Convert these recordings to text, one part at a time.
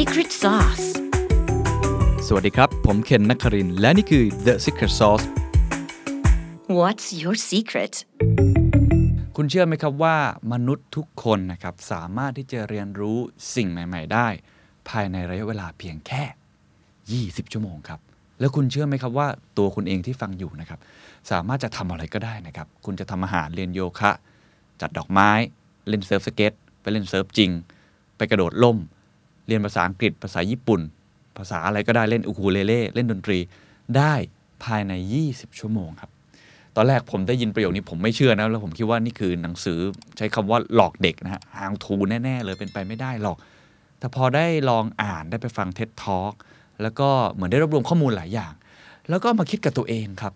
secret sauce สวัสดีครับ ผมเคนนักครินทร์และนี่คือ The Secret Sauce What's your secret คุณเชื่อไหมครับว่ามนุษย์ทุกคนนะครับสามารถที่จะเรียนรู้สิ่งใหม่ ๆ ได้ ภายในระยะเวลาเพียงแค่ 20 ชั่วโมงครับ แล้วคุณเชื่อไหมครับว่าตัวคุณเองที่ฟังอยู่นะครับ สามารถจะทำอะไรก็ได้นะครับ คุณจะทำอาหารเรียนโยคะ จัดดอกไม้ เล่นเซิร์ฟสเก็ตไปเล่นเซิร์ฟจริง ไปกระโดดร่ม เรียนภาษาอังกฤษ ภาษาญี่ปุ่น ภาษาอะไรก็ได้เล่นอูคูเลเล่เล่นดนตรีได้ภายใน 20 ชั่วโมงครับ ตอนแรกผมได้ยินประโยคนี้ผมไม่เชื่อนะ แล้วผมคิดว่านี่คือหนังสือใช้คำว่าหลอกเด็กนะฮะ how to แน่ ๆ เลยเป็นไปไม่ได้หรอก แต่พอได้ลองอ่านได้ไปฟัง TED Talk แล้วก็เหมือนได้รวบรวมข้อมูลหลายอย่าง แล้วก็มาคิดกับตัวเองครับ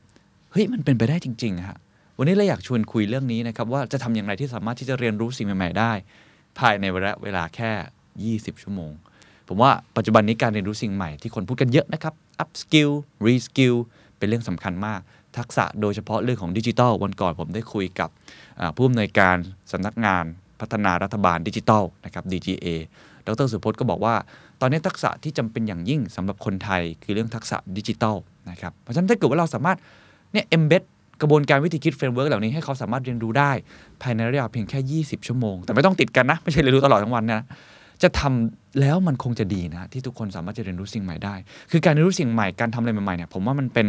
เฮ้ยมันเป็นไปได้จริงๆฮะวันนี้เราอยากชวนคุยเรื่องนี้นะครับว่าจะทำอย่างไรที่สามารถที่จะเรียนรู้สิ่งใหม่ ๆ ได้ ภายในระยะเวลาแค่ 20 ชั่วโมง ผมว่าปัจจุบันนี้การเรียนรู้สิ่งใหม่ที่คนพูดกันเยอะนะครับ up skill re skill เป็นเรื่องสำคัญมาก ทักษะโดยเฉพาะเรื่องของดิจิทัล วันก่อนผมได้คุยกับผู้อำนวยการสำนักงานพัฒนารัฐบาลดิจิทัลนะครับ DGA ดรสุพจน์ก็บอกว่า ตอนนี้ทักษะที่จำเป็นอย่างยิ่งสำหรับคนไทยคือเรื่องทักษะดิจิทัลนะครับ เพราะฉะนั้นถ้าเกิดว่าเราสามารถเนี่ย embed กระบวนการวิธีคิด framework เหล่านี้ให้เขาสามารถเรียนรู้ได้ ภายในระยะเพียงแค่ 20 ชั่วโมง แต่ไม่ต้องติดกันนะ ไม่ใช่เรียนรู้ตลอดทั้งวันนะ จะทำแล้วมันคงจะดีนะที่ทุกคนสามารถจะเรียนรู้สิ่งใหม่ได้ คือการเรียนรู้สิ่งใหม่การทำอะไรใหม่ๆเนี่ยผมว่ามันเป็น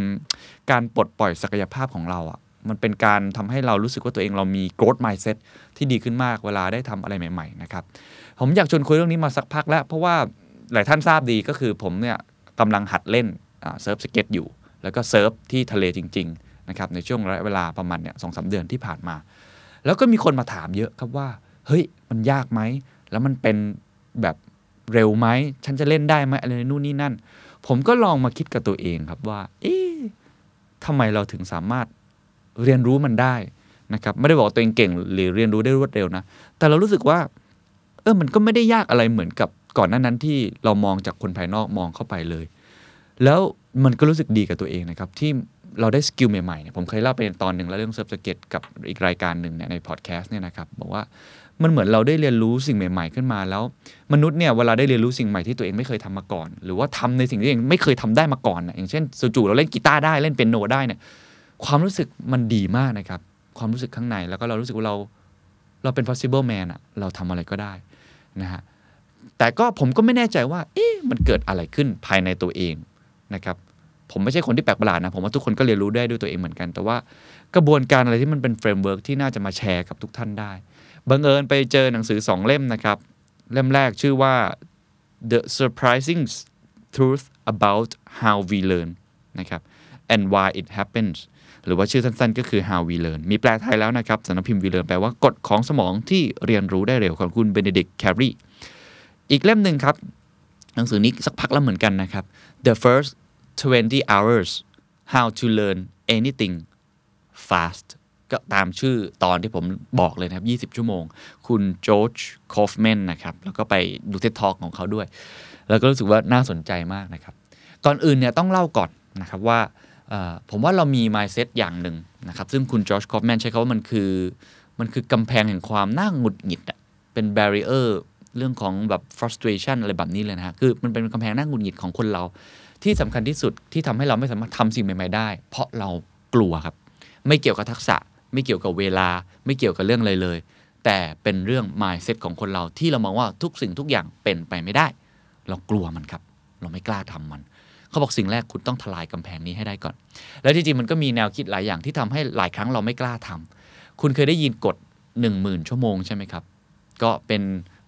การปลดปล่อยศักยภาพของเราอะ่ะมันเป็นการทำให้เรารู้สึกว่าตัวเองเรามี growth mindset ที่ดีขึ้นมากเวลาได้ทำอะไรใหม่ ๆ นะครับ ผมอยากชวนคุยเรื่องนี้มาสักพักแล้ว เพราะว่าหลายท่านทราบดีก็คือผมเนี่ยกำลังหัดเล่นเซิร์ฟสเก็ตอยู่ แล้วก็เซิร์ฟที่ทะเลจริง ๆ นะครับ ในช่วงระยะเวลาประมาณเนี่ยสองสามเดือนที่ผ่านมา แล้วก็มีคนมาถามเยอะครับว่า เฮ้ย มันยากไหม แล้วมันเป็น แบบเร็วไหม ฉันจะเล่นได้ไหมอะไรนู่นนี่นั่น ผมก็ลองมาคิดกับตัวเองครับว่า เอ๊ะทำไมเราถึงสามารถเรียนรู้มันได้นะครับ ไม่ได้บอกตัวเองเก่งหรือเรียนรู้ได้รวดเร็วนะ แต่เรารู้สึกว่า เออ มันก็ไม่ได้ยากอะไรเหมือนกับก่อนหน้านั้นที่เรามองจากคนภายนอกมองเข้าไปเลย แล้วมันก็รู้สึกดีกับตัวเองนะครับ ที่เราได้ skill ใหม่ๆเนี่ยผมเคยเล่าไปตอนหนึ่งแล้วเรื่องเซิร์ฟสเก็ตกับอีกรายการหนึ่งเนี่ยในพอดแคสต์เนี่ยนะครับ บอกว่า มันเหมือนเราได้เรียนรู้สิ่งใหม่ ๆ ขึ้นมาแล้ว มนุษย์เนี่ยเวลาได้เรียนรู้สิ่งใหม่ที่ตัวเองไม่เคยทำมาก่อน หรือว่าทำในสิ่งที่ตัวเองไม่เคยทำได้มาก่อนนะอย่างเช่นจู่ๆเราเล่นกีตาร์ได้เล่นเปียโนได้เนี่ยความรู้สึกมันดีมากนะครับ ความรู้สึกข้างในแล้วก็เรารู้สึกว่าเราเราเป็น possible man อะเราทำอะไรก็ได้นะฮะแต่ก็ผมก็ไม่แน่ใจว่า เอ๊ะมันเกิดอะไรขึ้นภายในตัวเองนะครับผมไม่ใช่คนที่แปลกประหลาดนะ ผมว่าทุกคนก็เรียนรู้ได้ด้วยตัวเองเหมือนกัน แต่ว่ากระบวนการอะไรที่มันเป็น framework ที่น่าจะมาแชร์กับทุกท่านได้ บังเอิญไปเจอหนังสือสองเล่มนะครับ เล่มแรกชื่อว่า The Surprising Truth About How We Learn นะครับ and Why It Happens หรือว่าชื่อสั้นๆ ก็คือ How We Learn มีแปลไทยแล้วนะครับสำนักพิมพ์ We Learn แปลว่ากฎของสมองที่เรียนรู้ได้เร็วของคุณเบนเด i กแครีอีกเล่มหนึ่งครับ หนังสือนี้สักพักแล้วเหมือนกันนะครับ The First 20 hours how to learn anything fast ก็ตามชื่อตอนที่ผมบอกเลยนะครับ 20 ชั่วโมง คุณโจร์จKaufman นะครับ แล้วก็ไปดู TED Talk ของเขาด้วย แล้วก็รู้สึกว่าน่าสนใจมากนะครับ ก่อนอื่นเนี่ยต้องเล่าก่อนนะครับว่าผมว่าเรามี mindset อย่างหนึ่งนะครับ ซึ่งคุณ Josh Kaufman ใช้คำว่ามันคือ มันคือกำแพงแห่งความน่าหงุดหงิดอะเป็น barrier เรื่องของแบบ frustration อะไรแบบนี้เลยนะฮะคือมันเป็นกำแพงน่าหงุดหงิดของคนเรา ที่สำคัญที่สุดที่ทำให้เราไม่สามารถทำสิ่งใหม่ ๆ ได้ เพราะเรากลัวครับ ไม่เกี่ยวกับทักษะ ไม่เกี่ยวกับเวลา ไม่เกี่ยวกับเรื่องอะไรเลย แต่เป็นเรื่อง mindset ของคนเราที่เรามองว่าทุกสิ่งทุกอย่างเป็นไปไม่ได้ เรากลัวมันครับ เราไม่กล้าทำมัน เขาบอกสิ่งแรกคุณต้องทลายกำแพงนี้ให้ได้ก่อน แล้วจริงมันก็มีแนวคิดหลายอย่างที่ทำให้หลายครั้งเราไม่กล้าทำคุณเคยได้ยินกฎ1 0,000 ชั่วโมงใช่ไหมครับ ก็เป็น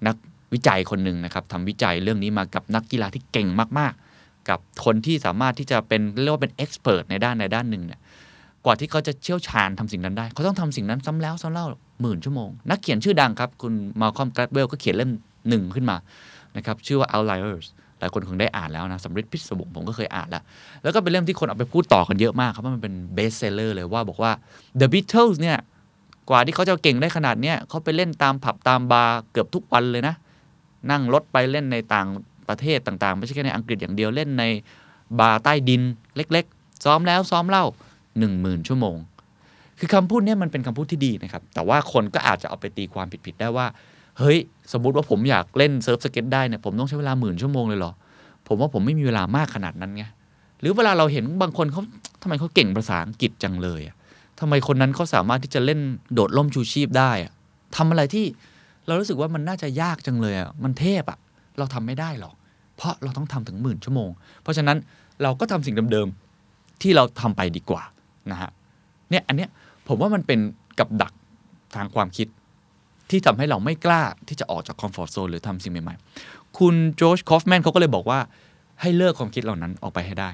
นักวิจัยคนหนึ่งนะครับทำวิจัยเรื่องนี้มากับนักกีฬาที่เก่งมากๆ กับคนที่สามารถที่จะเป็นเรียกว่าเป็นเอ็กซ์เพรสในด้านในด้านหนึ่งเนี่ย กว่าที่เขาจะเชี่ยวชาญทำสิ่งนั้นได้ เขาต้องทำสิ่งนั้นซ้ำแล้วซ้ำเล่าหมื่นชั่วโมง นักเขียนชื่อดังครับ คุณ Malcolm Gladwell ก็เขียนเล่มหนึ่งขึ้นมานะครับชื่อว่า Outliers หลายคนคงได้อ่านแล้วนะสัมฤทธิ์พิศวงผมก็เคยอ่านแล้ว แล้วก็เป็นเล่มที่คนเอาไปพูดต่อกันเยอะมากครับว่ามันเป็น bestseller เลยว่าบอกว่า The Beatles เนี่ยกว่าที่เขาจะเก่งได้ขนาดเนี้ยเขาไปเล่นตามผับตามบาร์เกือบทุกวันเลยนะ นั่งรถไปเล่นในต่างประเทศต่างๆ ไม่ใช่แค่ในอังกฤษอย่างเดียวเล่นในบาร์ใต้ดินเล็ก ๆ ซ้อมแล้วซ้อมเล่า 1 0,000 ชั่วโมง คือคำพูดเนี้มันเป็นคำพูดที่ดีนะครับ แต่ว่าคนก็อาจจะเอาไปตีความผิดๆได้ว่า เฮ้ย สมมติว่าผมอยากเล่นเซิร์ฟสเก็ตได้เนี่ยผมต้องใช้เวลาหมื่นชั่วโมงเลยเหรอ ผมว่าผมไม่มีเวลามากขนาดนั้นไง หรือเวลาเราเห็นบางคนเขาทำไมเขาเก่งภาษาอังกฤษจังเลยอะทำไมคนนั้นเขาสามารถที่จะเล่นโดดร่มชูชีพได้อะทำอะไรที่เรารู้สึกว่ามันน่าจะยากจังเลยอะมันเทพอะเราทำไม่ได้หรอก เพราะเราต้องทำถึงหมื่นชั่วโมง เพราะฉะนั้นเราก็ทำสิ่งเดิมๆที่เราทำไปดีกว่า นะฮะเนี่ยอันเนี้ยผมว่ามันเป็นกับดักทางความคิด ที่ทำให้เราไม่กล้าที่จะออกจาก comfort zone หรือทำสิ่งใหม่ๆ คุณ Josh Kaufman เขาก็เลยบอกว่าให้เลิกความคิดเหล่านั้นออกไปให้ได้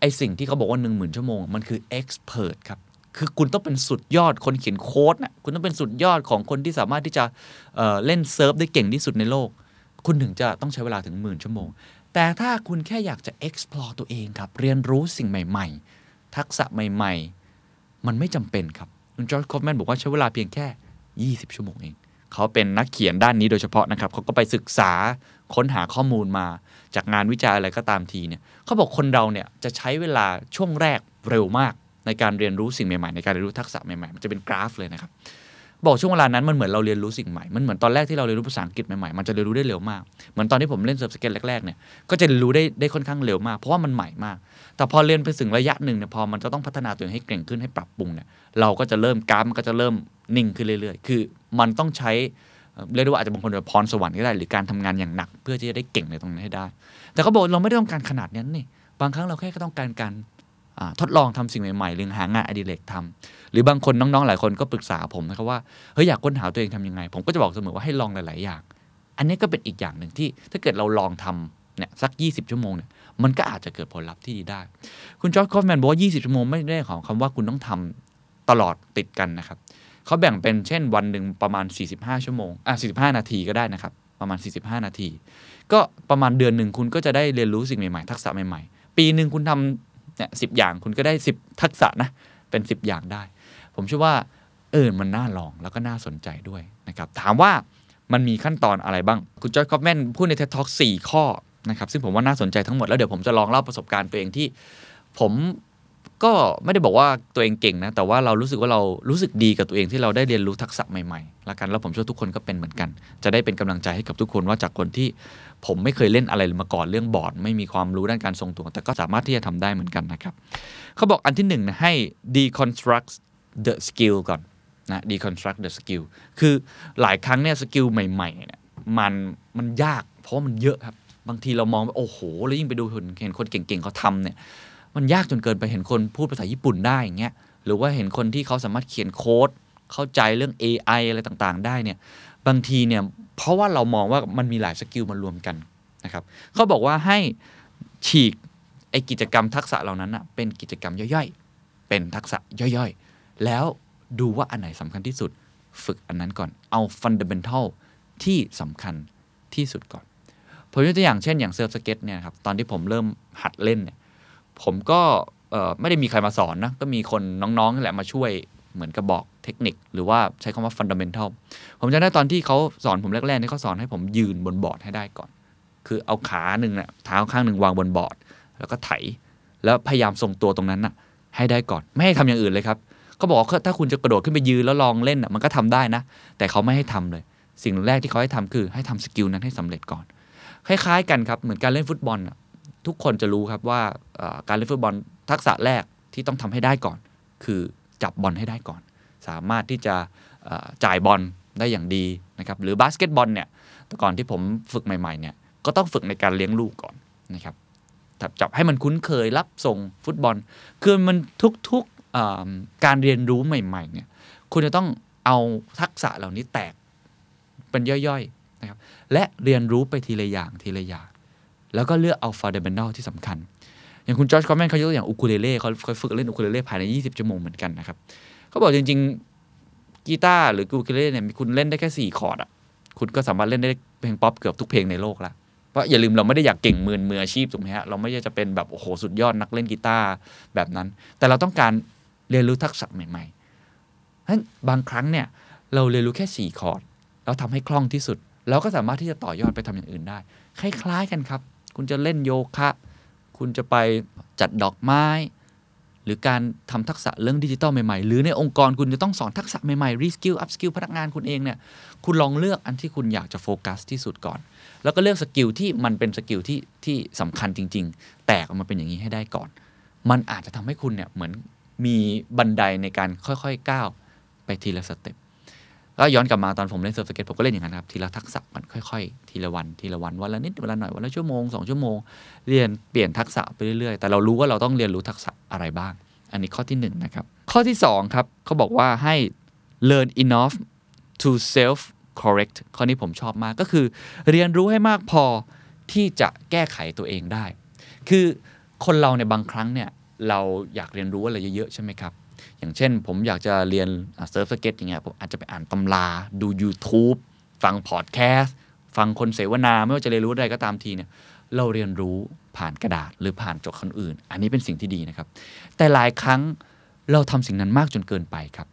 ไอสิ่งที่เขาบอกว่า 1 0,000 ชั่วโมง มันคือ expert ครับ คือคุณต้องเป็นสุดยอดคนเขียนโค้ดนะคุณต้องเป็นสุดยอดของคนที่สามารถที่จะเล่นเซิร์ฟได้เก่งที่สุดในโลก คุณถึงจะต้องใช้เวลาถึงหมื่นชั่วโมง แต่ถ้าคุณแค่อยากจะ explore ตัวเองครับ เรียนรู้สิ่งใหม่ ๆ ทักษะใหม่ๆ มันไม่จำเป็นครับคุณ Josh Kaufman บอกว่าใช้เวลาเพียงแค่ 20 ชั่วโมงเอง เขาเป็นนักเขียนด้านนี้โดยเฉพาะนะครับ เขาก็ไปศึกษาค้นหาข้อมูลมา จากงานวิจัยอะไรก็ตามทีเนี่ย เขาบอกคนเราเนี่ยจะใช้เวลาช่วงแรกเร็วมากในการเรียนรู้สิ่งใหม่ๆ ในการเรียนรู้ทักษะใหม่ๆ มันจะเป็นกราฟเลยนะครับ บอกช่วงเวลานั้นมันเหมือนเราเรียนรู้สิ่งใหม่ มันเหมือนตอนแรกที่เราเรียนรู้ภาษาอังกฤษใหม่ๆ มันจะเรียนรู้ได้เร็วมาก เหมือนตอนที่ผมเล่นเซิร์ฟสเก็ตแรกๆเนี่ย ก็จะเรียนรู้ได้ได้ค่อนข้างเร็วมาก เพราะว่ามันใหม่มาก แต่พอเรียนไปถึงระยะหนึ่งเนี่ย พอมันจะต้องพัฒนาตัวเองให้เก่งขึ้นให้ปรับปรุงเนี่ย เราก็จะเริ่มกราฟมันก็จะเริ่มนิ่งขึ้นเรื่อยๆ คือมันต้องใช้เรียกได้ว่าอาจจะบางคนแบบพรสวรรค์ก็ได้ หรือการทำงานอย่างหนัก เพื่อที่จะได้เก่งในตรงนั้นให้ได้ แต่เขาบอกเราไม่ได้ต้องการขนาดนั้นนี่ บางครั้งเราแค่ต้องการการ ทดลองทำสิ่งใหม่ๆหรือหางานอดิเรกทำหรือบางคนน้องๆ หลายคนก็ปรึกษาผมนะครับว่าเฮ้ยอยากค้นหาตัวเองทำยังไง ผมก็จะบอกเสมอว่าให้ลองหลายๆอย่าง อันนี้ก็เป็นอีกอย่างหนึ่งที่ถ้าเกิดเราลองทำเนี่ยสัก 20 ชั่วโมงเนี่ยมันก็อาจจะเกิดผลลัพธ์ที่ดีได้ คุณจอร์จคอฟแมนบอกว่า 20 ชั่วโมงไม่ได้ของคำว่าคุณต้องทำตลอดติดกันนะครับเขาแบ่งเป็นเช่นวันหนึ่งประมาณ 45 ชั่วโมงอะ45 นาทีก็ได้นะครับประมาณ 45 นาที ก็ประมาณเดือนหนึ่งคุณก็จะได้เรียนรู้สิ่งใหม่ๆ ทักษะใหม่ๆ ปีหนึ่งคุณทำ เนี่ยสิอย่างคุณก็ได้ 10 ทักษะนะเป็น 10 อย่างได้ ผมเชื่อว่าเออมันน่าลองแล้วก็น่าสนใจด้วยนะครับถามว่ามันมีขั้นตอนอะไรบ้าง คุณจอร์จคอฟแมนพูดใน TED Talk 4ข้อนะครับซึ่งผมว่าน่าสนใจทั้งหมด แล้วเดี๋ยวผมจะลองเล่าประสบการณ์ตัวเองที่ ผมก็ไม่ได้บอกว่าตัวเองเก่งนะ แต่ว่าเรารู้สึกว่าเรารู้สึกดีกับตัวเองที่เราได้เรียนรู้ทักษะใหม่ๆ แล้วกันแล้วผมเชื่อทุกคนก็เป็นเหมือนกัน จะได้เป็นกำลังใจให้กับทุกคนว่าจากคนที่ ผมไม่เคยเล่นอะไรมาก่อนเรื่องบอร์ด ไม่มีความรู้ด้านการทรงตัว แต่ก็สามารถที่จะทำได้เหมือนกันนะครับเขาบอกอันที่หนึ่งนะให้ deconstruct the skill ก่อนนะ deconstruct the skill คือหลายครั้งเนี่ย skill ใหม่ๆเนี่ยมันมันยาก เพราะมันเยอะครับบางทีเรามองว่าโอ้โห แล้วยิ่งไปดูเห็นคนเก่งๆเขาทำเนี่ยมันยากจนเกินไปเห็นคนพูดภาษาญี่ปุ่นได้อย่างเงี้ยหรือว่าเห็นคนที่เขาสามารถเขียนโค้ดเข้าใจเรื่อง AI อะไรต่างๆ ได้เนี่ยบางทีเนี่ย เพราะว่าเรามองว่ามันมีหลาย skill มารวมกันนะครับเขาบอกว่าให้ฉีกไอกิจกรรมทักษะเหล่านั้นอะเป็นกิจกรรมย่อยๆ เป็นทักษะย่อยๆ แล้วดูว่าอันไหนสำคัญที่สุดฝึกอันนั้นก่อนเอาฟันเดเ e นทัลที่สำคัญที่สุดก่อนผมยกตัวอย่างเช่นอย่างเซิร์ฟสเก็ตเนี่ยครับตอนที่ผมเริ่มหัดเล่นเนี่ยผมก็ไม่ได้มีใครมาสอนนะก็มีคนน้องๆนี่แหละมาช่วย เหมือนกับบอกเทคนิค หรือว่าใช้คำว่าฟันดัมเ e นทัลผมจำได้ตอนที่เขาสอนผมแรกๆนี่เขาสอนให้ผมยืนบนบอร์ดให้ได้ก่อน คือเอาขาหนึ่งน่ะเท้าข้างหนึ่งวางบนบอร์ด แล้วก็ไถ แล้วพยายามทรงตัวตรงนั้นน่ะ ให้ได้ก่อน ไม่ให้ทำอย่างอื่นเลยครับเขาบอกว่าถ้าคุณจะกระโดดขึ้นไปยืนแล้วลองเล่นน่ะมันก็ทำได้นะ แต่เขาไม่ให้ทำเลย สิ่งแรกที่เขาให้ทำคือให้ทำ skill นั้นให้สำเร็จก่อน คล้ายๆ กันครับเหมือนการเล่นฟุตบอลทุกคนจะรู้ครับว่าการเล่นฟุตบอลทักษะแรกที่ต้องทำให้ได้ก่อน คือ จับบอลให้ได้ก่อน สามารถที่จะจ่ายบอลได้อย่างดีนะครับหรือบาสเกตบอลเนี่ยแต่ก่อนที่ผมฝึกใหม่ๆเนี่ยก็ต้องฝึกในการเลี้ยงลูกก่อนนะครับจับให้มันคุ้นเคยรับส่งฟุตบอล คือมันทุกๆการเรียนรู้ใหม่ๆเนี่ยคุณจะต้องเอาทักษะเหล่านี้แตกเป็นย่อยๆนะครับและเรียนรู้ไปทีละอย่างทีละอย่าง แล้วก็เลือกเอาฟ u เดเ e น t a l ที่สำคัญ อย่างคุณจอร์จคอมแมนเขายกตัวอย่างอูคูเลเล่เขาเขาฝึกเล่นอูคูเลเล่ภายใน 20 ชั่วโมงเหมือนกันนะครับเขาบอกจริง ๆ กีตาร์หรืออูคูเลเล่เนี่ยคุณเล่นได้แค่ 4 คอร์ดอะคุณก็สามารถเล่นได้เพลงป๊อปเกือบทุกเพลงในโลกละเพราะอย่าลืมเราไม่ได้อยากเก่งมือมืออาชีพถูกไหมฮะเราไม่ได้จะเป็นแบบโอ้โหสุดยอดนักเล่นกีตาร์แบบนั้น แต่เราต้องการเรียนรู้ทักษะใหม่ๆเพราะบางครั้งเนี่ยเราเรียนรู้แค่4คอร์ดแล้วทำให้คล่องที่สุดเราก็สามารถที่จะต่อยอดไปทำอย่างอื่นได้ คล้าย ๆ กันครับ คุณจะเล่นโยคะ คุณจะไปจัดดอกไม้ หรือการทำทักษะเรื่องดิจิตอลใหม่ๆ หรือในองค์กรคุณจะต้องสอนทักษะใหม่ๆ reskill upskill พนักงานคุณเองเนี่ยคุณลองเลือกอันที่คุณอยากจะโฟกัสที่สุดก่อน แล้วก็เลือก skill ที่มันเป็น skill ที่ที่สำคัญจริง ๆ แตกออกมาเป็นอย่างนี้ให้ได้ก่อน มันอาจจะทำให้คุณเนี่ยเหมือนมีบันไดในการค่อยๆก้าวไปทีละสเต็ป ก็ย้อนกลับมาตอนผมเล่น surf skate ผมก็เล่นอย่างนั้นครับทีละทักษะมันค่อยๆ ทีละวันทีละวันวันละนิดวันละหน่อยวันละชั่วโมงสองชั่วโมงเรียนเปลี่ยนทักษะไปเรื่อยๆ แต่เรารู้ว่าเราต้องเรียนรู้ทักษะอะไรบ้าง อันนี้ข้อที่1นนะครับข้อที่2ครับเขาบอกว่าให้ learn enough to self correct ข้อนี้ผมชอบมากก็คือ เรียนรู้ให้มากพอที่จะแก้ไขตัวเองได้ คือคนเราเนี่ยบางครั้งเนี่ยเราอยากเรียนรู้อะไรเยอะๆใช่ไหมครับ อย่างเช่น ผมอยากจะเรียน surf skate อย่างเงี้ยผมอาจจะไปอ่านตำราดู YouTube ฟังพอดแคสต์ฟังคนเสวนา ไม่ว่าจะเรียนรู้อะไรก็ตามทีเนี่ยเราเรียนรู้ผ่านกระดาษหรือผ่านจากคนอื่น อันนี้เป็นสิ่งที่ดีนะครับ แต่หลายครั้งเราทำสิ่งนั้นมากจนเกินไปครับ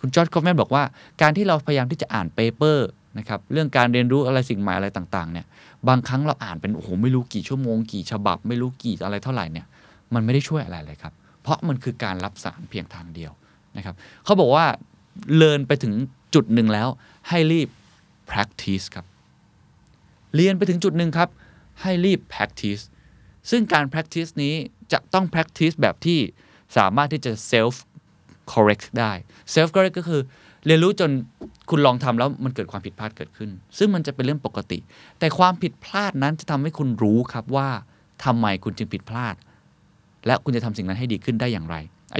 คุณจอร์ดคอฟแมนบอกว่าการที่เราพยายามที่จะอ่าน paperนะครับเรื่องการเรียนรู้อะไรสิ่งใหม่อะไรต่างๆเนี่ยบางครั้งเราอ่านเป็นโอ้โหไม่รู้กี่ชั่วโมงกี่ฉบับ ไม่รู้กี่อะไรเท่าไหร่เนี่ยมันไม่ได้ช่วยอะไรเลยครับ เพราะมันคือการรับสารเพียงทางเดียว นะครับเขาบอกว่าเรียนไปถึงจุดหนึ่งแล้ว ให้รีบ practice ครับ เรียนไปถึงจุดหนึ่งครับ ให้รีบ practice ซึ่งการ practice นี้จะต้อง practice แบบที่สามารถที่จะ self correct ได้ self correct ก็คือเรียนรู้จนคุณลองทำแล้วมันเกิดความผิดพลาดเกิดขึ้น ซึ่งมันจะเป็นเรื่องปกติ แต่ความผิดพลาดนั้นจะทำให้คุณรู้ครับว่าทำไมคุณจึงผิดพลาด และคุณจะทำสิ่งนั้นให้ดีขึ้นได้อย่างไร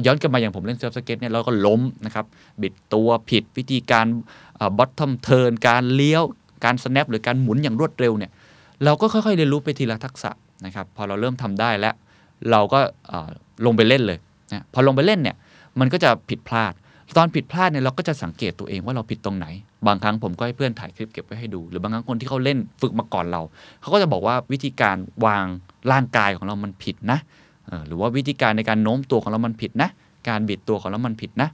ย้อนกลับมาอย่างผมเล่น surf skate เนี่ยเราก็ล้มนะครับ บิดตัวผิดวิธีการ bottom turn การเลี้ยว การ snap หรือการหมุนอย่างรวดเร็วเนี่ยเราก็ค่อยๆเรียนรู้ไปทีละทักษะนะครับพอเราเริ่มทำได้แล้ว เราก็ลงไปเล่นเลยนะพอลงไปเล่นเนี่ยมันก็จะผิดพลาด ตอนผิดพลาดเนี่ยเราก็จะสังเกตตัวเองว่าเราผิดตรงไหน บางครั้งผมก็ให้เพื่อนถ่ายคลิปเก็บไว้ให้ดู หรือบางครั้งคนที่เขาเล่นฝึกมาก่อนเรา เขาก็จะบอกว่าวิธีการวางร่างกายของเรามันผิดนะ หรือว่าวิธีการในการโน้มตัวของเรามันผิดนะ การบิดตัวของเรามันผิดนะ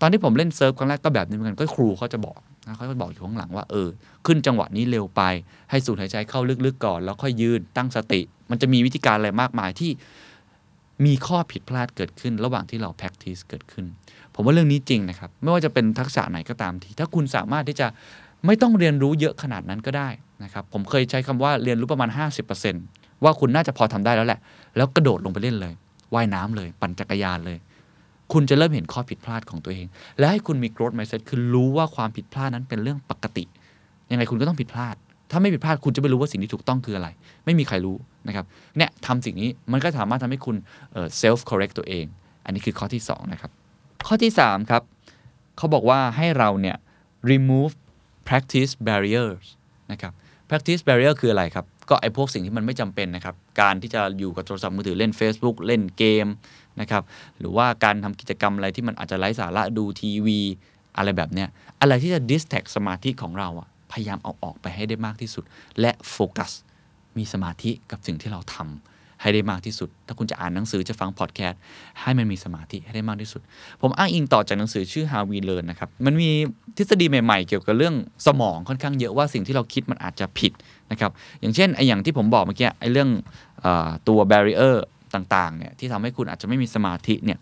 ตอนที่ผมเล่นเซิร์ฟครั้งแรกก็แบบนี้เหมือนกันก็ครูเขาจะบอกนะเขาจะบอกอยู่ข้างหลังว่าเออขึ้นจังหวะนี้เร็วไป ให้สูดหายใจเข้าลึกๆก่อน แล้วค่อยยืนตั้งสติ มันจะมีวิธีการอะไรมากมายที่มีข้อผิดพลาดเกิดขึ้น ระหว่างที่เรา practice เกิดขึ้น ผมว่าเรื่องนี้จริงนะครับ ไม่ว่าจะเป็นทักษะไหนก็ตามที ถ้าคุณสามารถที่จะไม่ต้องเรียนรู้เยอะขนาดนั้นก็ได้นะครับ ผมเคยใช้คำว่าเรียนรู้ประมาณ 50%ว่าคุณน่าจะพอทำได้แล้วแหละ แล้วกระโดดลงไปเล่นเลยว่ายน้ำเลย ปั่นจักรยานเลย คุณจะเริ่มเห็นข้อผิดพลาดของตัวเอง และให้คุณมี growth mindset คือรู้ว่าความผิดพลาดนั้นเป็นเรื่องปกติ ยังไงคุณก็ต้องผิดพลาด ถ้าไม่ผิดพลาดคุณจะไม่รู้ว่าสิ่งที่ถูกต้องคืออะไร ไม่มีใครรู้นะครับเนี่ยทำสิ่งนี้มันก็สามารถทำให้คุณ self correct ตัวเอง อันนี้คือข้อที่2นะครับข้อที่3ครับเขาบอกว่าให้เราเนี่ย remove practice barriers นะครับ practice barrier คืออะไรครับ ก็ไอ้พวกสิ่งที่มันไม่จำเป็นนะครับ การที่จะอยู่กับโทรศัพท์มือถือเล่น Facebook เล่นเกมนะครับ หรือว่าการทำกิจกรรมอะไรที่มันอาจจะไร้สาระดูทีวี อะไรแบบเนี้ย อะไรที่จะ distract สมาธิของเราอะพยายามเอาออกไปให้ได้มากที่สุด และโฟกัสมีสมาธิกับสิ่งที่เราทำ ให้ได้มากที่สุด ถ้าคุณจะอ่านหนังสือจะฟังพอดแคสต์ให้มันมีสมาธิให้ได้มากที่สุด ผมอ้างอิงต่อจากหนังสือชื่อ How We Learn นะครับ มันมีทฤษฎีใหม่ๆ เกี่ยวกับเรื่องสมองค่อนข้างเยอะว่าสิ่งที่เราคิดมันอาจจะผิดนะครับ อย่างเช่นไออย่างที่ผมบอกเมื่อกี้ไอเรื่องอตัว barrier ต่างๆเนี่ยที่ทำให้คุณอาจจะไม่มีสมาธิเนี่ย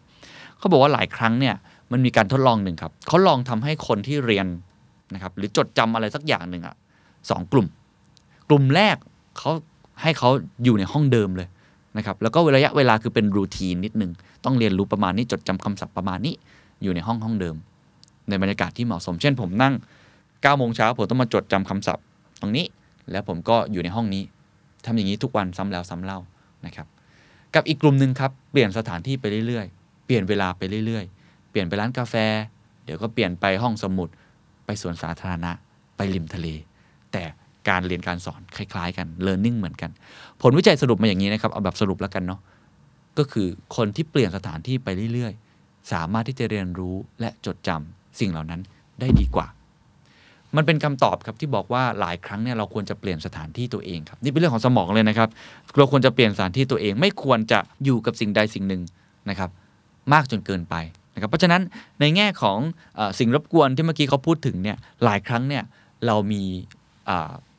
เขาบอกว่าหลายครั้งเนี่ยมันมีการทดลองหนึ่งครับเขาลองทำให้คนที่เรียนนะครับหรือจดจำอะไรสักอย่างหนึ่งอะสองกลุ่ม กลุ่มแรกเขาให้เขาอยู่ในห้องเดิมเลย นะครับแล้วก็ระยะเวลาคือเป็นรูทีนนิดนึง ต้องเรียนรู้ประมาณนี้จดจำคำศัพท์ประมาณนี้อยู่ในห้องห้องเดิม ในบรรยากาศที่เหมาะสม เช่นผมนั่ง9โมงเช้าผมต้องมาจดจำคำศัพท์ตรงนี้ แล้วผมก็อยู่ในห้องนี้ทำอย่างนี้ทุกวันซ้ำแล้วซ้ำเล่านะครับ กับอีกกลุ่มหนึ่งครับเปลี่ยนสถานที่ไปเรื่อยๆ เปลี่ยนเวลาไปเรื่อยๆ เปลี่ยนไปร้านกาแฟ เดี๋ยวก็เปลี่ยนไปห้องสมุด ไปสวนสาธารณะ ไปริมทะเล แต่ การเรียนการสอนคล้าย ๆ กัน learning เหมือนกัน ผลวิจัยสรุปมาอย่างนี้นะครับ เอาแบบสรุปแล้วกันเนาะก็คือคนที่เปลี่ยนสถานที่ไปเรื่อยๆ สามารถที่จะเรียนรู้และจดจำสิ่งเหล่านั้นได้ดีกว่า มันเป็นคำตอบครับที่บอกว่าหลายครั้งเนี่ยเราควรจะเปลี่ยนสถานที่ตัวเองครับนี่เป็นเรื่องของสมองเลยนะครับ เราควรจะเปลี่ยนสถานที่ตัวเอง ไม่ควรจะอยู่กับสิ่งใดสิ่งหนึ่งนะครับ มากจนเกินไปนะครับเพราะฉะนั้นในแง่ของอสิ่งรบกวนที่เมื่อกี้เขาพูดถึงเนี่ยหลายครั้งเนี่ยเรามี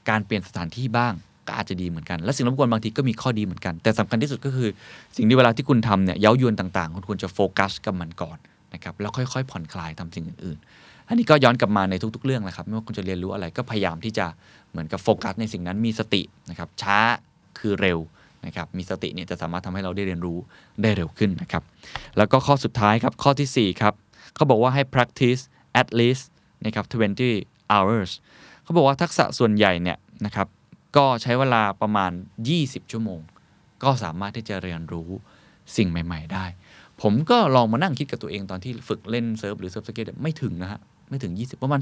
การเปลี่ยนสถานที่บ้างก็อาจจะดีเหมือนกัน และสิ่งรบกวนบางทีก็มีข้อดีเหมือนกัน แต่สำคัญที่สุดก็คือ สิ่งที่เวลาที่คุณทำเนี่ยเย้ายวนต่างๆ คุณควรจะโฟกัสกับมันก่อนนะครับแล้วค่อยๆ ผ่อนคลายทำสิ่งอื่นๆ อันนี้ก็ย้อนกลับมาในทุกๆ เรื่องแหละครับไม่ว่าคุณจะเรียนรู้อะไรก็พยายามที่จะเหมือนกับโฟกัสในสิ่งนั้นมีสตินะครับช้าคือเร็วนะครับมีสติเนี่ยจะสามารถทำให้เราได้เรียนรู้ได้เร็วขึ้นนะครับแล้วก็ข้อสุดท้ายครับข้อทีสี่4ครับเขาบอกว่าให้ practice at least นะครับ20 hours เขาบอกว่าทักษะส่วนใหญ่เนี่ยนะครับก็ใช้เวลาประมาณ 20 ชั่วโมง ก็สามารถที่จะเรียนรู้สิ่งใหม่ ๆ ได้ ผมก็ลองมานั่งคิดกับตัวเองตอนที่ฝึกเล่น surf หรือ surf skate ไม่ถึงนะฮะไม่ถึง 20 ประมาณ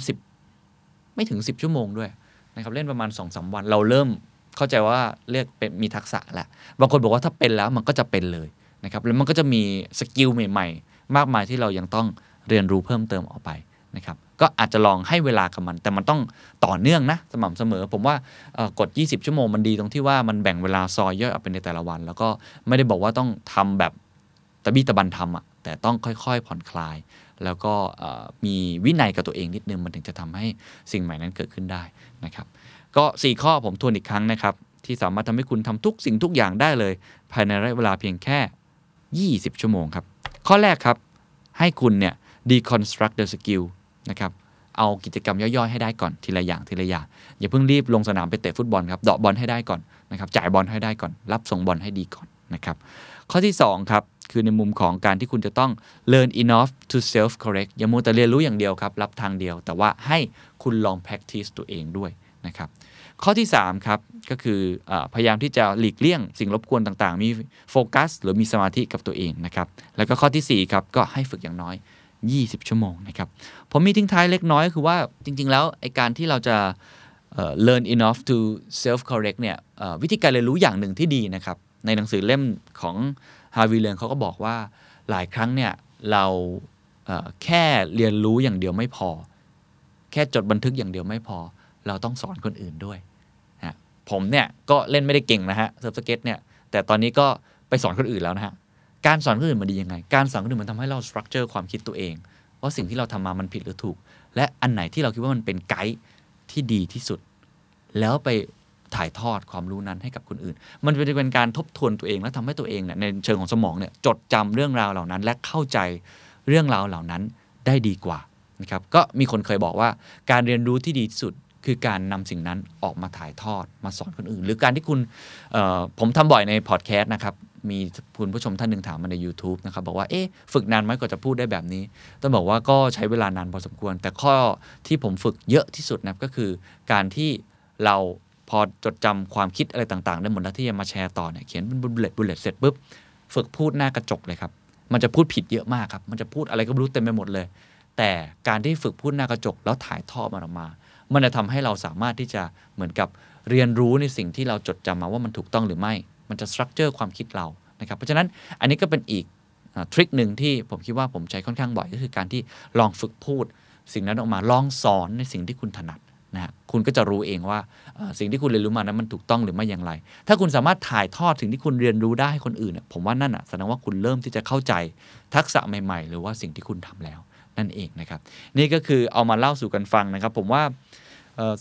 10 ไม่ถึง 10 ชั่วโมงด้วยนะครับเล่นประมาณ2อสวัน เราเริ่มเข้าใจว่าเรียกเป็นมีทักษะแหล้วบางคนบอกว่าถ้าเป็นแล้วมันก็จะเป็นเลยนะครับแล้วมันก็จะมีสกิลใหม่ ๆ มากมายที่เรายังต้องเรียนรู้เพิ่มเติมออกไป นะครับก็อาจจะลองให้เวลากับมัน แต่มันต้องต่อเนื่องนะสม่ำเสมอ ผมว่ากด 20 ชั่วโมงมันดีตรงที่ว่ามันแบ่งเวลาซอยย่อยออกเป็นในแต่ละวัน แล้วก็ไม่ได้บอกว่าต้องทำแบบตะบี้ตะบันทำอะแต่ต้องค่อยๆ ผ่อนคลาย แล้วก็มีวินัยกับตัวเองนิดนึงมันถึงจะทำให้สิ่งใหม่นั้นเกิดขึ้นได้นะครับก็ 4 ข้อผมทวนอีกครั้งนะครับที่สามารถทำให้คุณทำทุกสิ่งทุกอย่างได้เลย ภายในระยะเวลาเพียงแค่ 20 ชั่วโมงครับข้อแรกครับให้คุณเนี่ย deconstruct the skill นะครับเอากิจกรรมย่อยๆให้ได้ก่อนทีละอย่างทีละอย่างอย่าเพิ่งรีบลงสนามไปเตะฟุตบอลครับเดาะบอลให้ได้ก่อนนะครับจ่ายบอลให้ได้ก่อน รับส่งบอลให้ดีก่อนนะครับข้อที่2ครับคือในมุมของการที่คุณจะต้อง learn enough to self correct อย่ามัวแต่เรียนรู้อย่างเดียวครับ รับทางเดียว แต่ว่าให้คุณลอง practice ตัวเองด้วยนะครับข้อที่3ครับก็คืออพยายามที่จะหลีกเลี่ยงสิ่งรบกวนต่างๆ มีโฟกัสหรือมีสมาธิกับตัวเองนะครับแล้วก็ข้อทีสี่4ครับก็ให้ฝึกอย่างน้อย 20 ชั่วโมงนะครับ ผมมีทิ้งท้ายเล็กน้อยคือว่าจริง ๆ แล้วไอการที่เราจะ learn enough to self correct เนี่ยวิธีการเรียนรู้อย่างหนึ่งที่ดีนะครับ ในหนังสือเล่มของ How We Learn เขาก็บอกว่าหลายครั้งเนี่ยเราแค่เรียนรู้อย่างเดียวไม่พอ แค่จดบันทึกอย่างเดียวไม่พอ เราต้องสอนคนอื่นด้วยผมเนี่ยก็เล่นไม่ได้เก่งนะฮะ surf skate เนี่ยแต่ตอนนี้ก็ไปสอนคนอื่นแล้วนะฮะ การสอนคนอื่นมันดียังไง การสอนคนอื่นมันทำให้เรา structure ความคิดตัวเอง ว่าสิ่งที่เราทำมามันผิดหรือถูก และอันไหนที่เราคิดว่ามันเป็นไกด์ที่ดีที่สุด แล้วไปถ่ายทอดความรู้นั้นให้กับคนอื่น มันจะเป็นการทบทวนตัวเองและทำให้ตัวเองเนี่ยในเชิงของสมองเนี่ยจดจำเรื่องราวเหล่านั้น และเข้าใจเรื่องราวเหล่านั้นได้ดีกว่านะครับ ก็มีคนเคยบอกว่าการเรียนรู้ที่ดีที่สุดคือการนำสิ่งนั้นออกมาถ่ายทอดมาสอนคนอื่น หรือการที่คุณผมทำบ่อยในพอดแคสต์นะครับ มีคุณผู้ชมท่านหนึ่งถามมาใน YouTube นะครับบอกว่าเอ๊ะฝึกนานไหมกว่าจะพูดได้แบบนี้ ต้องบอกว่าก็ใช้เวลานานพอสมควร แต่ข้อที่ผมฝึกเยอะที่สุดนะก็คือ การที่เราพอจดจำความคิดอะไรต่างๆ ได้หมดแล้วที่จะมาแชร์ต่อเนี่ยเขียนเป็น bullet bullet เสร็จปุ๊บฝึกพูดหน้ากระจกเลยครับ มันจะพูดผิดเยอะมากครับ มันจะพูดอะไรก็ไม่รู้เต็มไปหมดเลย แต่การที่ฝึกพูดหน้ากระจกแล้วถ่ายทอดมันออกมา มันจะทำให้เราสามารถที่จะเหมือนกับเรียนรู้ในสิ่งที่เราจดจำมาว่ามันถูกต้องหรือไม่ มันจะสตรัคเจอร์ความคิดเรานะครับเพราะฉะนั้นอันนี้ก็เป็นอีกทริคหนึ่งที่ผมคิดว่าผมใช้ค่อนข้างบ่อยก็คือการที่ลองฝึกพูด สิ่งนั้นออกมาลองสอนในสิ่งที่คุณถนัดนะฮะคุณก็จะรู้เองว่าสิ่งที่คุณเรียนรู้มานั้นมันถูกต้องหรือไม่อย่างไร ถ้าคุณสามารถถ่ายทอดสิ่งที่คุณเรียนรู้ได้ให้คนอื่นเนี่ยผมว่านั่นอะแสดงว่าคุณเริ่มที่จะเข้าใจทักษะใหม่ ๆ หรือว่าสิ่งที่คุณทำแล้วนั่นเองนะครับ นี่ก็คือเอามาเล่าสู่กันฟังนะครับ ผมว่า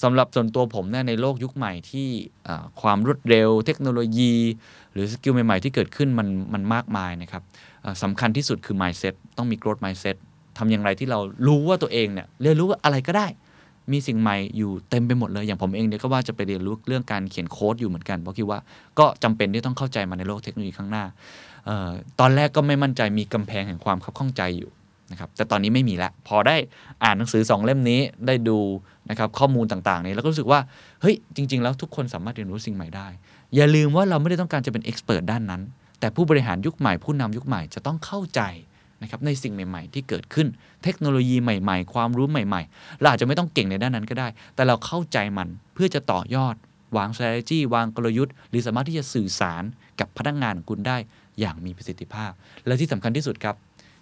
สำหรับส่วนตัวผมเนี่ยในโลกยุคใหม่ที่ความรวดเร็วเทคโนโลยี หรือ skill ใหม่ ๆ ที่เกิดขึ้นมันมันมากมายนะครับสำคัญที่สุดคือ mindset ต้องมี growth mindset ทำอย่างไรที่เรารู้ว่าตัวเองเนี่ยเรียนรู้ว่าอะไรก็ได้ มีสิ่งใหม่อยู่เต็มไปหมดเลย อย่างผมเองเนี่ยก็ว่าจะไปเรียนรู้เรื่องการเขียนโค้ดอยู่เหมือนกันเพราะคิดว่าก็จำเป็นที่ต้องเข้าใจมันในโลกเทคโนโลยีข้างหน้าออตอนแรกก็ไม่มั่นใจมีกำแพงแห่งความคับข้องใจอยู่ นะครับแต่ตอนนี้ไม่มีและพอได้อ่านหนังสือสองเล่มนี้ได้ดูนะครับข้อมูลต่างๆนี้แล้วก็รู้สึกว่าเฮ้ยจริง ๆ แล้วทุกคนสามารถเรียนรู้สิ่งใหม่ได้ อย่าลืมว่าเราไม่ได้ต้องการจะเป็นเอ็กซ์เพรสด้านนั้น แต่ผู้บริหารยุคใหม่ผู้นำยุคใหม่จะต้องเข้าใจนะครับในสิ่งใหม่ๆ ที่เกิดขึ้นเทคโนโลยีใหม่ๆ ความรู้ใหม่ๆ เราอาจจะไม่ต้องเก่งในด้านนั้นก็ได้ แต่เราเข้าใจมันเพื่อจะต่อยอด วาง strategy วางกลยุทธ์ หรือสามารถที่จะสื่อสารกับพนักงานของคุณได้อย่างมีประสิทธิภาพ และที่สำคัญที่สุดครับ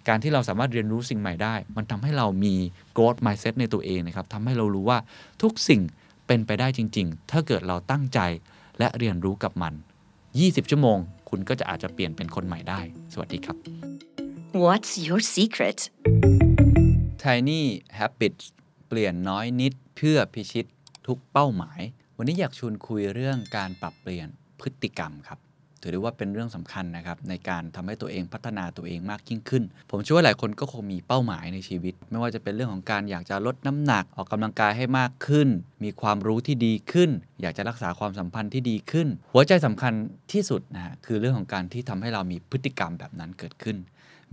การที่เราสามารถเรียนรู้สิ่งใหม่ได้ มันทำให้เรามี growth mindset ในตัวเองนะครับทำให้เรารู้ว่าทุกสิ่งเป็นไปได้จริง ๆ ถ้าเกิดเราตั้งใจและเรียนรู้กับมัน 20 ชั่วโมง คุณก็จะอาจจะเปลี่ยนเป็นคนใหม่ได้ สวัสดีครับ What's your secret? Tiny Habits เปลี่ยนน้อยนิดเพื่อพิชิตทุกเป้าหมาย วันนี้อยากชวนคุยเรื่องการปรับเปลี่ยนพฤติกรรมครับ ถือได้ว่าเป็นเรื่องสำคัญนะครับในการทำให้ตัวเองพัฒนาตัวเองมากยิ่งขึ้น ผมเชื่อว่าหลายคนก็คงมีเป้าหมายในชีวิต ไม่ว่าจะเป็นเรื่องของการอยากจะลดน้ำหนักออกกำลังกายให้มากขึ้น มีความรู้ที่ดีขึ้น อยากจะรักษาความสัมพันธ์ที่ดีขึ้น หัวใจสำคัญที่สุดนะฮะคือเรื่องของการที่ทำให้เรามีพฤติกรรมแบบนั้นเกิดขึ้น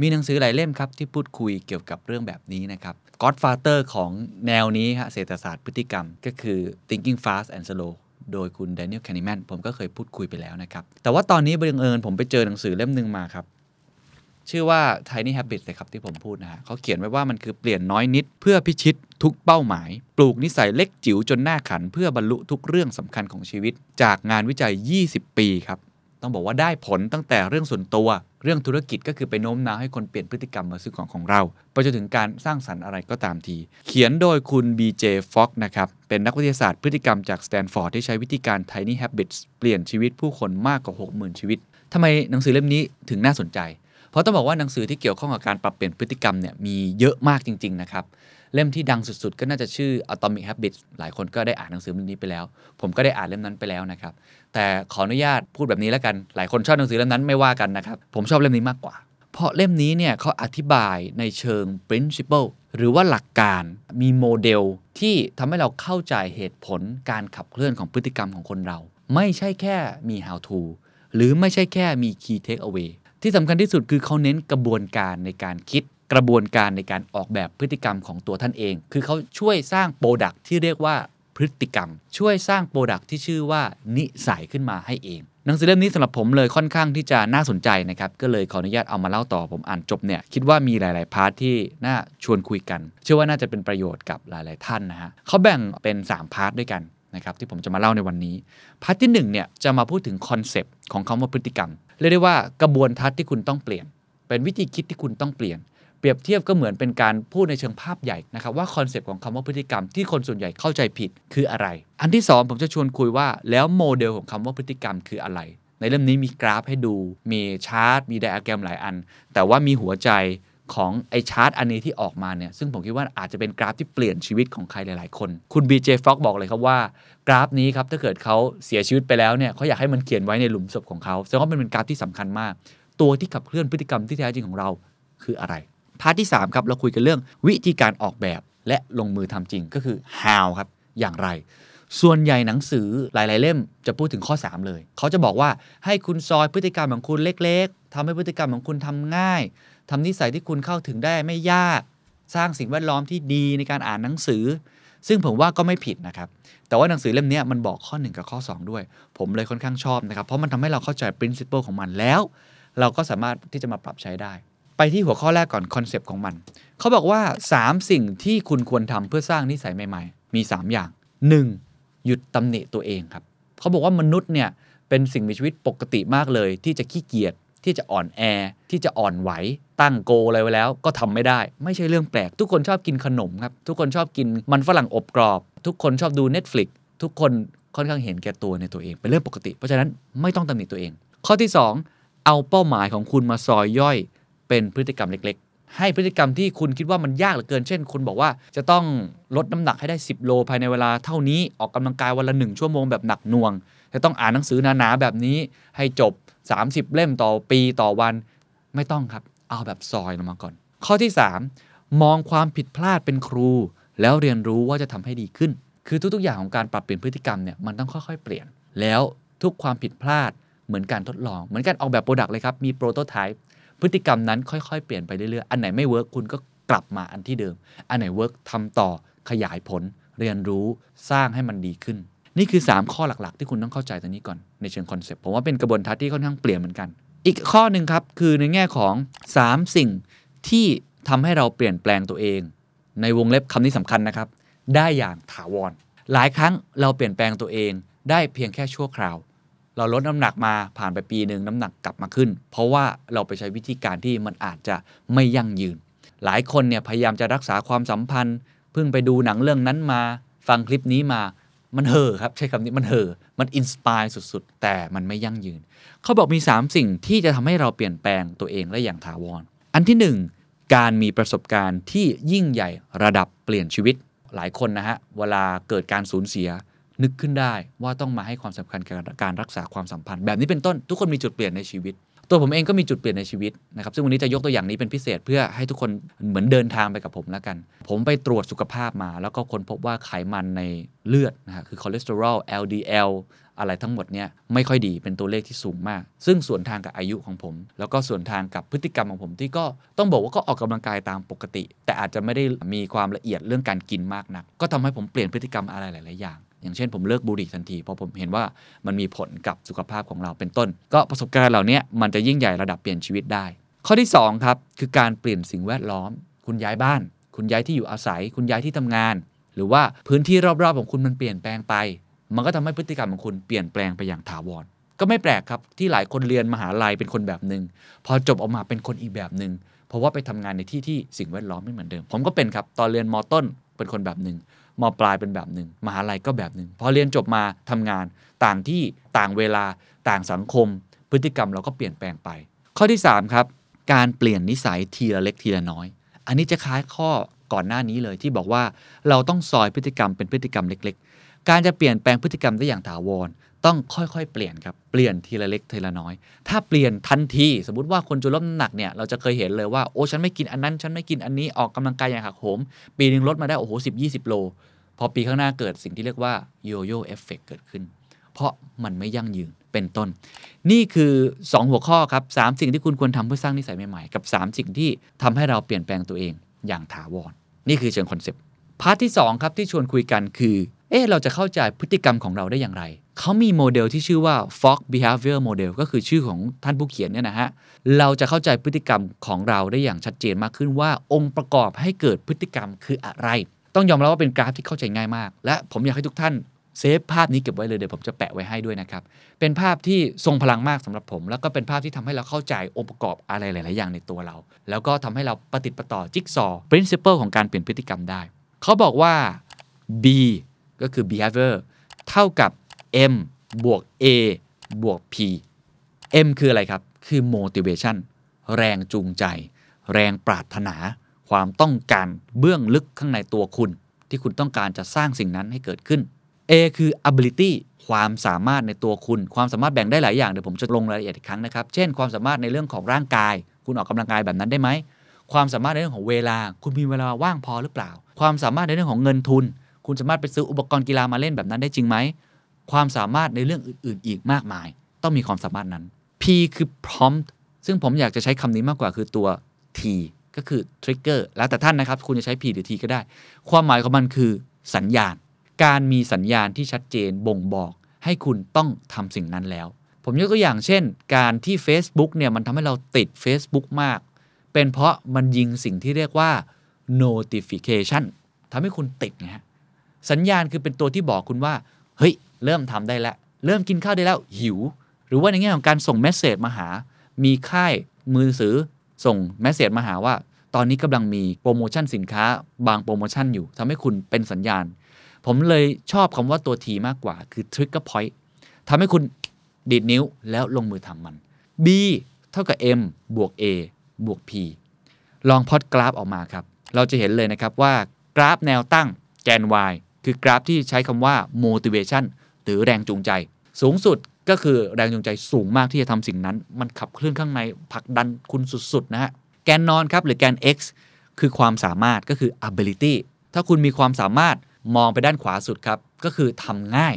มีหนังสือหลายเล่มครับที่พูดคุยเกี่ยวกับเรื่องแบบนี้นะครับ Godfather ของแนวนี้ฮะเศรษฐศาสตร์พฤติกรรมก็คือ Thinking Fast and Slow โดยคุณแดเนียลแคนิแมนผมก็เคยพูดคุยไปแล้วนะครับ แต่ว่าตอนนี้บังเอิญผมไปเจอหนังสือเล่มหนึ่งมาครับ ชื่อว่า Tiny Habits เลยครับที่ผมพูดนะฮะเขาเขียนไว้ว่ามันคือเปลี่ยนน้อยนิดเพื่อพิชิตทุกเป้าหมาย ปลูกนิสัยเล็กจิ๋วจนหน้าขัน เพื่อบรรลุทุกเรื่องสำคัญของชีวิต จากงานวิจัย 20 ปีครับ ต้องบอกว่าได้ผลตั้งแต่เรื่องส่วนตัว เรื่องธุรกิจก็คือไปโน้มน้าวให้คนเปลี่ยนพฤติกรรมมาซื้อของของเราไปจนถึงการสร้างสรรค์อะไรก็ตามที เขียนโดยคุณ BJ Fogg นะครับ เป็นนักวิทยาศาสตร์พฤติกรรมจากสแตนฟอร์ดที่ใช้วิธีการ Tiny Habits เปลี่ยนชีวิตผู้คนมากกว่า 60,000 ชีวิตทำไมหนังสือเล่มนี้ถึงน่าสนใจ เพราะต้องบอกว่าหนังสือที่เกี่ยวข้องกับการปรับเปลี่ยนพฤติกรรมเนี่ยมีเยอะมากจริง ๆ นะครับ เล่มที่ดังสุดๆ ก็น่าจะชื่อ Atomic Habits หลายคนก็ได้อ่านหนังสือเล่มนี้ไปแล้ว ผมก็ได้อ่านเล่มนั้นไปแล้วนะครับ แต่ขออนุญาตพูดแบบนี้แล้วกัน หลายคนชอบหนังสือเล่มนั้นไม่ว่ากันนะครับ ผมชอบเล่มนี้มากกว่า เพราะเล่มนี้เนี่ยเขาอธิบายในเชิง principle หรือว่าหลักการมีโมเดลที่ทำให้เราเข้าใจเหตุผลการขับเคลื่อนของพฤติกรรมของคนเรา ไม่ใช่แค่มี how to หรือไม่ใช่แค่มี key take away ที่สำคัญที่สุดคือเขาเน้นกระบวนการในการคิด กระบวนการในการออกแบบพฤติกรรมของตัวท่านเอง คือเขาช่วยสร้าง product ที่เรียกว่าพฤติกรรม ช่วยสร้าง product ที่ชื่อว่านิสัยขึ้นมาให้เอง หนังสือเล่มนี้สำหรับผมเลยค่อนข้างที่จะน่าสนใจนะครับ ก็เลยขออนุญาตเอามาเล่าต่อผมอ่านจบเนี่ยคิดว่ามีหลาย ๆ part ที่น่าชวนคุยกัน เชื่อว่าน่าจะเป็นประโยชน์กับหลาย ๆ ท่านนะฮะเขาแบ่งเป็น 3 part ด้วยกันนะครับที่ผมจะมาเล่าในวันนี้ part ที่1เนี่ยจะมาพูดถึง concept ของคำว่าพฤติกรรมเรียกได้ว่ากระบวนทัศน์ที่คุณต้องเปลี่ยน เป็นวิธีคิดที่คุณต้องเปลี่ยน เปรียบเทียบก็เหมือนเป็นการพูดในเชิงภาพใหญ่นะครับว่า concept ของคำว่าพฤติกรรมที่คนส่วนใหญ่เข้าใจผิดคืออะไร อันที่ 2 ผมจะชวนคุยว่าแล้วโมเดลของคำว่าพฤติกรรมคืออะไร ในเล่มนี้มีกราฟให้ดู มีชาร์ตมีไดอะแกรมหลายอัน แต่ว่ามีหัวใจของไอชาร์ตอันนี้ที่ออกมาเนี่ยซึ่งผมคิดว่าอาจจะเป็นกราฟที่เปลี่ยนชีวิตของใครหลาย ๆ คน คุณ BJ Fogg บอกเลยครับว่า กราฟนี้ครับถ้าเกิดเขาเสียชีวิตไปแล้วเนี่ยเขาอยากให้มันเขียนไว้ในหลุมศพของเขาแสดงว่ามันเป็นกราฟที่สำคัญมาก ตัวที่ขับเคลื่อนพฤติกรรมที่แท้จริงของเราคืออะไร part ที่ 3 ครับ เราคุยกันเรื่องวิธีการออกแบบและลงมือทำจริงก็คือ how ครับ อย่างไร ส่วนใหญ่หนังสือหลาย ๆ เล่มจะพูดถึงข้อ 3 เลย เขาจะบอกว่าให้คุณซอยพฤติกรรมของคุณเล็ก ๆทำให้พฤติกรรมของคุณทำง่ายทำนิสัยที่คุณเข้าถึงได้ไม่ยาก สร้างสิ่งแวดล้อมที่ดีในการอ่านหนังสือ ซึ่งผมว่าก็ไม่ผิดนะครับ แต่ว่าหนังสือเล่มนี้มันบอกข้อ 1 กับข้อ 2 ด้วย ผมเลยค่อนข้างชอบนะครับ เพราะมันทำให้เราเข้าใจ principle ของมันแล้ว เราก็สามารถที่จะมาปรับใช้ได้ ไปที่หัวข้อแรกก่อน concept ของมัน เขาบอกว่า 3 สิ่งที่คุณควรทำเพื่อสร้างนิสัยใหม่ ๆ มี 3 อย่าง 1. หยุดตำหนิตัวเองครับ เขาบอกว่ามนุษย์เนี่ยเป็นสิ่งมีชีวิตปกติมากเลย ที่จะขี้เกียจที่จะอ่อนแอ ที่จะอ่อนไหว ตั้ง goal อะไรไว้แล้ว ก็ทำไม่ได้ ไม่ใช่เรื่องแปลก ทุกคนชอบกินขนมครับ ทุกคนชอบกินมันฝรั่งอบกรอบ ทุกคนชอบดู Netflix ทุกคนค่อนข้างเห็นแก่ตัวในตัวเอง เป็นเรื่องปกติ เพราะฉะนั้นไม่ต้องตำหนิตัวเอง ข้อที่ 2 เอาเป้าหมายของคุณมาซอยย่อย เป็นพฤติกรรมเล็กๆ ให้พฤติกรรมที่คุณคิดว่ามันยากเหลือเกิน เช่น คุณบอกว่าจะต้องลดน้ำหนักให้ได้ 10 โลภายในเวลาเท่านี้ออกกำลังกายวันละ 1 ชั่วโมงแบบหนักหน่วง จะต้องอ่านหนังสือหนาๆแบบนี้ให้จบ 30 เล่มต่อปีต่อวัน ไม่ต้องครับ เอาแบบซอยลงมาก่อน ข้อที่ 3 มองความผิดพลาดเป็นครู แล้วเรียนรู้ว่าจะทำให้ดีขึ้น คือทุกๆ อย่างของการปรับเปลี่ยนพฤติกรรมเนี่ยมันต้องค่อยๆ เปลี่ยน แล้วทุกความผิดพลาดเหมือนการทดลอง เหมือนการออกแบบ product เลยครับ มี prototype พฤติกรรมนั้นค่อยๆ เปลี่ยนไปเรื่อยๆ อันไหนไม่ work คุณก็กลับมาอันที่เดิม อันไหน work ทำต่อขยายผล เรียนรู้สร้างให้มันดีขึ้น นี่คือ 3 ข้อหลักๆ ที่คุณต้องเข้าใจตรงนี้ก่อนในเชิง concept ผมว่าเป็นกระบวนทัศน์ที่ค่อนข้างเปลี่ยนเหมือนกัน อีกข้อหนึ่งครับคือในแง่ของ 3 สิ่งที่ทำให้เราเปลี่ยนแปลงตัวเอง ในวงเล็บคำนี้สำคัญนะครับ ได้อย่างถาวร หลายครั้งเราเปลี่ยนแปลงตัวเองได้เพียงแค่ชั่วคราว เราลดน้ำหนักมาผ่านไปปีหนึ่งน้ำหนักกลับมาขึ้น เพราะว่าเราไปใช้วิธีการที่มันอาจจะไม่ยั่งยืน หลายคนเนี่ยพยายามจะรักษาความสัมพันธ์ เพิ่งไปดูหนังเรื่องนั้นมา ฟังคลิปนี้มามันเห่อครับ ใช้คำนี้มันเห่อมันอินสปายสุดๆ แต่มันไม่ยั่งยืน เขาบอกมี 3 สิ่งที่จะทำให้เราเปลี่ยนแปลงตัวเองได้อย่างถาวร อันที่ 1 การมีประสบการณ์ที่ยิ่งใหญ่ระดับเปลี่ยนชีวิต หลายคนนะฮะ เวลาเกิดการสูญเสีย นึกขึ้นได้ว่าต้องมาให้ความสำคัญกับการรักษาความสัมพันธ์ แบบนี้เป็นต้นทุกคนมีจุดเปลี่ยนในชีวิต ตัวผมเองก็มีจุดเปลี่ยนในชีวิตนะครับซึ่งวันนี้จะยกตัวอย่างนี้เป็นพิเศษเพื่อให้ทุกคนเหมือนเดินทางไปกับผมแล้วกัน ผมไปตรวจสุขภาพมา แล้วก็ค้นพบว่าไขมันในเลือดนะฮะคือคอเลสเตอรอล LDL อะไรทั้งหมดเนี่ยไม่ค่อยดีเป็นตัวเลขที่สูงมาก ซึ่งส่วนทางกับอายุของผม แล้วก็ส่วนทางกับพฤติกรรมของผมที่ก็ต้องบอกว่าก็ออกกำลังกายตามปกติ แต่อาจจะไม่ได้มีความละเอียดเรื่องการกินมากนัก ก็ทำให้ผมเปลี่ยนพฤติกรรมอะไรหลาย ๆ อย่าง อย่างเช่นผมเลิกบุหรี่ทันทีเพราะผมเห็นว่ามันมีผลกับสุขภาพของเราเป็นต้น ก็ประสบการณ์เหล่านี้มันจะยิ่งใหญ่ระดับเปลี่ยนชีวิตได้ ข้อที่2ครับคือการเปลี่ยนสิ่งแวดล้อม คุณย้ายบ้าน คุณย้ายที่อยู่อาศัย คุณย้ายที่ทำงาน หรือว่าพื้นที่รอบๆของคุณมันเปลี่ยนแปลงไป มันก็ทำให้พฤติกรรมของคุณเปลี่ยนแปลงไปอย่างถาวรก็ไม่แปลกครับที่หลายคนเรียนมหาลัยเป็นคนแบบหนึ่งพอจบออกมาเป็นคนอีกแบบหนึ่งเพราะว่าไปทำงานในที่ที่สิ่งแวดล้อมไม่เหมือนเดิม ผมก็เป็นครับตอนเรียนมต้นเป็นคนแบบหนึ่ง มปลายเป็นแบบหนึ่งมหาลัยก็แบบหนึ่งพอเรียนจบมาทำงานต่างที่ต่างเวลาต่างสังคม พฤติกรรมเราก็เปลี่ยนแปลงไป ข้อที่ 3 ครับ การเปลี่ยนนิสัยทีละเล็กทีละน้อย อันนี้จะคล้ายข้อก่อนหน้านี้เลยที่บอกว่าเราต้องซอยพฤติกรรมเป็นพฤติกรรมเล็ก ๆ การจะเปลี่ยนแปลงพฤติกรรมได้อย่างถาวร ต้องค่อยๆ เปลี่ยนครับ เปลี่ยนทีละเล็กทีละน้อย ถ้าเปลี่ยนทันที สมมติว่าคนจะลดน้ำหนักเนี่ย เราจะเคยเห็นเลยว่า โอ้ ฉันไม่กินอันนั้น ฉันไม่กินอันนี้ ออกกำลังกายอย่างหักโหม ปีหนึ่งลดมาได้ โอ้โหสิบยี่สิบโล พอปีข้างหน้าเกิดสิ่งที่เรียกว่าโยโย่เอฟเฟกเกิดขึ้น เพราะมันไม่ยั่งยืน เป็นต้น นี่คือ 2 หัวข้อครับสสิ่งที่คุณควรทำเพื่อสร้างนิสัยใหม่ๆ กับ 3 สิ่งที่ทำให้เราเปลี่ยนแปลงตัวเองอย่างถาวร นี่คือเชิง concept part ที่2ครับที่ชวนคุยกันคือ เอ๊ะเราจะเข้าใจพฤติกรรมของเราได้อย่างไร เขามีโมเดลที่ชื่อว่า Fogg Behavior Model ก็คือชื่อของท่านผู้เขียนเนี่ยนะฮะ เราจะเข้าใจพฤติกรรมของเราได้อย่างชัดเจนมากขึ้นว่าองค์ประกอบให้เกิดพฤติกรรมคืออะไร ต้องยอมรับว่าเป็นกราฟที่เข้าใจง่ายมาก และผมอยากให้ทุกท่าน save ภาพนี้เก็บไว้เลยเดี๋ยวผมจะแปะไว้ให้ด้วยนะครับ เป็นภาพที่ทรงพลังมากสำหรับผม แล้วก็เป็นภาพที่ทำให้เราเข้าใจองค์ประกอบอะไรหลาย ๆ อย่างในตัวเรา แล้วก็ทำให้เราปฏิติดประต่อจิ๊กซอ principle ของการเปลี่ยนพฤติกรรมได้ เขาบอกว่า B ก็คือ behavior เท่ากับ M บวก A บวก P M คืออะไรครับ คือ motivation แรงจูงใจ แรงปรารถนา ความต้องการเบื้องลึกข้างในตัวคุณ ที่คุณต้องการจะสร้างสิ่งนั้นให้เกิดขึ้น A คือ ability ความสามารถในตัวคุณ ความสามารถแบ่งได้หลายอย่าง เดี๋ยวผมจะลงรายละเอียดอีกครั้งนะครับ เช่น ความสามารถในเรื่องของร่างกาย คุณออกกำลังกายแบบนั้นได้ไหม ความสามารถในเรื่องของเวลา คุณมีเวลาว่างพอหรือเปล่า ความสามารถในเรื่องของเงินทุน คุณสามารถไปซื้ออุปกรณ์กีฬามาเล่นแบบนั้นได้จริงไหม ความสามารถในเรื่องอื่น ๆ อีกมากมาย ต้องมีความสามารถนั้น P คือ prompt ซึ่งผมอยากจะใช้คำนี้มากกว่าคือตัว T ก็คือ trigger แล้วแต่ท่านนะครับ คุณจะใช้ P หรือ T ก็ได้ ความหมายของมันคือสัญญาณ การมีสัญญาณที่ชัดเจนบ่งบอกให้คุณต้องทำสิ่งนั้นแล้ว ผมยกตัวอย่างเช่น การที่ Facebook เนี่ยมันทำให้เราติด Facebook มาก เป็นเพราะมันยิงสิ่งที่เรียกว่า notification ทำให้คุณติดนะฮะสัญญาณคือเป็นตัวที่บอกคุณว่า เฮ้ย เริ่มทำได้แล้ว เริ่มกินข้าวได้แล้วหิว หรือว่าในแง่ของการส่งเมสเซจมาหา มีค่ายมือถือส่งเมสเซจมาหาว่า ตอนนี้กำลังมีโปรโมชั่นสินค้า บางโปรโมชั่นอยู่ทำให้คุณเป็นสัญญาณ ผมเลยชอบคำว่าตัว T มากกว่า คือ trigger point ทำให้คุณดีดนิ้วแล้วลงมือทำมัน B เท่ากับ M บวก A บวก P ลองพอดกราฟออกมาครับ เราจะเห็นเลยนะครับว่ากราฟแนวตั้งแกน Y คือกราฟที่ใช้คำว่า motivation หรือแรงจูงใจ สูงสุดก็คือแรงจูงใจสูงมากที่จะทำสิ่งนั้น มันขับเคลื่อนข้างในผลักดันคุณสุดๆนะฮะแกนนอนครับหรือแกน x คือความสามารถก็คือ ability ถ้าคุณมีความสามารถมองไปด้านขวาสุดครับ ก็คือทำง่าย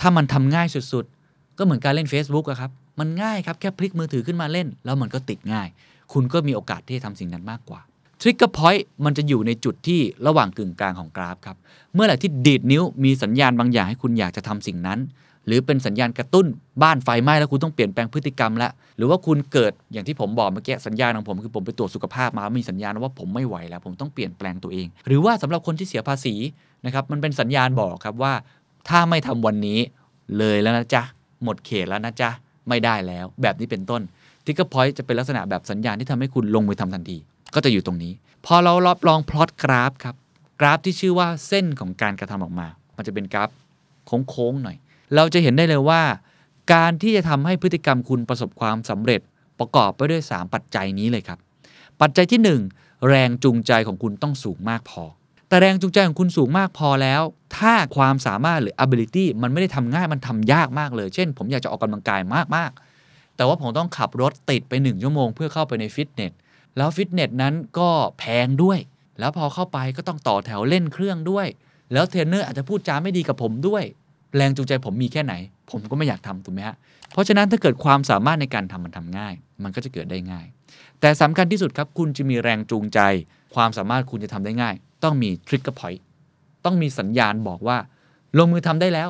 ถ้ามันทำง่ายสุดๆ ก็เหมือนการเล่น Facebook อะครับ มันง่ายครับ แค่พลิกมือถือขึ้นมาเล่น แล้วมันก็ติดง่าย คุณก็มีโอกาสที่จะทำสิ่งนั้นมากกว่า Trigger Point มันจะอยู่ในจุดที่ระหว่างกึ่งกลางของกราฟครับเมื่อไหร่ที่ดีดนิ้วมีสัญญาณบางอย่างให้คุณอยากจะทำสิ่งนั้น หรือเป็นสัญญาณกระตุ้นบ้านไฟไหม้แล้วคุณต้องเปลี่ยนแปลงพฤติกรรมแล้วหรือว่าคุณเกิดอย่างที่ผมบอกเมื่อกี้สัญญาณของผมคือผมไปตรวจสุขภาพมามีสัญญาณว่าผมไม่ไหวแล้ว ผมต้องเปลี่ยนแปลงตัวเอง หรือว่าสำหรับคนที่เสียภาษีนะครับมันเป็นสัญญาณบอกครับว่า ถ้าไม่ทำวันนี้เลยแล้วนะจ๊ะหมดเขตแล้วนะจ๊ะไม่ได้แล้ว แบบนี้เป็นต้น trigger point จะเป็นลักษณะแบบสัญญาณที่ทำให้คุณลงมือทำทันที ก็จะอยู่ตรงนี้ พอเราลอบลองพลอตกราฟครับ กราฟที่ชื่อว่าเส้นของการกระทำออกมา มันจะเป็นกราฟโค้งๆหน่อย เราจะเห็นได้เลยว่า การที่จะทำให้พฤติกรรมคุณประสบความสำเร็จประกอบไปด้วย 3 ปัจจัยนี้เลยครับ ปัจจัยที่ 1 แรงจูงใจของคุณต้องสูงมากพอ แต่แรงจูงใจของคุณสูงมากพอแล้ว ถ้าความสามารถหรือ ability มันไม่ได้ทำง่ายมันทำยากมากเลย เช่น ผมอยากจะออกกำลังกายมากๆ แต่ว่าผมต้องขับรถติดไป 1 ชั่วโมง เพื่อเข้าไปในฟิตเนส แล้วฟิตเนสนั้นก็แพงด้วย แล้วพอเข้าไปก็ต้องต่อแถวเล่นเครื่องด้วย แล้วเทรนเนอร์อาจจะพูดจาไม่ดีกับผมด้วย แรงจูงใจผมมีแค่ไหน ผมก็ไม่อยากทำถูกไหมฮะเพราะฉะนั้นถ้าเกิดความสามารถในการทำมันทำง่าย มันก็จะเกิดได้ง่าย แต่สำคัญที่สุดครับคุณจะมีแรงจูงใจ ความสามารถคุณจะทำได้ง่าย ต้องมี trigger point ต้องมีสัญญาณบอกว่า ลงมือทำได้แล้ว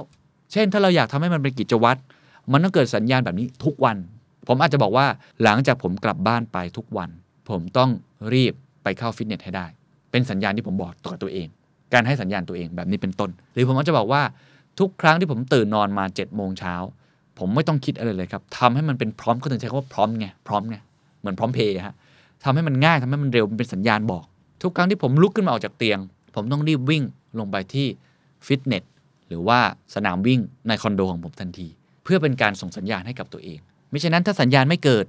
เช่น ถ้าเราอยากทำให้มันเป็นกิจวัตรมันต้องเกิดสัญญาณแบบนี้ทุกวัน ผมอาจจะบอกว่าหลังจากผมกลับบ้านไปทุกวัน ผมต้องรีบไปเข้าฟิตเนสให้ได้ เป็นสัญญาณที่ผมบอกตัวตัวเอง การให้สัญญาณตัวเองแบบนี้เป็นต้น หรือผมอาจจะบอกว่าทุกครั้งที่ผมตื่นนอนมา7จ็ดโมงเช้าผมไม่ต้องคิดอะไรเลยครับทำให้มันเป็นพร้อมก็ถึงใช้คำว่าพร้อมไงพร้อมไงเหมือนพร้อมเพย์ฮะทำให้มันง่ายทำให้มันเร็วมันเป็นสัญญาณบอก ทุกครั้งที่ผมลุกขึ้นมาออกจากเตียง ผมต้องรีบวิ่งลงไปที่ฟิตเนสหรือว่าสนามวิ่งในคอนโดของผมทันที เพื่อเป็นการส่งสัญญาณให้กับตัวเองไมิฉะนั้นถ้าสัญญาณไม่เกิด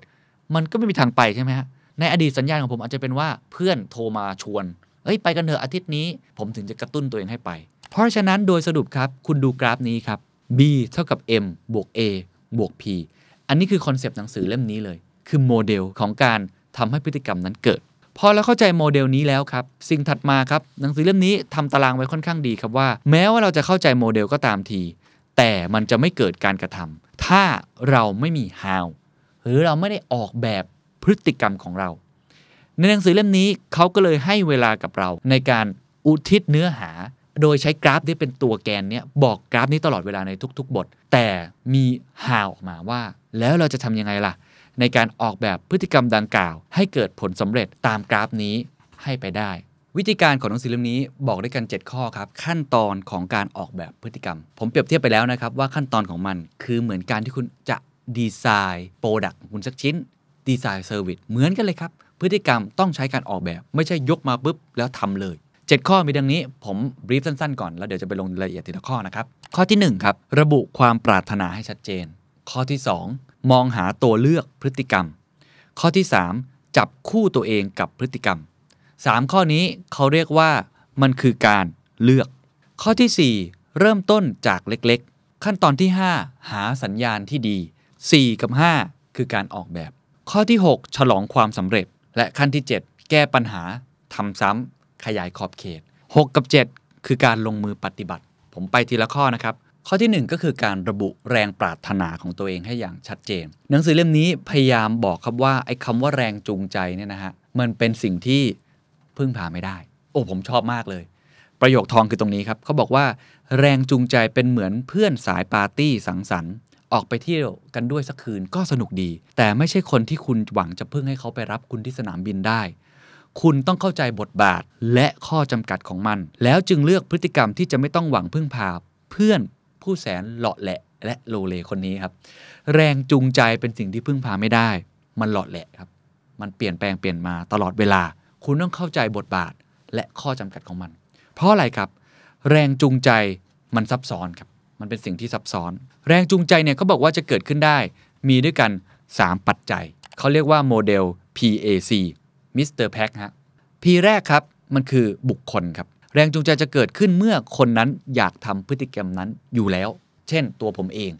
มันก็ไม่มีทางไปใช่ไหมฮะ ในอดีตสัญญาณของผมอาจจะเป็นว่าเพื่อนโทรมาชวน เอ้ยไปกันเถอะอาทิตย์นี้ ผมถึงจะกระตุ้นตัวเองให้ไป เพราะฉะนั้นโดยสรุปครับ คุณดูกราฟนี้ครับ b เท่ากับ m บวก a บวก p อันนี้คือ concept หนังสือเล่มนี้เลย คือโมเดลของการทำให้พฤติกรรมนั้นเกิด พอเราเข้าใจโมเดลนี้แล้วครับ สิ่งถัดมาครับ หนังสือเล่มนี้ทำตารางไว้ค่อนข้างดีครับว่า แม้ว่าเราจะเข้าใจโมเดลก็ตามที แต่มันจะไม่เกิดการกระทำถ้าเราไม่มี how หรือเราไม่ได้ออกแบบ พฤติกรรมของเรา ในหนังสือเล่มนี้เขาก็เลยให้เวลากับเรา ในการอุทิศเนื้อหา โดยใช้กราฟที่เป็นตัวแกนเนี้ยบอกกราฟนี้ตลอดเวลาในทุก ๆ บท แต่มี how ออกมาว่า แล้วเราจะทำยังไงล่ะ ในการออกแบบพฤติกรรมดังกล่าว ให้เกิดผลสำเร็จตามกราฟนี้ให้ไปได้วิธีการของหนังสือเล่มนี้บอกด้วยกัน 7 ข้อครับ ขั้นตอนของการออกแบบพฤติกรรม ผมเปรียบเทียบไปแล้วนะครับว่าขั้นตอนของมันคือเหมือนการที่คุณจะ design product ของคุณสักชิ้น design service เหมือนกันเลยครับ พฤติกรรมต้องใช้การออกแบบ ไม่ใช่ยกมาปุ๊บแล้วทำเลย 7 ข้อมีดังนี้ ผม brief สั้นๆก่อน แล้วเดี๋ยวจะไปลงรายละเอียดทีละข้อนะครับ ข้อที่1ครับระบุความปรารถนาให้ชัดเจน ข้อที่ 2 มองหาตัวเลือกพฤติกรรม ข้อที่ 3 จับคู่ตัวเองกับพฤติกรรม 3 ข้อนี้เขาเรียกว่ามันคือการเลือก ข้อที่ 4 เริ่มต้นจากเล็กๆ ขั้นตอนที่ 5 หาสัญญาณที่ดี 4 กับ 5 คือการออกแบบ ข้อที่ 6 ฉลองความสำเร็จ และขั้นที่ 7 แก้ปัญหาทำซ้ำขยายขอบเขต 6 กับ 7 คือการลงมือปฏิบัติ ผมไปทีละข้อนะครับ ข้อที่ 1 ก็คือการระบุแรงปรารถนาของตัวเองให้อย่างชัดเจน หนังสือเล่มนี้พยายามบอกครับว่าไอ้คำว่าแรงจูงใจเนี่ยนะฮะมันเป็นสิ่งที่พึ่งพาไม่ได้ โอ้ผมชอบมากเลย ประโยคทองคือตรงนี้ครับเขาบอกว่า แรงจูงใจเป็นเหมือนเพื่อนสายปาร์ตี้สังสรรค์ ออกไปเที่ยวกันด้วยสักคืนก็สนุกดี แต่ไม่ใช่คนที่คุณหวังจะพึ่งให้เขาไปรับคุณที่สนามบินได้ คุณต้องเข้าใจบทบาทและข้อจำกัดของมัน แล้วจึงเลือกพฤติกรรมที่จะไม่ต้องหวังพึ่งพา เพื่อนผู้แสนหลาะแหละ และโลเลคนนี้ครับ แรงจูงใจเป็นสิ่งที่พึ่งพาไม่ได้ มันเหลาะแหละครับ มันเปลี่ยนแปลงเปลี่ยนมาตลอดเวลา คุณต้องเข้าใจบทบาทและข้อจำกัดของมัน เพราะอะไรครับ แรงจูงใจมันซับซ้อนครับ มันเป็นสิ่งที่ซับซ้อน แรงจูงใจเนี่ยเขาบอกว่าจะเกิดขึ้นได้ มีด้วยกัน 3 ปัจจัย เขาเรียกว่าโมเดล PAC มิสเตอร์ PAC ฮะ P แรกครับ มันคือบุคคลครับ แรงจูงใจจะเกิดขึ้นเมื่อคนนั้นอยากทำพฤติกรรมนั้นอยู่แล้ว เช่นตัวผมเอง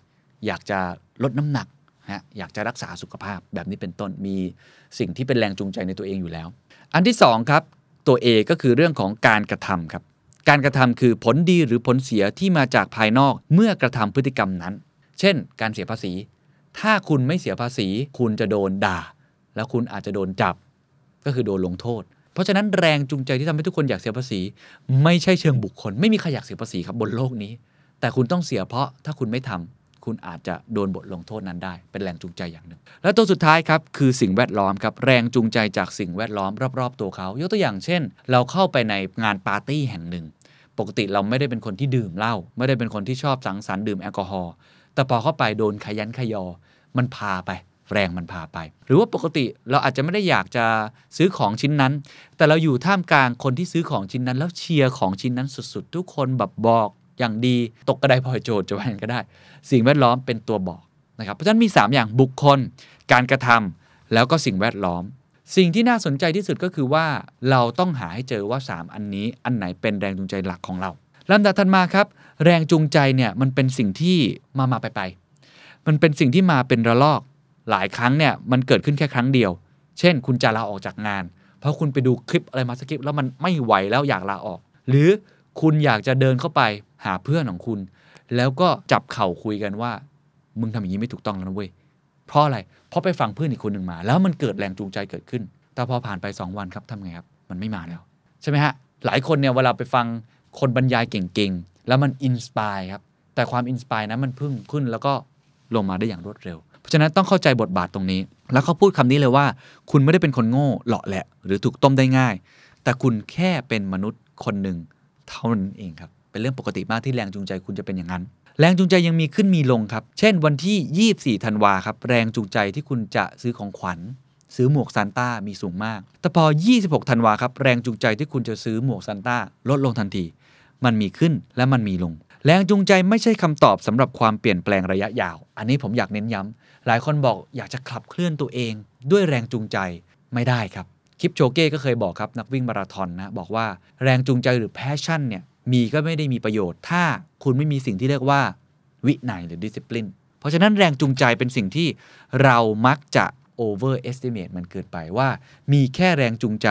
อยากจะลดน้ำหนักฮะอยากจะรักษาสุขภาพแบบนี้เป็นต้นมีสิ่งที่เป็นแรงจูงใจในตัวเองอยู่แล้ว อันที่2ครับตัว A ก็คือเรื่องของการกระทำครับ การกระทำคือผลดีหรือผลเสียที่มาจากภายนอกเมื่อกระทำพฤติกรรมนั้น เช่น การเสียภาษี ถ้าคุณไม่เสียภาษี คุณจะโดนด่า แล้วคุณอาจจะโดนจับ ก็คือโดนลงโทษ เพราะฉะนั้นแรงจูงใจที่ทำให้ทุกคนอยากเสียภาษี ไม่ใช่เชิงบุคคล ไม่มีใครอยากเสียภาษีครับบนโลกนี้ แต่คุณต้องเสียเพราะถ้าคุณไม่ทำคุณอาจจะโดนบทลงโทษนั้นได้ เป็นแรงจูงใจอย่างหนึ่ง และตัวสุดท้ายครับคือสิ่งแวดล้อมครับแรงจูงใจจากสิ่งแวดล้อมรอบๆ ตัวเขา ยกตัวอย่างเช่น เราเข้าไปในงานปาร์ตี้แห่งหนึ่ง ปกติเราไม่ได้เป็นคนที่ดื่มเหล้าไม่ได้เป็นคนที่ชอบสังสรรค์ดื่มแอลกอฮอล์แต่พอเข้าไปโดนขยันขยอ มันพาไป แรงมันพาไป หรือว่าปกติเราอาจจะไม่ได้อยากจะซื้อของชิ้นนั้น แต่เราอยู่ท่ามกลางคนที่ซื้อของชิ้นนั้น แล้วเชียร์ของชิ้นนั้นสุดๆ ทุกคนแบบบอกอย่างดีตกกระไดพลอยโจทย์จะว่าอย่างนั้นก็ได้ สิ่งแวดล้อมเป็นตัวบอกนะครับเพราะฉะนั้นมี 3 อย่างบุคคล การกระทำแล้วก็สิ่งแวดล้อม สิ่งที่น่าสนใจที่สุดก็คือว่าเราต้องหาให้เจอว่า 3 อันนี้อันไหนเป็นแรงจูงใจหลักของเราลำดับถัดมาครับ แรงจูงใจเนี่ยมันเป็นสิ่งที่มามาไปไปมันเป็นสิ่งที่มาเป็นระลอก หลายครั้งเนี่ยมันเกิดขึ้นแค่ครั้งเดียว เช่น คุณจะลาออกจากงาน เพราะคุณไปดูคลิปอะไรมาสักคลิปแล้วมันไม่ไหวแล้วอยากลาออก หรือคุณอยากจะเดินเข้าไปหาเพื่อนของคุณ แล้วก็จับเข่าคุยกันว่า มึงทำอย่างนี้ไม่ถูกต้องแล้วนะเว้ยเพราะอะไร เพราะไปฟังเพื่อนอีกคนหนึ่งมา แล้วมันเกิดแรงจูงใจเกิดขึ้น แต่พอผ่านไป 2 วันครับทำไงครับ มันไม่มาแล้ว ใช่ไหมฮะ หลายคนเนี่ยเวลาไปฟังคนบรรยายเก่งๆ แล้วมัน inspire ครับ แต่ความ inspire นั้นมันพึ่งขึ้นแล้วก็ลงมาได้อย่างรวดเร็ว เพราะฉะนั้นต้องเข้าใจบทบาทตรงนี้ แล้วเขาพูดคำนี้เลยว่า คุณไม่ได้เป็นคนโง่เหลาะแหละ หรือถูกต้มได้ง่าย แต่คุณแค่เป็นมนุษย์คนหนึ่งเท่านั้นเองครับ เป็นเรื่องปกติมากที่แรงจูงใจคุณจะเป็นอย่างนั้น แรงจูงใจยังมีขึ้นมีลงครับ เช่นวันที่ 24ธันวาครับ แรงจูงใจที่คุณจะซื้อของขวัญ ซื้อหมวกซานต้ามีสูงมาก แต่พอ 26ธันวาครับ แรงจูงใจที่คุณจะซื้อหมวกซานต้าลดลงทันที มันมีขึ้นและมันมีลง แรงจูงใจไม่ใช่คำตอบสำหรับความเปลี่ยนแปลงระยะยาว อันนี้ผมอยากเน้นย้ำหลายคนบอกอยากจะขับเคลื่อนตัวเอง ด้วยแรงจูงใจไม่ได้ครับคลิปโชเก้ก็เคยบอกครับนักวิ่งมาราธอนนะบอกว่าแรงจูงใจหรือแพชชั่นเนี่ย มีก็ไม่ได้มีประโยชน์ ถ้าคุณไม่มีสิ่งที่เรียกว่า วินัยหรือ discipline เพราะฉะนั้นแรงจูงใจเป็นสิ่งที่เรามักจะ overestimate มันเกินไปว่า มีแค่แรงจูงใจ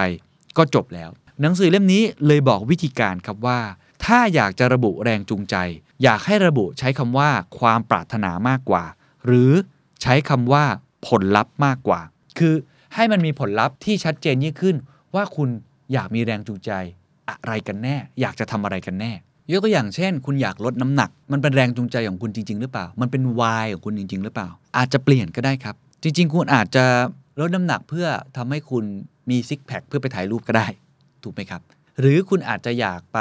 ก็จบแล้ว หนังสือเล่มนี้เลยบอกวิธีการครับว่า ถ้าอยากจะระบุแรงจูงใจ อยากให้ระบุใช้คำว่าความปรารถนามากกว่า หรือใช้คำว่าผลลัพธ์มากกว่า คือให้มันมีผลลัพธ์ที่ชัดเจนยิ่งขึ้น ว่าคุณอยากมีแรงจูงใจ อะไรกันแน่ อยากจะทำอะไรกันแน่ ยกตัวอย่างเช่น คุณอยากลดน้ำหนัก มันเป็นแรงจูงใจของคุณจริง ๆ หรือเปล่า มันเป็นวายของคุณจริง ๆ หรือเปล่า อาจจะเปลี่ยนก็ได้ครับ จริง ๆ คุณอาจจะลดน้ำหนักเพื่อทำให้คุณมีซิกแพคเพื่อไปถ่ายรูปก็ได้ ถูกไหมครับ หรือคุณอาจจะอยากไป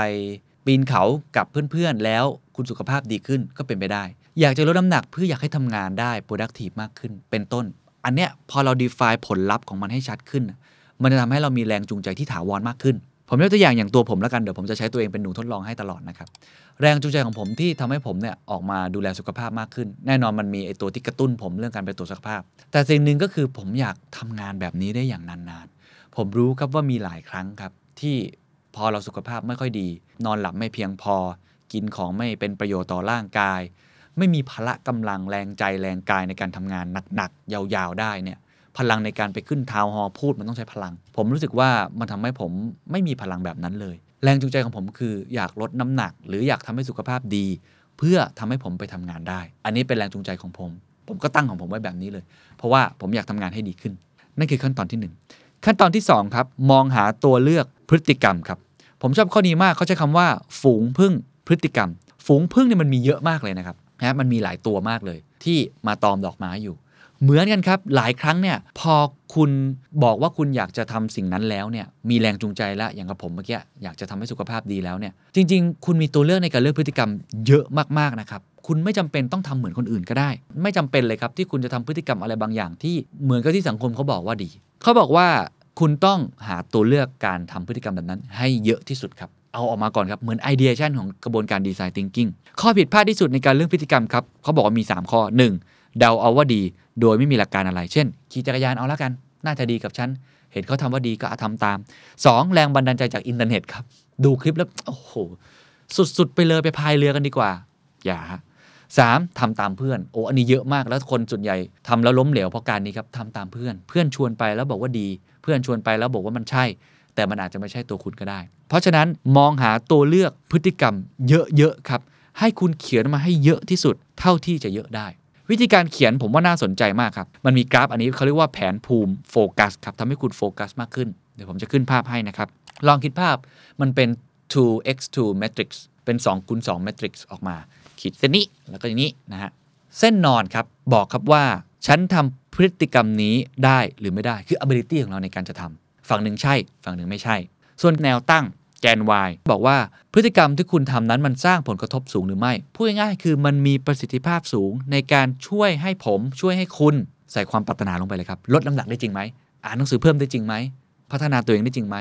ปีนเขากับเพื่อนๆ แล้วคุณสุขภาพดีขึ้นก็เป็นไปได้ อยากจะลดน้ำหนักเพื่ออยากให้ทำงานได้ productive มากขึ้น เป็นต้น อันเนี้ยพอเรา define ผลลัพธ์ของมันให้ชัดขึ้น มันจะทำให้เรามีแรงจูงใจที่ถาวรมากขึ้น ผมยกตัวอย่างอย่างตัวผมแล้วกันเดี๋ยวผมจะใช้ตัวเองเป็นหนูทดลองให้ตลอดนะครับแรงจูงใจของผมที่ทำให้ผมเนี่ยออกมาดูแลสุขภาพมากขึ้น แน่นอนมันมีไอตัวที่กระตุ้นผมเรื่องการไปตรวจสุขภาพ แต่สิ่งหนึ่งก็คือผมอยากทำงานแบบนี้ได้อย่างนานๆ ผมรู้ครับว่ามีหลายครั้งครับ ที่พอเราสุขภาพไม่ค่อยดี นอนหลับไม่เพียงพอ กินของไม่เป็นประโยชน์ต่อร่างกาย ไม่มีพละกำลังแรงใจแรงกายในการทำงานหนักๆยาวๆได้เนี่ย พลังในการไปขึ้นทาวน์ฮอลล์พูดมันต้องใช้พลัง ผมรู้สึกว่ามันทำให้ผมไม่มีพลังแบบนั้นเลย แรงจูงใจของผมคืออยากลดน้ำหนัก หรืออยากทำให้สุขภาพดี เพื่อทำให้ผมไปทำงานได้ อันนี้เป็นแรงจูงใจของผม ผมก็ตั้งของผมไว้แบบนี้เลย เพราะว่าผมอยากทำงานให้ดีขึ้น นั่นคือขั้นตอนที่หนึ่งขั้นตอนที่สองครับมองหาตัวเลือกพฤติกรรมครับผมชอบข้อนี้มากเขาใช้คำว่า ฝูงพึ่งพฤติกรรม ฝูงพึ่งเนี่ยมันมีเยอะมากเลยนะครับนะมันมีหลายตัวมากเลย ที่มาตอมดอกไม้อยู่ เหมือนกันครับ หลายครั้งเนี่ยพอคุณบอกว่าคุณอยากจะทำสิ่งนั้นแล้วเนี่ยมีแรงจูงใจแล้วอย่างกับผมเมื่อกี้อยากจะทำให้สุขภาพดีแล้วเนี่ยจริง ๆ คุณมีตัวเลือกในการเลือกพฤติกรรมเยอะมากๆนะครับคุณไม่จำเป็นต้องทำเหมือนคนอื่นก็ได้ ไม่จำเป็นเลยครับที่คุณจะทำพฤติกรรมอะไรบางอย่างที่เหมือนกับที่สังคมเขาบอกว่าดี เขาบอกว่าคุณต้องหาตัวเลือกการทำพฤติกรรมแบบนั้น ให้เยอะที่สุดครับ เอาออกมาก่อนครับ เหมือนไอเดียชันของกระบวนการดีไซน์ thinking ข้อผิดพลาดที่สุดในการเรื่องพฤติกรรมครับ เขาบอกว่ามี 3 ข้อ 1. เดาเอาว่าดี โดยไม่มีหลักการอะไร เช่น ขี่จักรยานเอาละกัน น่าจะดีกับฉัน เห็นเขาทำว่าดีก็ทำตาม 2. แรงบันดาลใจจากอินเทอร์เน็ตครับ ดูคลิปแล้ว โอ้โห สุด ๆ ไปเลยไปพายเรือกันดีกว่า อย่างสามทำตามเพื่อน โอ้ อันนี้เยอะมากแล้วคนส่วนใหญ่ทำแล้วล้มเหลวเพราะการนี้ครับทำตามเพื่อน เพื่อนชวนไปแล้วบอกว่าดี เพื่อนชวนไปแล้วบอกว่ามันใช่ แต่มันอาจจะไม่ใช่ตัวคุณก็ได้ เพราะฉะนั้นมองหาตัวเลือกพฤติกรรมเยอะๆครับ ให้คุณเขียนมาให้เยอะที่สุด เท่าที่จะเยอะได้ วิธีการเขียนผมว่าน่าสนใจมากครับ มันมีกราฟอันนี้เขาเรียกว่าแผนภูมิโฟกัสครับทำให้คุณโฟกัสมากขึ้น เดี๋ยวผมจะขึ้นภาพให้นะครับ ลองคิดภาพมันเป็น 2x2 matrix เป็น2คูณ2 matrix ออกมา ขีดเส้นนี้แล้วก็อย่างนี้นะฮะ เส้นนอนครับบอกครับว่า ฉันทำพฤติกรรมนี้ได้หรือไม่ได้คือ ability ของเราในการจะทำฝั่งหนึ่งใช่ ฝั่งหนึ่งไม่ใช่ ส่วนแนวตั้ง แกน y บอกว่าพฤติกรรมที่คุณทำนั้นมันสร้างผลกระทบสูงหรือไม่ พูดง่ายๆคือมันมีประสิทธิภาพสูงในการช่วยให้ผมช่วยให้คุณใส่ความปรารถนาลงไปเลยครับ ลดน้ำหนักได้จริงไหม อ่านหนังสือเพิ่มได้จริงไหม พัฒนาตัวเองได้จริงไหม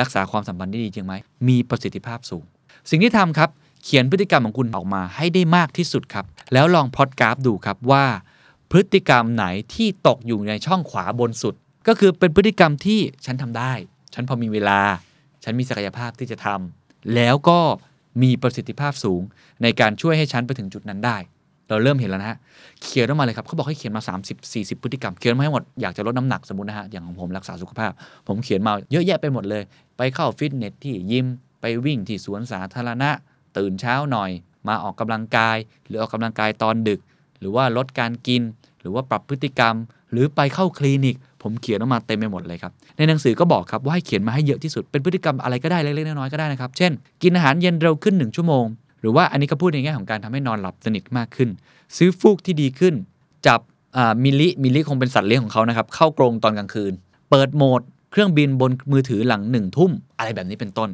รักษาความสัมพันธ์ได้ดีจริงไหม มีประสิทธิภาพสูง สิ่งที่ทำครับ เขียนพฤติกรรมของคุณออกมาให้ได้มากที่สุดครับ แล้วลองพอดกราฟดูครับว่า พฤติกรรมไหนที่ตกอยู่ในช่องขวาบนสุด ก็คือเป็นพฤติกรรมที่ฉันทำได้ ฉันพอมีเวลา ฉันมีศักยภาพที่จะทำแล้วก็มีประสิทธิภาพสูงในการช่วยให้ฉันไปถึงจุดนั้นได้ เราเริ่มเห็นแล้วนะฮะเขียนออกมาเลยครับเขาบอกให้เขียนมา 30 40 พฤติกรรมเขียนมาให้หมดอยากจะลดน้ำหนักสมมตินะฮะอย่างของผมรักษาสุขภาพ ผมเขียนมาเยอะแยะไปหมดเลย ไปเข้าฟิตเนสที่ยิมไปวิ่งที่สวนสาธารณะ ตื่นเช้าหน่อย มาออกกำลังกาย หรือออกกำลังกายตอนดึก หรือว่าลดการกิน หรือว่าปรับพฤติกรรม หรือไปเข้าคลินิก ผมเขียนออกมาเต็มไปหมดเลยครับ ในหนังสือก็บอกครับว่าให้เขียนมาให้เยอะที่สุด เป็นพฤติกรรมอะไรก็ได้เล็กๆน้อยๆก็ได้นะครับ เช่น กินอาหารเย็นเร็วขึ้น 1 ชั่วโมง หรือว่าอันนี้ก็พูดในแง่ของการทำให้นอนหลับสนิทมากขึ้น ซื้อฟูกที่ดีขึ้น จับมิลิ มิลลิคงเป็นสัตว์เลี้ยงของเขานะครับ เข้ากรงตอนกลางคืน เปิดโหมด เครื่องบินบนมือถือหลังหนึ่งทุ่ม อะไรแบบนี้เป็นต้น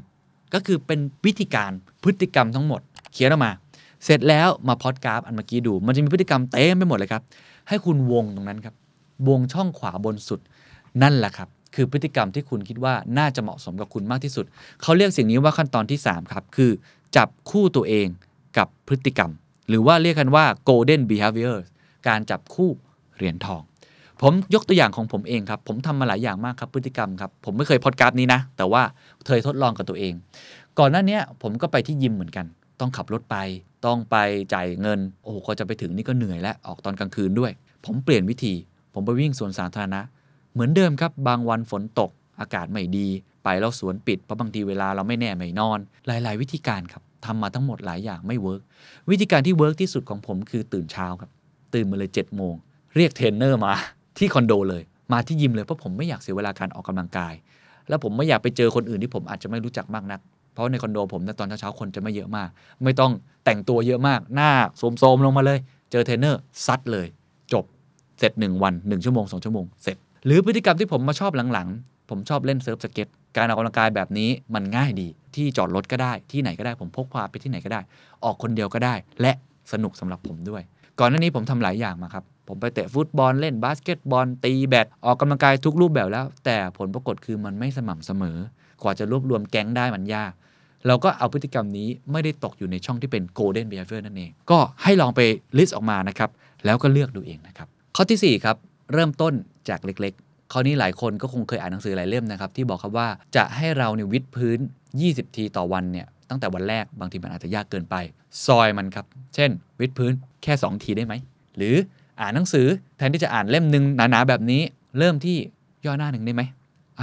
ก็คือเป็นวิธีการพฤติกรรมทั้งหมด เขียนออกมา เสร็จแล้วมาพอดกราฟอันเมื่อกี้ดู มันจะมีพฤติกรรมเต็มไปหมดเลยครับ ให้คุณวงตรงนั้นครับ วงช่องขวาบนสุด นั่นแหละครับ คือพฤติกรรมที่คุณคิดว่าน่าจะเหมาะสมกับคุณมากที่สุด เขาเรียกสิ่งนี้ว่าขั้นตอนที่ 3 ครับ คือ จับคู่ตัวเองกับพฤติกรรม หรือว่าเรียกกันว่า golden behavior การจับคู่เหรียญทอง ผมยกตัวอย่างของผมเองครับ ผมทำมาหลายอย่างมากครับพฤติกรรมครับ ผมไม่เคยพอดกราฟนี้นะ แต่ว่าเคยทดลองกับตัวเอง ก่อนหน้านี้ผมก็ไปที่ยิมเหมือนกัน ต้องขับรถไป ต้องไปจ่ายเงิน โอ้โหก็จะไปถึงนี่ก็เหนื่อยแล้ว ออกตอนกลางคืนด้วย ผมเปลี่ยนวิธี ผมไปวิ่งสวนสาธารณะ เหมือนเดิมครับ บางวันฝนตก อากาศไม่ดี ไปแล้วสวนปิด เพราะบางทีเวลาเราไม่แน่ไม่นอน หลาย ๆ วิธีการครับทำมาทั้งหมดหลายอย่างไม่ work วิธีการที่ work ที่สุดของผมคือตื่นเช้าครับ ตื่นมาเลยเจ็ดโมง เรียกเทรนเนอร์มาที่คอนโดเลย มาที่ยิมเลยเพราะผมไม่อยากเสียเวลาการออกกำลังกาย แล้วผมไม่อยากไปเจอคนอื่นที่ผมอาจจะไม่รู้จักมากนัก เพราะในคอนโดผมในตอนเช้าๆคนจะไม่เยอะมาก ไม่ต้องแต่งตัวเยอะมาก หน้าโทรมๆลงมาเลย เจอเทรนเนอร์ซัดเลย จบ เสร็จ 1 วัน 1 ชั่วโมง 2 ชั่วโมง เสร็จ หรือพฤติกรรมที่ผมมาชอบหลังๆ ผมชอบเล่นเซิร์ฟสเก็ตการออกกำลังกายแบบนี้มันง่ายดี ที่จอดรถก็ได้ที่ไหนก็ได้ผมพกพาไปที่ไหนก็ได้ ออกคนเดียวก็ได้ และสนุกสำหรับผมด้วย ก่อนหน้านี้ผมทำหลายอย่างมาครับผมไปเตะฟุตบอลเล่นบาสเกตบอลตีแบดออกกำลังกายทุกรูปแบบแล้ว แต่ผลปรากฏคือมันไม่สม่ำเสมอ กว่าจะรวบรวมแก๊งได้มันยากเราก็เอาพฤติกรรมนี้ไม่ได้ตกอยู่ในช่องที่เป็น golden behavior นั่นเอง ก็ให้ลองไป list ออกมานะครับ แล้วก็เลือกดูเองนะครับ ข้อทีสี่ 4 ครับ เริ่มต้นจากเล็กๆ ข้อนี้หลายคนก็คงเคยอ่านหนังสือหลายเล่มนะครับ ที่บอกครับว่าจะให้เราเนี่ยวิดพื้น 20 ทีต่อวันเนี่ยตั้งแต่วันแรกบางทีมันอาจจะยากเกินไป ซอยมันครับ เช่น วิดพื้นแค่ 2 ทีได้ไหม หรืออ่านหนังสือแทนที่จะอ่านเล่มหนึ่งหนาๆแบบนี้ เริ่มที่ย่อหน้าหนึ่งได้ไหม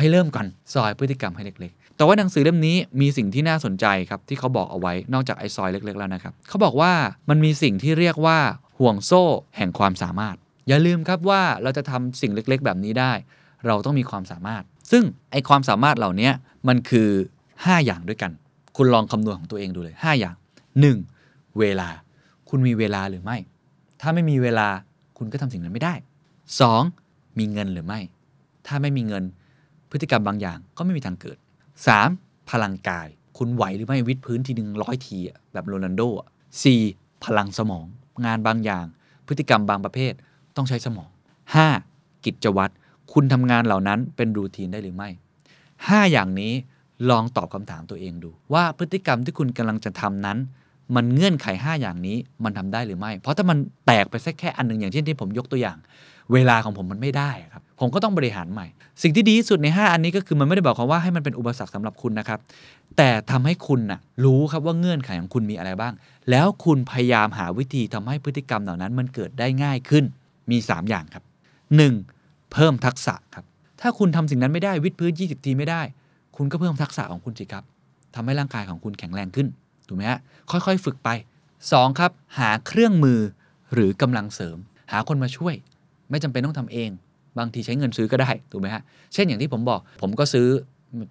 ให้เริ่มก่อนซอยพฤติกรรมให้เล็กๆ แต่ว่าหนังสือเล่มนี้มีสิ่งที่น่าสนใจครับที่เขาบอกเอาไว้นอกจากไอ้ซอยเล็ก ๆ แล้วนะครับเขาบอกว่ามันมีสิ่งที่เรียกว่าห่วงโซ่แห่งความสามารถ อย่าลืมครับว่าเราจะทำสิ่งเล็กๆ แบบนี้ได้ เราต้องมีความสามารถ ซึ่งไอความสามารถเหล่านี้มันคือ 5 อย่างด้วยกัน คุณลองคำนวณของตัวเองดูเลย 5 อย่าง 1. เวลา คุณมีเวลาหรือไม่ ถ้าไม่มีเวลาคุณก็ทำสิ่งนั้นไม่ได้ 2. มีเงินหรือไม่ ถ้าไม่มีเงิน พฤติกรรมบางอย่างก็ไม่มีทางเกิด 3. พลังกาย คุณไหวหรือไม่วิดพื้นทีหนึ่งร้อยทีแบบโรนัลโดอะ 4. พลังสมอง งานบางอย่าง พฤติกรรมบางประเภท ต้องใช้สมอง 5. กิจวัตรคุณทำงานเหล่านั้นเป็นรูทีนได้หรือไม่ 5 อย่างนี้ลองตอบคำถามตัวเองดู ว่าพฤติกรรมที่คุณกำลังจะทำนั้น มันเงื่อนไข 5 อย่างนี้มันทำได้หรือไม่ เพราะถ้ามันแตกไปสักแค่อันหนึ่งอย่างเช่นที่ผมยกตัวอย่าง เวลาของผมมันไม่ได้ครับผมก็ต้องบริหารใหม่ สิ่งที่ดีที่สุดใน 5 อันนี้ก็คือมันไม่ได้บอกความว่าให้มันเป็นอุปสรรคสำหรับคุณนะครับ แต่ทำให้คุณนะรู้ครับว่าเงื่อนไขของคุณมีอะไรบ้าง แล้วคุณพยายามหาวิธีทำให้พฤติกรรมเหล่านั้นมันเกิดได้ง่ายขึ้น มี 3 อย่างครับ 1. เพิ่มทักษะครับ ถ้าคุณทำสิ่งนั้นไม่ได้วิดพื้น 20 ทีไม่ได้ คุณก็เพิ่มทักษะของคุณสิครับทำให้ร่างกายของคุณแข็งแรงขึ้น ถูกไหมฮะ ค่อยๆ ฝึกไป 2. ครับ หาเครื่องมือหรือกำลังเสริม หาคนมาช่วย ไม่จำเป็นต้องทำเอง บางทีใช้เงินซื้อก็ได้ ถูกไหมฮะ เช่นอย่างที่ผมบอก ผมก็ซื้อ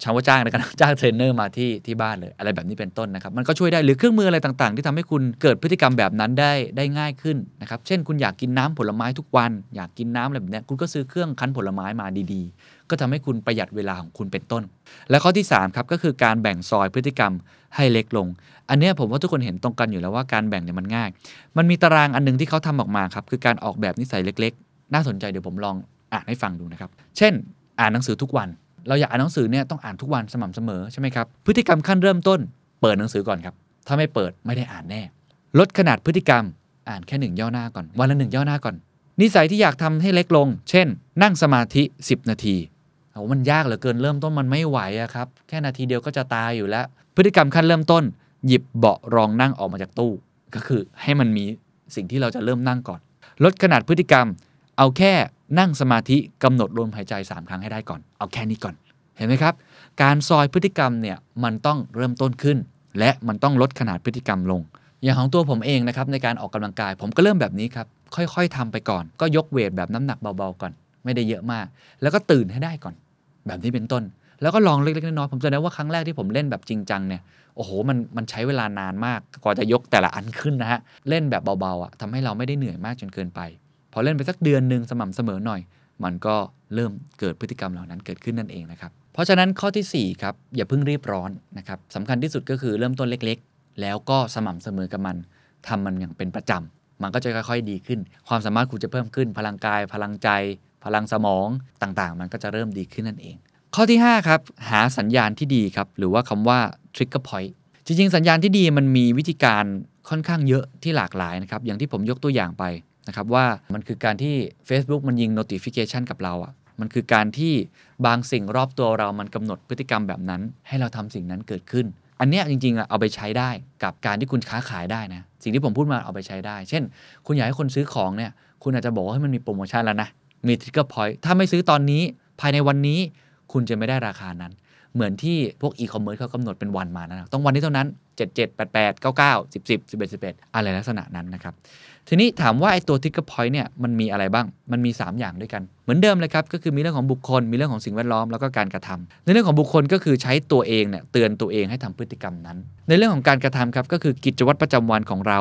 เช่าว่าจ้างละกันจ้างเทรนเนอร์มาที่ที่บ้านเลย อะไรแบบนี้เป็นต้นนะครับ มันก็ช่วยได้หรือเครื่องมืออะไรต่างๆ ที่ทำให้คุณเกิดพฤติกรรมแบบนั้นได้ได้ง่ายขึ้นนะครับเช่นคุณอยากกินน้ำผลไม้ทุกวัน อยากกินน้ำอะไรแบบนี้คุณก็ซื้อเครื่องคั้นผลไม้มาดีๆ ก็ทำให้คุณประหยัดเวลาของคุณเป็นต้น และข้อที่3ครับก็คือการแบ่งซอยพฤติกรรมให้เล็กลง อันนี้ผมว่าทุกคนเห็นตรงกันอยู่แล้วว่าการแบ่งเนี่ยมันง่าย มันมีตารางอันหนึงที่เขาทำออกมาครับคือการออกแบบนิสัยเล็ก ๆ น่าสนใจเดี๋ยวผมลองอ่านให้ฟังดูนะครับ เช่น อ่านหนังสือทุกวัน เราอยากอ่านหนังสือเนี่ยต้องอ่านทุกวันสม่ำเสมอใช่ไหมครับพฤติกรรมขั้นเริ่มต้น เปิดหนังสือก่อนครับถ้าไม่เปิดไม่ได้อ่านแน่ ลดขนาดพฤติกรรมอ่านแค่หนึ่งย่อหน้าก่อน วันละหนึ่งย่อหน้าก่อน นิสัยที่อยากทำให้เล็กลง เช่น นั่งสมาธิ 10 นาทีโอ้มันยากเหลือเกินเริ่มต้นมันไม่ไหวอะครับแค่นาทีเดียวก็จะตายอยู่แล้ว พฤติกรรมขั้นเริ่มต้น หยิบเบาะรองนั่งออกมาจากตู้ ก็คือให้มันมีสิ่งที่เราจะเริ่มนั่งก่อน ลดขนาดพฤติกรรม เอาแค่นั่งสมาธิกำหนดลมหายใจ 3 ครั้งให้ได้ก่อน เอาแค่นี้ก่อน เห็นไหมครับ การซอยพฤติกรรมเนี่ยมันต้องเริ่มต้นขึ้น และมันต้องลดขนาดพฤติกรรมลง อย่างของตัวผมเองนะครับในการออกกำลังกาย ผมก็เริ่มแบบนี้ครับ ค่อยๆทำไปก่อน ก็ยกเวทแบบน้ำหนักเบาๆก่อน ไม่ได้เยอะมาก แล้วก็ตื่นให้ได้ก่อน แบบนี้เป็นต้น แล้วก็ลองเล็กๆน้อยๆผมจะได้ว่าครั้งแรกที่ผมเล่นแบบจริงจังเนี่ยโอ้โห มัน มันใช้เวลานานมาก กว่าจะยกแต่ละอันขึ้นนะฮะ เล่นแบบเบา ๆอะทำให้เราไม่ได้เหนื่อยมากจนเกินไป พอเล่นไปสักเดือนหนึ่งสม่ำเสมอหน่อย มันก็เริ่มเกิดพฤติกรรมเหล่านั้นเกิดขึ้นนั่นเองนะครับ เพราะฉะนั้นข้อทีสี่4ครับอย่าเพิ่งรีบร้อนนะครับสำคัญที่สุดก็คือเริ่มต้นเล็กๆ แล้วก็สม่ำเสมอกับมันทำมันอย่างเป็นประจำมันก็จะค่อยๆดีขึ้น ความสามารถคุณจะเพิ่มขึ้น พลังกาย พลังใจ พลังสมองต่างๆ มันก็จะเริ่มดีขึ้นนั่นเอง ข้อที่5ครับหาสัญญาณที่ดีครับหรือว่าคำว่า trigger point จริงๆ สัญญาณที่ดีมันมีวิธีการค่อนข้างเยอะที่หลากหลายนะครับอย่างที่ผมยกตัวอย่างไป นะครับว่ามันคือการที่ Facebook มันยิง notification กับเราอะ่ะมันคือการที่บางสิ่งรอบตัวเรามันกำหนดพฤติกรรมแบบนั้น ให้เราทำสิ่งนั้นเกิดขึ้น อันเนี้ยจริงๆอะเอาไปใช้ได้กับการที่คุณค้าขายได้นะสิ่งที่ผมพูดมาเอาไปใช้ได้ เช่น คุณอยากให้คนซื้อของเนี่ยคุณอาจจะบอกว่าให้มันมีโปรโมชั่นแล้วนะมี trigger point ถ้าไม่ซื้อตอนนี้ภายในวันนี้คุณจะไม่ได้ราคานั้น เหมือนที่พวกอีคอมเมิร์ซเขากำหนดเป็นวันมานะต้องวันนี้เท่านั้น 7 7 8 8 9 9 10 10 11 11 อะไรลักษณะนั้นนะครับ ทีนี้ถามว่าไอ้ตัว trigger point เนี่ยมันมีอะไรบ้าง มันมี 3 อย่างด้วยกัน เหมือนเดิมเลยครับ ก็คือมีเรื่องของบุคคล มีเรื่องของสิ่งแวดล้อม แล้วก็การกระทำในเรื่องของบุคคลก็คือใช้ตัวเองเนี่ยเตือนตัวเองให้ทำพฤติกรรมนั้น ในเรื่องของการกระทำครับก็คือกิจวัตรประจำวันของเรา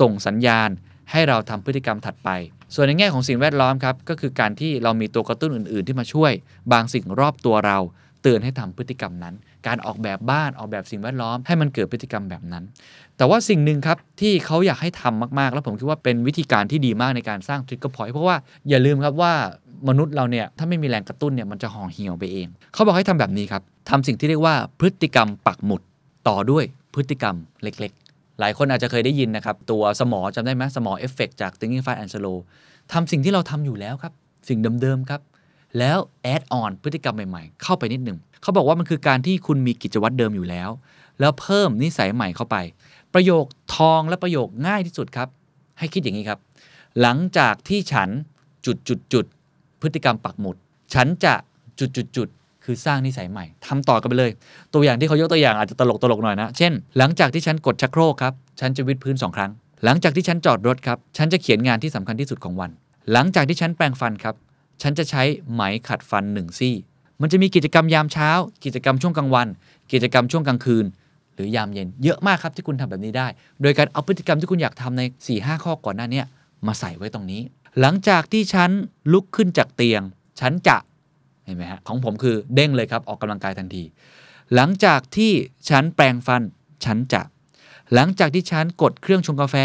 ส่งสัญญาณ ให้เราทำพฤติกรรมถัดไป ส่วนในแง่ของสิ่งแวดล้อมครับก็คือการที่เรามีตัวกระตุ้นอื่น ๆ ที่มาช่วย บางสิ่งรอบตัวเรา เตือนให้ทำพฤติกรรมนั้น การออกแบบบ้านออกแบบสิ่งแวดล้อม ให้มันเกิดพฤติกรรมแบบนั้น แต่ว่าสิ่งหนึ่งครับที่เขาอยากให้ทำมากๆ แล้วผมคิดว่าเป็นวิธีการที่ดีมากในการสร้าง trigger point เพราะว่าอย่าลืมครับว่ามนุษย์เราเนี่ยถ้าไม่มีแรงกระตุ้นเนี่ยมันจะห่อเหี่ยวไปเอง เขาบอกให้ทำแบบนี้ครับทำสิ่งที่เรียกว่าพฤติกรรมปักหมุดต่อด้วยพฤติกรรมเล็กๆ หลายคนอาจจะเคยได้ยินนะครับ ตัวสมอจำได้ไหมสมอเอฟเฟกจาก Thinking Fast and Slow ทำสิ่งที่เราทำอยู่แล้วครับ สิ่งเดิมๆครับ แล้ว add on พฤติกรรมใหม่ๆ เข้าไปนิดหนึ่ง เขาบอกว่ามันคือการที่คุณมีกิจวัตรเดิมอยู่แล้ว แล้วเพิ่มนิสัยใหม่เข้าไป ประโยคทองและประโยคง่ายที่สุดครับ ให้คิดอย่างนี้ครับ หลังจากที่ฉันจุดจุดจุดพฤติกรรมปักหมุด ฉันจะจุดจุดจุดคือสร้างนิสัยใหม่ทำต่อกันไปเลย ตัวอย่างที่เขายกตัวอย่างอาจจะตลกตลกหน่อยนะ เช่น หลังจากที่ฉันกดชักโครกครับ ฉันจะวิดพื้นสองครั้ง หลังจากที่ฉันจอดรถครับ ฉันจะเขียนงานที่สำคัญที่สุดของวัน หลังจากที่ฉันแปรงฟันครับ ฉันจะใช้ไหมขัดฟันหนึ่งซี่ มันจะมีกิจกรรมยามเช้า กิจกรรมช่วงกลางวัน กิจกรรมช่วงกลางคืน หรือยามเย็น เยอะมากครับที่คุณทำแบบนี้ได้ โดยการเอาพฤติกรรมที่คุณอยากทำใน4 5ข้อก่อนหน้านี้มาใส่ไว้ตรงนี้ หลังจากที่ฉันลุกขึ้นจากเตียง ฉันจะเห็นไหมฮะของผมคือเด้งเลยครับออกกำลังกายทันที หลังจากที่ฉันแปรงฟัน ฉันจะ หลังจากที่ฉันกดเครื่องชงกาแฟ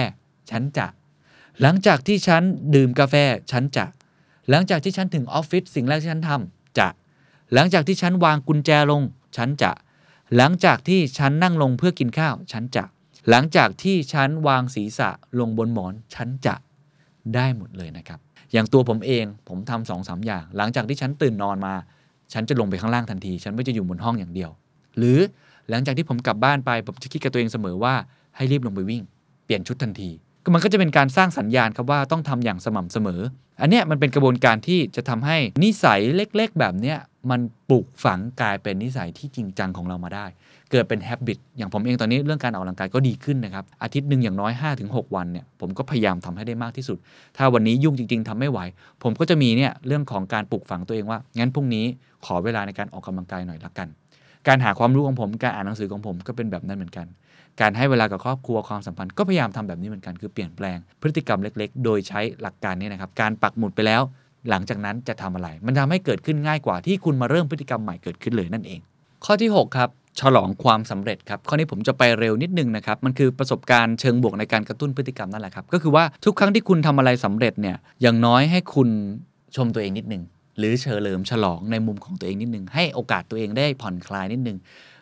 ฉันจะ หลังจากที่ฉันดื่มกาแฟ ฉันจะ หลังจากที่ฉันถึงออฟฟิศสิ่งแรกที่ฉันทำจะ หลังจากที่ฉันวางกุญแจลง ฉันจะ หลังจากที่ฉันนั่งลงเพื่อกินข้าว ฉันจะ หลังจากที่ฉันวางศีรษะลงบนหมอน ฉันจะได้หมดเลยนะครับ อย่างตัวผมเองผมทำสองสามอย่าง หลังจากที่ฉันตื่นนอนมา ฉันจะลงไปข้างล่างทันที ฉันไม่จะอยู่บนห้องอย่างเดียว หรือหลังจากที่ผมกลับบ้านไปผมจะคิดกับตัวเองเสมอว่าให้รีบลงไปวิ่ง เปลี่ยนชุดทันทีก็มันก็จะเป็นการสร้างสัญญาณครับว่าต้องทำอย่างสม่ำเสมอ อันเนี้ยมันเป็นกระบวนการที่จะทำให้นิสัยเล็ก ๆ แบบเนี้ย มันปลูกฝังกลายเป็นนิสัยที่จริงจังของเรามาได้ เกิดเป็น habit อย่างผมเองตอนนี้เรื่องการออกกำลังกายก็ดีขึ้นนะครับ อาทิตย์หนึ่งอย่างน้อย 5-6 วันเนี่ยผมก็พยายามทำให้ได้มากที่สุด ถ้าวันนี้ยุ่งจริง ๆทำไม่ไหว ผมก็จะมีเนี่ยเรื่องของการปลูกฝังตัวเองว่า งั้นพรุ่งนี้ขอเวลาในการออกกำลังกายหน่อยละกัน การหาความรู้ของผมการอ่านหนังสือของผมก็เป็นแบบนั้นเหมือนกัน การให้เวลากับครอบครัวความสัมพันธ์ก็พยายามทำแบบนี้เหมือนกันคือเปลี่ยนแปลงพฤติกรรมเล็ก ๆ โดยใช้หลักการนี้นะครับการปักหมุดไปแล้ว หลังจากนั้นจะทำอะไร มันทำให้เกิดขึ้นง่ายกว่าที่คุณมาเริ่มพฤติกรรมใหม่เกิดขึ้นเลยนั่นเอง ข้อที่ 6 ครับ ฉลองความสำเร็จครับ ข้อนี้ผมจะไปเร็วนิดนึงนะครับ มันคือประสบการณ์เชิงบวกในการกระตุ้นพฤติกรรมนั่นแหละครับ ก็คือว่าทุกครั้งที่คุณทำอะไรสำเร็จเนี่ย อย่างน้อยให้คุณชมตัวเองนิดนึง หรือเฉลิมฉลองในมุมของตัวเองนิดนึง ให้โอกาสตัวเองได้ผ่อนคลายนิดนึง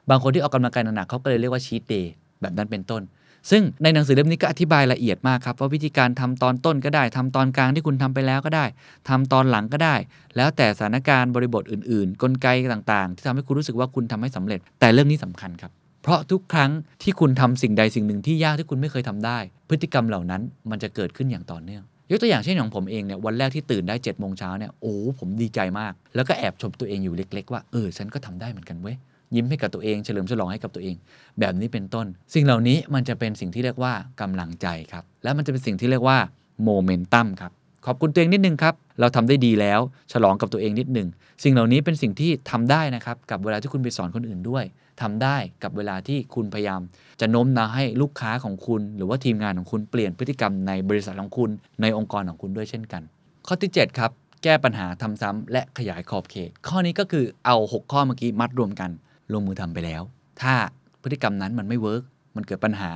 บางคนที่ออกกำลังกายหนักเขาก็เลยเรียกว่าชีตเดย์แบบนั้นเป็นต้น ซึ่งในหนังสือเล่มนี้ก็อธิบายละเอียดมากครับว่าวิธีการทำตอนต้นก็ได้ทำตอนกลางที่คุณทำไปแล้วก็ได้ทำตอนหลังก็ได้ แล้วแต่สถานการณ์บริบทอื่นๆ กลไกต่างๆ ที่ทำให้คุณรู้สึกว่าคุณทำให้สำเร็จ แต่เรื่องนี้สำคัญครับเพราะทุกครั้งที่คุณทำสิ่งใดสิ่งหนึ่งที่ยากที่คุณไม่เคยทำได้ พฤติกรรมเหล่านั้นมันจะเกิดขึ้นอย่างต่อเนื่องยกตัวอย่างเช่นของผมเองเนี่ยวันแรกที่ตื่นได้7จ็ดโมงเช้าเนี่ยโอ้ผมดีใจมาก แล้วก็แอบชมตัวเองอยู่เล็ก ๆ ว่าเออฉันก็ทำได้เหมือนกันเว้ย ยิ้มให้กับตัวเองเฉลิมฉลองให้กับตัวเอง แบบนี้เป็นต้น สิ่งเหล่านี้มันจะเป็นสิ่งที่เรียกว่ากำลังใจครับ และมันจะเป็นสิ่งที่เรียกว่าโมเมนตัมครับขอบคุณตัวเองนิดนึงครับ เราทำได้ดีแล้ว ฉลองกับตัวเองนิดนึง สิ่งเหล่านี้เป็นสิ่งที่ทำได้นะครับ กับเวลาที่คุณไปสอนคนอื่นด้วยทำได้กับเวลาที่คุณพยายาม จะโน้มน้าวให้ลูกค้าของคุณ หรือว่าทีมงานของคุณเปลี่ยนพฤติกรรมในบริษัทของคุณ ในองค์กรของคุณด้วยเช่นกัน ข้อที่ 7 ครับ แก้ปัญหาทำซ้ำและขยายขอบเขต ข้อนี้ก็คือเอา 6 ข้อเมื่อกี้มัดรวมกัน ลงมือทำไปแล้ว ถ้าพฤติกรรมนั้นมันไม่ work มันเกิดปัญหา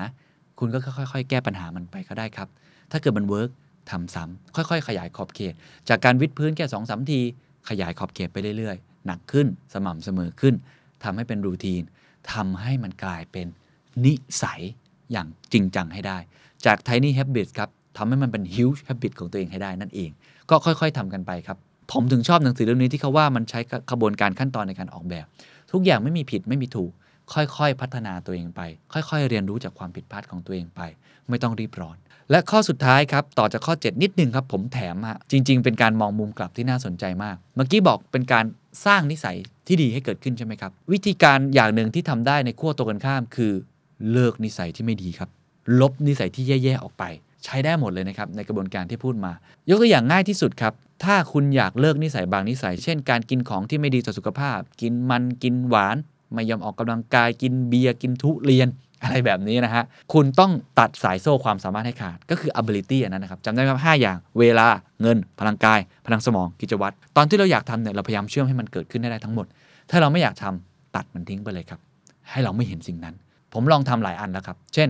คุณก็ค่อยๆ แก้ปัญหามันไปก็ได้ครับ ถ้าเกิดมัน work ทำซ้ำค่อยๆ ขยายขอบเขต จากการวิดพื้นแค่สองสามที ขยายขอบเขตไปเรื่อยๆ หนักขึ้นสม่ำเสมอขึ้นทำให้เป็นรูทีนทำให้มันกลายเป็นนิสัยอย่างจริงจังให้ได้ จาก tiny habits ครับทำให้มันเป็น huge habit ของตัวเองให้ได้นั่นเอง ก็ค่อยๆทำกันไปครับ ผมถึงชอบหนังสือเล่มนี้ที่เขาว่ามันใช้กระบวนการขั้นตอนในการออกแบบ ทุกอย่างไม่มีผิดไม่มีถูก ค่อยๆ พัฒนาตัวเองไป ค่อยๆ เรียนรู้จากความผิดพลาดของตัวเองไป ไม่ต้องรีบร้อน และข้อสุดท้ายครับ ต่อจากข้อ 7 นิดนึงครับผมแถมฮะจริง ๆ เป็นการมองมุมกลับที่น่าสนใจมาก เมื่อกี้บอกเป็นการสร้างนิสัยที่ดีให้เกิดขึ้นใช่ไหมครับ วิธีการอย่างหนึ่งที่ทำได้ในขั้วตรงกันข้าม คือ เลิกนิสัยที่ไม่ดีครับ ลบนิสัยที่แย่ๆออกไป ใช้ได้หมดเลยนะครับในกระบวนการที่พูดมา ยกตัวอย่างง่ายที่สุดครับ ถ้าคุณอยากเลิกนิสัยบางนิสัย เช่น การกินของที่ไม่ดีต่อสุขภาพ กินมันกินหวาน ไม่ยอมออกกำลังกายกินเบียร์กินทุเรียนอะไรแบบนี้นะฮะ คุณต้องตัดสายโซ่ความสามารถให้ขาด ก็คือ ability อันนั้นนะครับจำได้ไหมครับ 5 อย่าง เวลา เงิน พลังกาย พลังสมอง กิจวัตร ตอนที่เราอยากทำเนี่ย เราพยายามเชื่อมให้มันเกิดขึ้นได้ได้ทั้งหมด ถ้าเราไม่อยากทำตัดมันทิ้งไปเลยครับ ให้เราไม่เห็นสิ่งนั้น ผมลองทำหลายอันแล้วครับ เช่น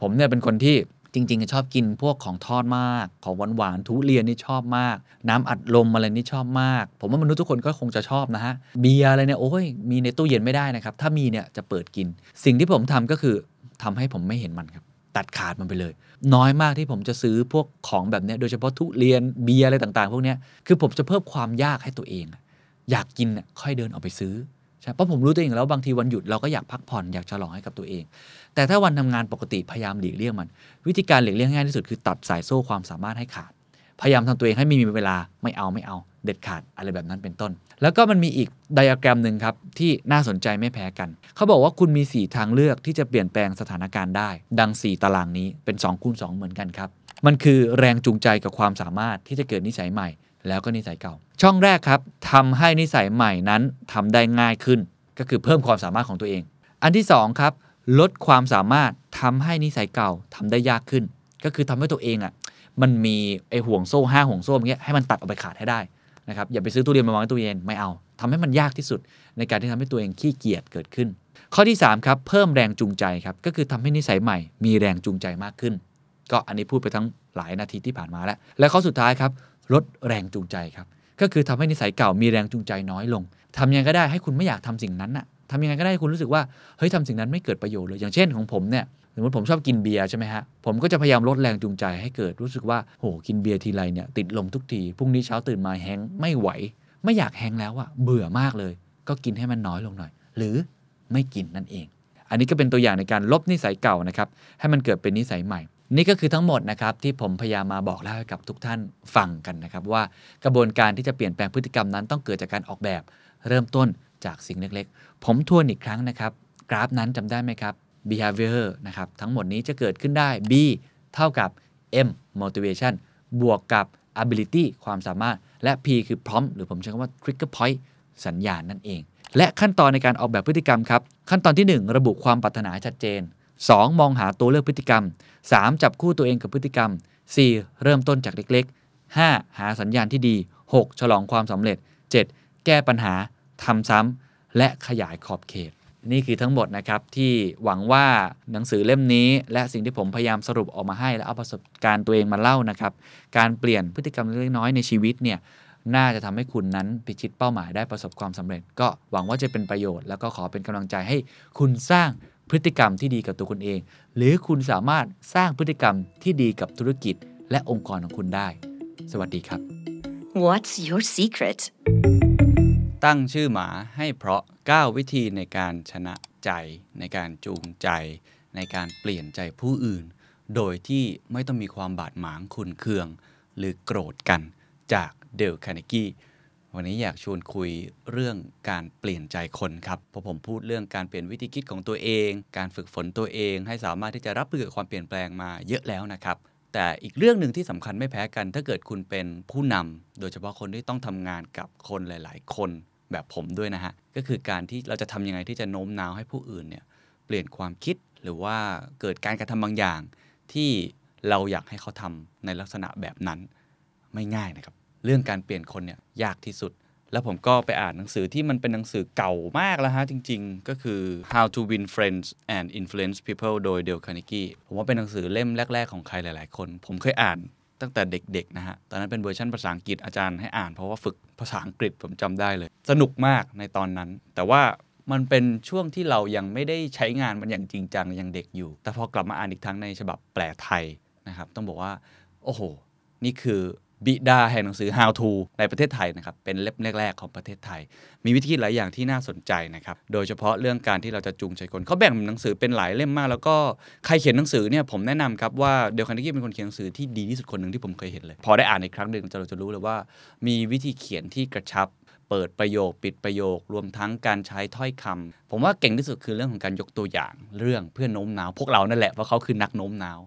ผมเนี่ยเป็นคนที่ จริงๆชอบกินพวกของทอดมาก ของหวานๆทุเรียนนี่ชอบมาก น้ำอัดลมอะไรนี่ชอบมาก ผมว่ามนุษย์ทุกคนก็คงจะชอบนะฮะเบียร์อะไรเนี่ยโอ้ยมีในตู้เย็นไม่ได้นะครับ ถ้ามีเนี่ยจะเปิดกิน สิ่งที่ผมทำก็คือทำให้ผมไม่เห็นมันครับตัดขาดมันไปเลย น้อยมากที่ผมจะซื้อพวกของแบบเนี้ยโดยเฉพาะทุเรียนเบียร์อะไรต่างๆ พวกเนี้ยคือผมจะเพิ่มความยากให้ตัวเอง อยากกินน่ะค่อยเดินออกไปซื้อ ช่เพราะผมรู้ตัวเองแล้วบางทีวันหยุดเราก็อยากพักผ่อนอยากฉลองให้กับตัวเอง แต่ถ้าวันทำงานปกติพยายามหลีกเลี่ยงมัน วิธีการหลีกเลี่ยงง่ายที่สุดคือตัดสายโซ่ความสามารถให้ขาด พยายามทำตัวเองให้ม่มีเวลาไม่เอาไม่เอาเด็ดขาดอะไรแบบนั้นเป็นต้น แล้วก็มันมีอีกไดอะแกรมหนึ่งครับ ที่น่าสนใจไม่แพ้กัน เขาบอกว่าคุณมี 4 ทางเลือกที่จะเปลี่ยนแปลงสถานการณ์ได้ ดัง 4 ตารางนี้เป็น2คูณ2เหมือนกันครับมันคือแรงจูงใจกับความสามารถที่จะเกิดนิสัยใหม่ แล้วก็นิสัยเก่า ช่องแรกครับทำให้นิสัยใหม่นั้นทำได้ง่ายขึ้น ก็คือเพิ่มความสามารถของตัวเอง อันที่2ครับลดความสามารถทำให้นิสัยเก่าทำได้ยากขึ้น ก็คือทำให้ตัวเองอะมันมีไอห่วงโซ่ห้าห่วงโซ่อย่างเงี้ยให้มันตัดออกไปขาดให้ได้นะครับอย่าไปซื้อตู้เรียนมาวางในตู้เย็นไม่เอาทำให้มันยากที่สุด ในการที่ทำให้ตัวเองขี้เกียจเกิดขึ้น ข้อที่3ครับเพิ่มแรงจูงใจครับก็คือทำให้นิสัยใหม่ มีแรงจูงใจมากขึ้น ก็อันนี้พูดไปทั้งหลายนาทีที่ผ่านมาแล้ว และข้อสุดท้ายครับ ลดแรงจูงใจครับ ก็คือทำให้นิสัยเก่ามีแรงจูงใจน้อยลงทำยังไงก็ได้ให้คุณไม่อยากทำสิ่งนั้นน่ะทำยังไงก็ได้ให้คุณรู้สึกว่าเฮ้ยทำสิ่งนั้นไม่เกิดประโยชน์เลย อย่างเช่นของผมเนี่ยสมมติผมชอบกินเบียร์ใช่ไหมฮะ ผมก็จะพยายามลดแรงจูงใจให้เกิดรู้สึกว่าโหกินเบียร์ทีไรเนี่ยติดลมทุกทีพรุ่งนี้เช้าตื่นมาแฮงไม่ไหว ไม่อยากแฮงแล้วอะเบื่อมากเลย ก็กินให้มันน้อยลงหน่อย หรือไม่กินนั่นเอง อันนี้ก็เป็นตัวอย่างในการลบนิสัยเก่านะครับให้มันเกิดเป็นนิสัยใหม่ นี่ก็คือทั้งหมดนะครับที่ผมพยายามมาบอกเล่าให้กับทุกท่านฟังกันนะครับ ว่ากระบวนการที่จะเปลี่ยนแปลงพฤติกรรมนั้นต้องเกิดจากการออกแบบ เริ่มต้นจากสิ่งเล็กๆ ผมทวนอีกครั้งนะครับ กราฟนั้นจำได้ไหมครับ behavior นะครับทั้งหมดนี้จะเกิดขึ้นได้ B เท่ากับ M motivation บวกกับ ability ความสามารถ และ P คือ prompt หรือผมใช้คำว่า trigger point สัญญาณนั่นเอง และขั้นตอนในการออกแบบพฤติกรรมครับ ขั้นตอนที่ 1 ระบุความปรารถนาชัดเจน 2. มองหาตัวเลือกพฤติกรรม 3. จับคู่ตัวเองกับพฤติกรรม 4. เริ่มต้นจากเล็กๆ 5. หาสัญญาณที่ดี 6. ฉลองความสำเร็จ 7. แก้ปัญหาทำซ้ำและขยายขอบเขต นี่คือทั้งหมดนะครับ ที่หวังว่าหนังสือเล่มนี้ และสิ่งที่ผมพยายามสรุปออกมาให้ และเอาประสบการณ์ตัวเองมาเล่านะครับ การเปลี่ยนพฤติกรรมเล็กน้อยในชีวิตเนี่ยน่าจะทำให้คุณนั้นพิชิตเป้าหมายได้ประสบความสำเร็จ ก็หวังว่าจะเป็นประโยชน์แล้วก็ขอเป็นกำลังใจให้คุณสร้าง พฤติกรรมที่ดีกับตัวคุณเอง หรือคุณสามารถสร้างพฤติกรรมที่ดีกับธุรกิจ และองค์กรของคุณได้ สวัสดีครับ What's your secret? ตั้งชื่อหมาให้เพราะ 9 วิธีในการชนะใจ ในการจูงใจ ในการเปลี่ยนใจผู้อื่น โดยที่ไม่ต้องมีความบาดหมางขุนเคือง หรือโกรธกันจากเดลคาร์เนกี้ วันนี้อยากชวนคุยเรื่องการเปลี่ยนใจคนครับเพราะผมพูดเรื่องการเปลี่ยนวิธีคิดของตัวเอง การฝึกฝนตัวเอง ให้สามารถที่จะรับมือกับความเปลี่ยนแปลงมาเยอะแล้วนะครับแต่อีกเรื่องหนึ่งที่สำคัญไม่แพ้กัน ถ้าเกิดคุณเป็นผู้นำโดยเฉพาะคนที่ต้องทำงานกับคนหลาย ๆ คนแบบผมด้วยนะฮะ ก็คือการที่เราจะทำยังไงที่จะโน้มน้าวให้ผู้อื่นเนี่ยเปลี่ยนความคิดหรือว่าเกิดการกระทำบางอย่าง ที่เราอยากให้เขาทำในลักษณะแบบนั้นไม่ง่ายนะครับ เรื่องการเปลี่ยนคนเนี่ยยากที่สุด แล้วผมก็ไปอ่านหนังสือที่มันเป็นหนังสือเก่ามากแล้วฮะจริง ๆ ก็คือ How to Win Friends and Influence People โดยเดลคาร์เนกี้ผมว่าเป็นหนังสือเล่มแรก ๆ ของใครหลาย ๆ คน ผมเคยอ่านตั้งแต่เด็ก ๆ นะฮะ ตอนนั้นเป็นเวอร์ชันภาษาอังกฤษอาจารย์ให้อ่านเพราะว่าฝึกภาษาอังกฤษผมจำได้เลย สนุกมากในตอนนั้น แต่ว่ามันเป็นช่วงที่เรายังไม่ได้ใช้งานมันอย่างจริงจังยังเด็กอยู่ แต่พอกลับมาอ่านอีกครั้งในฉบับแปลไทยนะครับ ต้องบอกว่า โอ้โห นี่คือ บิดาแห่งหนังสือ How to ในประเทศไทยนะครับ เป็นเล่มแรก ๆ ของประเทศไทย มีวิธีหลายอย่างที่น่าสนใจนะครับ โดยเฉพาะเรื่องการที่เราจะจูงใจคนเขาแบ่งหนังสือเป็นหลายเล่มมาก แล้วก็ใครเขียนหนังสือเนี่ยผมแนะนำครับว่าเดลคาร์เนกี้เป็นคนเขียนหนังสือที่ดีที่สุดคนหนึ่งที่ผมเคยเห็นเลย พอได้อ่านอีกครั้งหนึ่งเราจะรู้เลยว่า มีวิธีเขียนที่กระชับ เปิดประโยค ปิดประโยค รวมทั้งการใช้ถ้อยคำผมว่าเก่งที่สุดคือเรื่องของการยกตัวอย่าง เรื่องเพื่อโน้มน้าวพวกเรานั่นแหละเพราะเขาคือนักโน้มน้าว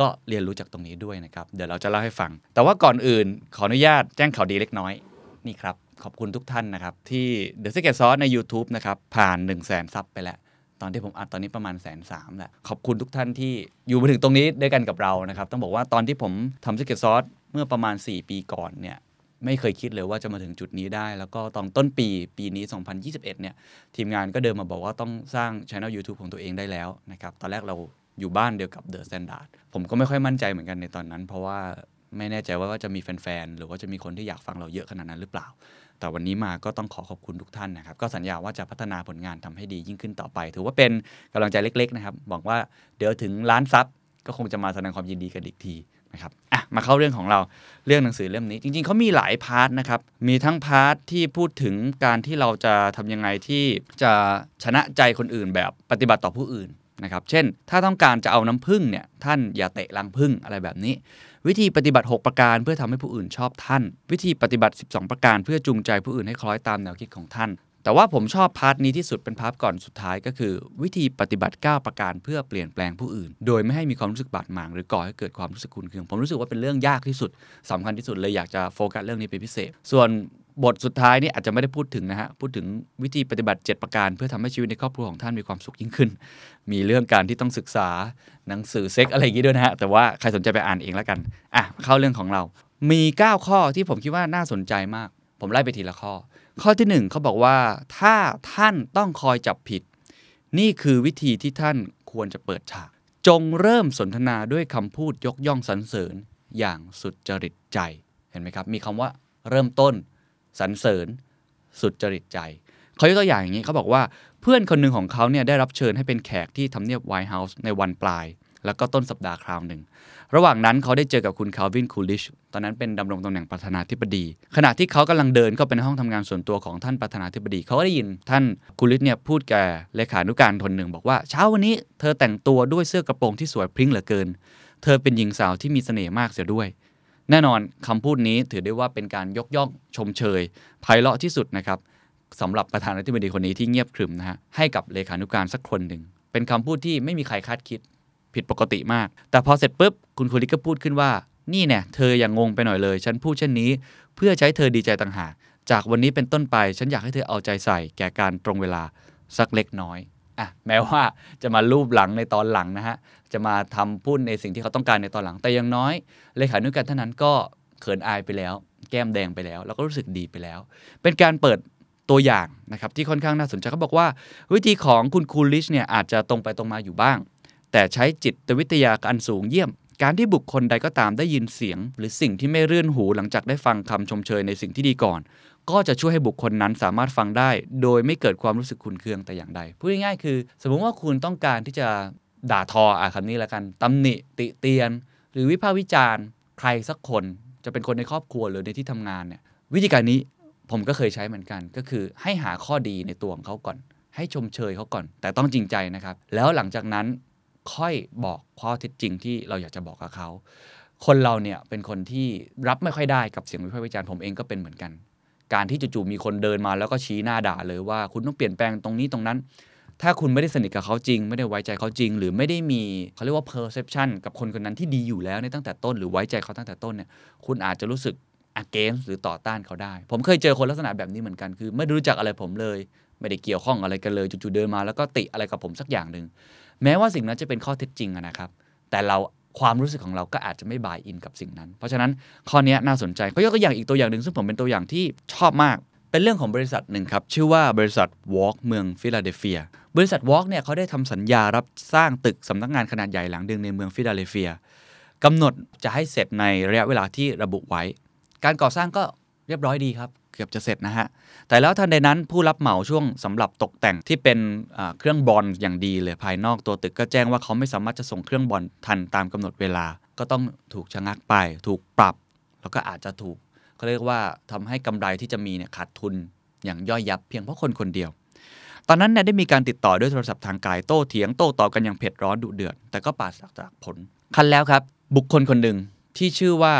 ก็เรียนรู้จากตรงนี้ด้วยนะครับ เดี๋ยวเราจะเล่าให้ฟัง แต่ว่าก่อนอื่นขออนุญาตแจ้งข่าวดีเล็กน้อยนี่ครับ ขอบคุณทุกท่านนะครับ ที่ The Secret Sauce ใน YouTube นะครับ ผ่าน 1 0 0 0 0แสนซับไปแล้ว ตอนที่ผมอัดตอนนี้ประมาณแสนสามแหละขอบคุณทุกท่านที่อยู่มาถึงตรงนี้ด้วยกันกับเรานะครับ ต้องบอกว่าตอนที่ผมทำ Secret Sauce เมื่อประมาณ 4 ปีก่อนเนี่ยไม่เคยคิดเลยว่าจะมาถึงจุดนี้ได้ แล้วก็ตอนต้นปีปีนี้ 2021 เนี่ย ทีมงานก็เดินมาบอกว่าต้องสร้างช่อง YouTube ของตัวเองได้แล้วนะครับ ตอนแรกเรา อยู่บ้านเดียวกับ The Standard ผมก็ไม่ค่อยมั่นใจเหมือนกันในตอนนั้น เพราะว่าไม่แน่ใจว่าจะมีแฟนๆ หรือว่าจะมีคนที่อยากฟังเราเยอะขนาดนั้นหรือเปล่า แต่วันนี้มาก็ต้องขอขอบคุณทุกท่านนะครับ ก็สัญญาว่าจะพัฒนาผลงานทำให้ดียิ่งขึ้นต่อไป ถือว่าเป็นกำลังใจเล็ก ๆ นะครับหวังว่าเดี๋ยวถึงล้าน sub ก็คงจะมาแสดงความยินดีกันอีกทีนะครับอะมาเข้าเรื่องของเราเรื่องหนังสือเล่มนี้ จริงๆเขามีหลาย part นะครับ มีทั้ง part ที่พูดถึงการที่เราจะทำยังไงที่จะชนะใจคนอื่นแบบปฏิบัติต่อผู้อื่น นะครับเช่น ถ้าต้องการจะเอาน้ำผึ้งเนี่ยท่านอย่าเตะรังผึ้งอะไรแบบนี้ วิธีปฏิบัติ 6 ประการเพื่อทำให้ผู้อื่นชอบท่าน วิธีปฏิบัติ 12 ประการเพื่อจูงใจผู้อื่นให้คล้อยตามแนวคิดของท่าน แต่ว่าผมชอบ part นี้ที่สุดเป็น part ก่อนสุดท้ายก็คือ วิธีปฏิบัติ 9 ประการเพื่อเปลี่ยนแปลงผู้อื่น โดยไม่ให้มีความรู้สึกบาดหมางหรือก่อให้เกิดความรู้สึกคุนเคืองผมรู้สึกว่าเป็นเรื่องยากที่สุดสำคัญที่สุดเลยอยากจะโฟกัสเรื่องนี้เป็นพิเศษ ส่วน บทสุดท้ายนี่อาจจะไม่ได้พูดถึงนะฮะ พูดถึงวิธีปฏิบัติ 7 ประการ เพื่อทำให้ชีวิตในครอบครัวของท่านมีความสุขยิ่งขึ้น มีเรื่องการที่ต้องศึกษาหนังสือเซ็กอะไรอย่างนี้ด้วยนะฮะ แต่ว่าใครสนใจไปอ่านเองแล้วกัน อะ เข้าเรื่องของเรา มี 9 ข้อที่ผมคิดว่าน่าสนใจมาก ผมไล่ไปทีละข้อ ข้อที่ 1เขาบอกว่าถ้าท่านต้องคอยจับผิด นี่คือวิธีที่ท่านควรจะเปิดฉาก จงเริ่มสนทนาด้วยคำพูดยกย่องสรรเสริญอย่างสุดจริตใจ เห็นไหมครับ มีคำว่าเริ่มต้น สรรเสริญสุดจริตใจ เขายกตัวอย่างอย่างนี้เขาบอกว่าเพื่อนคนหนึ่งของเขาเนี่ยได้รับเชิญให้เป็นแขกที่ทำเนียบไวท์เฮาส์ในวันปลาย แล้วก็ต้นสัปดาห์คราวหนึ่ง ระหว่างนั้นเขาได้เจอกับคุณคาวินคูลิชตอนนั้นเป็นดำรงตำแหน่งประธานาธิบดี ขณะที่เขากำลังเดินเข้าไปในห้องทำงานส่วนตัวของท่านประธานาธิบดี เขาก็ได้ยินท่านคูลิชเนี่ยพูดแก่เลขานุการคนหนึ่งบอกว่าเช้าวันนี้เธอแต่งตัวด้วยเสื้อกระโปรงที่สวยพริ้งเหลือเกิน เธอเป็นหญิงสาวที่มีเสน่ห์มากเสียด้วย แน่นอนคำพูดนี้ถือได้ว่าเป็นการยกย่องชมเชยไพเราะที่สุดนะครับสำหรับประธานาธิบดีคนนี้ที่เงียบขรึมนะฮะให้กับเลขานุการสักคนหนึ่ง เป็นคำพูดที่ไม่มีใครคาดคิดผิดปกติมาก แต่พอเสร็จปุ๊บ คุณคุริก็พูดขึ้นว่า นี่เนี่ยเธออย่างงงไปหน่อยเลย ฉันพูดเช่นนี้ เพื่อใช้เธอดีใจต่างหาก จากวันนี้เป็นต้นไป ฉันอยากให้เธอเอาใจใส่ แก่การตรงเวลาสักเล็กน้อย อะ แม้ว่าจะมารูปหลังในตอนหลังนะฮะ จะมาทำพูดในสิ่งที่เขาต้องการในตอนหลัง แต่อยังน้อยเลขานุการท่านนั้นก็เขินอายไปแล้ว แก้มแดงไปแล้ว แล้วก็รู้สึกดีไปแล้ว เป็นการเปิดตัวอย่างนะครับที่ค่อนข้างน่าสนใจเขาบอกว่า วิธีของคุณคูลิชเนี่ยอาจจะตรงไปตรงมาอยู่บ้าง แต่ใช้จิตวิทยาอันสูงเยี่ยม การที่บุคคลใดก็ตามได้ยินเสียง หรือสิ่งที่ไม่เรื่อนหูหลังจากได้ฟังคำชมเชยในสิ่งที่ดีก่อน ก็จะช่วยให้บุคคลนั้นสามารถฟังได้ โดยไม่เกิดความรู้สึกขุนเคืองแต่อย่างใดพูดง่ายๆคือ สมมติว่าคุณต้องการที่จะ ด่าทออะคำนี้แล้วกันตำหนิติเตียน หรือวิพากษ์วิจารณ์ใครสักคนจะเป็นคนในครอบครัวหรือในที่ทำงานเนี่ยวิธีการนี้ผมก็เคยใช้เหมือนกัน ก็คือให้หาข้อดีในตัวของเขาก่อน ให้ชมเชยเขาก่อน แต่ต้องจริงใจนะครับ แล้วหลังจากนั้นค่อยบอกข้อเท็จจริงที่เราอยากจะบอกกับเขา คนเราเนี่ยเป็นคนที่รับไม่ค่อยได้กับเสียงวิพากษ์วิจารณ์ผมเองก็เป็นเหมือนกัน การที่จู่ๆมีคนเดินมาแล้วก็ชี้หน้าด่าเลยว่า คุณต้องเปลี่ยนแปลงตรงนี้ตรงนั้น ถ้าคุณไม่ได้สนิทกับเขาจริง ไม่ได้ไว้ใจเขาจริง หรือไม่ได้มีเขาเรียกว่า perception กับคนคนนั้นที่ดีอยู่แล้วในตั้งแต่ต้น หรือไว้ใจเขาตั้งแต่ต้นเนี่ยคุณอาจจะรู้สึก against หรือต่อต้านเขาได้ ผมเคยเจอคนลักษณะแบบนี้เหมือนกันคือ ไม่รู้จักอะไรผมเลย ไม่ได้เกี่ยวข้องอะไรกันเลยจู่ๆเดินมา แล้วก็ติอะไรกับผมสักอย่างหนึ่งแม้ว่าสิ่งนั้นจะเป็นข้อเท็จจริงนะครับ แต่เราความรู้สึกของเราก็อาจจะไม่ buy in กับสิ่งนั้น เพราะฉะนั้นข้อนี้น่าสนใจเขายกตัวอย่างอีกตัวอย่างหนึ่งซึ่งผมเป็นตัวอย่างที่ชอบมาก เป็นเรื่องของบริษัทหนึ่งครับชื่อว่าบริษัท Walk เมืองฟิลาเดลเฟีย บริษัท Wark เนี่ยเขาได้ทำสัญญารับสร้างตึกสำนักงานขนาดใหญ่หลังหนึ่งในเมืองฟิลาเดลเฟียกำหนดจะให้เสร็จในระยะเวลาที่ระบุไว้ การก่อสร้างก็เรียบร้อยดีครับ เกือบจะเสร็จนะฮะ แต่แล้วทันใดนั้นผู้รับเหมาช่วงสำหรับตกแต่งที่เป็นเครื่องบอลอย่างดีเลยภายนอกตัวตึกก็แจ้งว่าเขาไม่สามารถจะส่งเครื่องบอลทันตามกำหนดเวลา ก็ต้องถูกชะงักไป ถูกปรับ แล้วก็อาจจะถูกเขาเรียกว่าทำให้กำไรที่จะมีเนี่ยขาดทุนอย่างย่อยยับเพียงเพราะคนคนเดียว ตอนนั้นเนี่ยได้มีการติดต่อด้วยโทรศัพท์ทางไกลโต้เถียงโต้ตอบกันอย่างเผ็ดร้อนดุเดือด แต่ก็ปราศจากผล ครั้นแล้วครับ บุคคลคนหนึ่งที่ชื่อว่า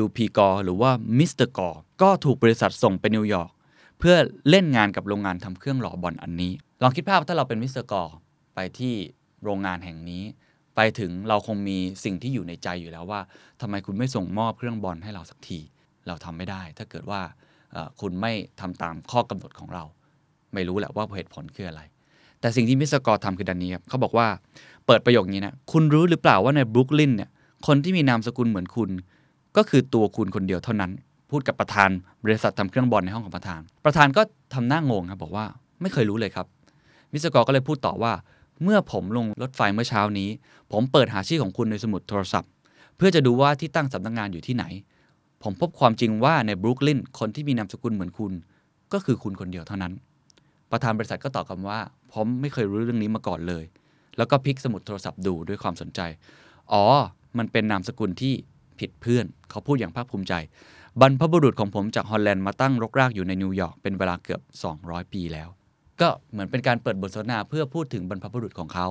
WP กอหรือว่ามิสเตอร์กอก็ถูกบริษัทส่งไปนิวยอร์กเพื่อเล่นงานกับโรงงานทำเครื่องหล่อบรอนซ์อันนี้ ลองคิดภาพถ้าเราเป็นมิสเตอร์กอไปที่โรงงานแห่งนี้ ไปถึงเราคงมีสิ่งที่อยู่ในใจอยู่แล้วว่าทำไมคุณไม่ส่งมอบเครื่องบรอนซ์ให้เราสักที เราทำไม่ได้ ถ้าเกิดว่าคุณไม่ทำตามข้อกำหนดของเรา ไม่รู้แหละว่าเหตุผลคืออะไร แต่สิ่งที่มิสเตอร์ทำคือดังนี้ครับเขาบอกว่าเปิดประโยคนี้นะคุณรู้หรือเปล่าว่าในบรุกลินเนี่ยคนที่มีนามสกุลเหมือนคุณ ก็คือตัวคุณคนเดียวเท่านั้น พูดกับประธานบริษัททำเครื่องบรอนซ์ในห้องของประธาน ประธานก็ทำหน้างงครับบอกว่าไม่เคยรู้เลยครับ มิสเตอร์ก็เลยพูดต่อว่า เมื่อผมลงรถไฟเมื่อเช้านี้ ผมเปิดหาชื่อของคุณในสมุดโทรศัพท์ เพื่อจะดูว่าที่ตั้งสำนักงานอยู่ที่ไหน ผมพบความจริงว่าในบรุกลินคนที่มีนามสกุลเหมือนคุณ ก็คือคุณคนเดียวเท่านั้น ประธานบริษัทก็ตอบกลับว่า ผมไม่เคยรู้เรื่องนี้มาก่อนเลย แล้วก็พลิกสมุดโทรศัพท์ดูด้วยความสนใจ อ๋อ มันเป็นนามสกุลที่ผิดเพื่อน เขาพูดอย่างภาคภูมิใจ บรรพบุรุษของผมจากฮอลแลนด์มาตั้งรกรากอยู่ในนิวยอร์กเป็นเวลาเกือบ 200 ปีแล้ว ก็เหมือนเป็นการเปิดบทสนทนาเพื่อพูดถึงบรรพบุรุษของเขา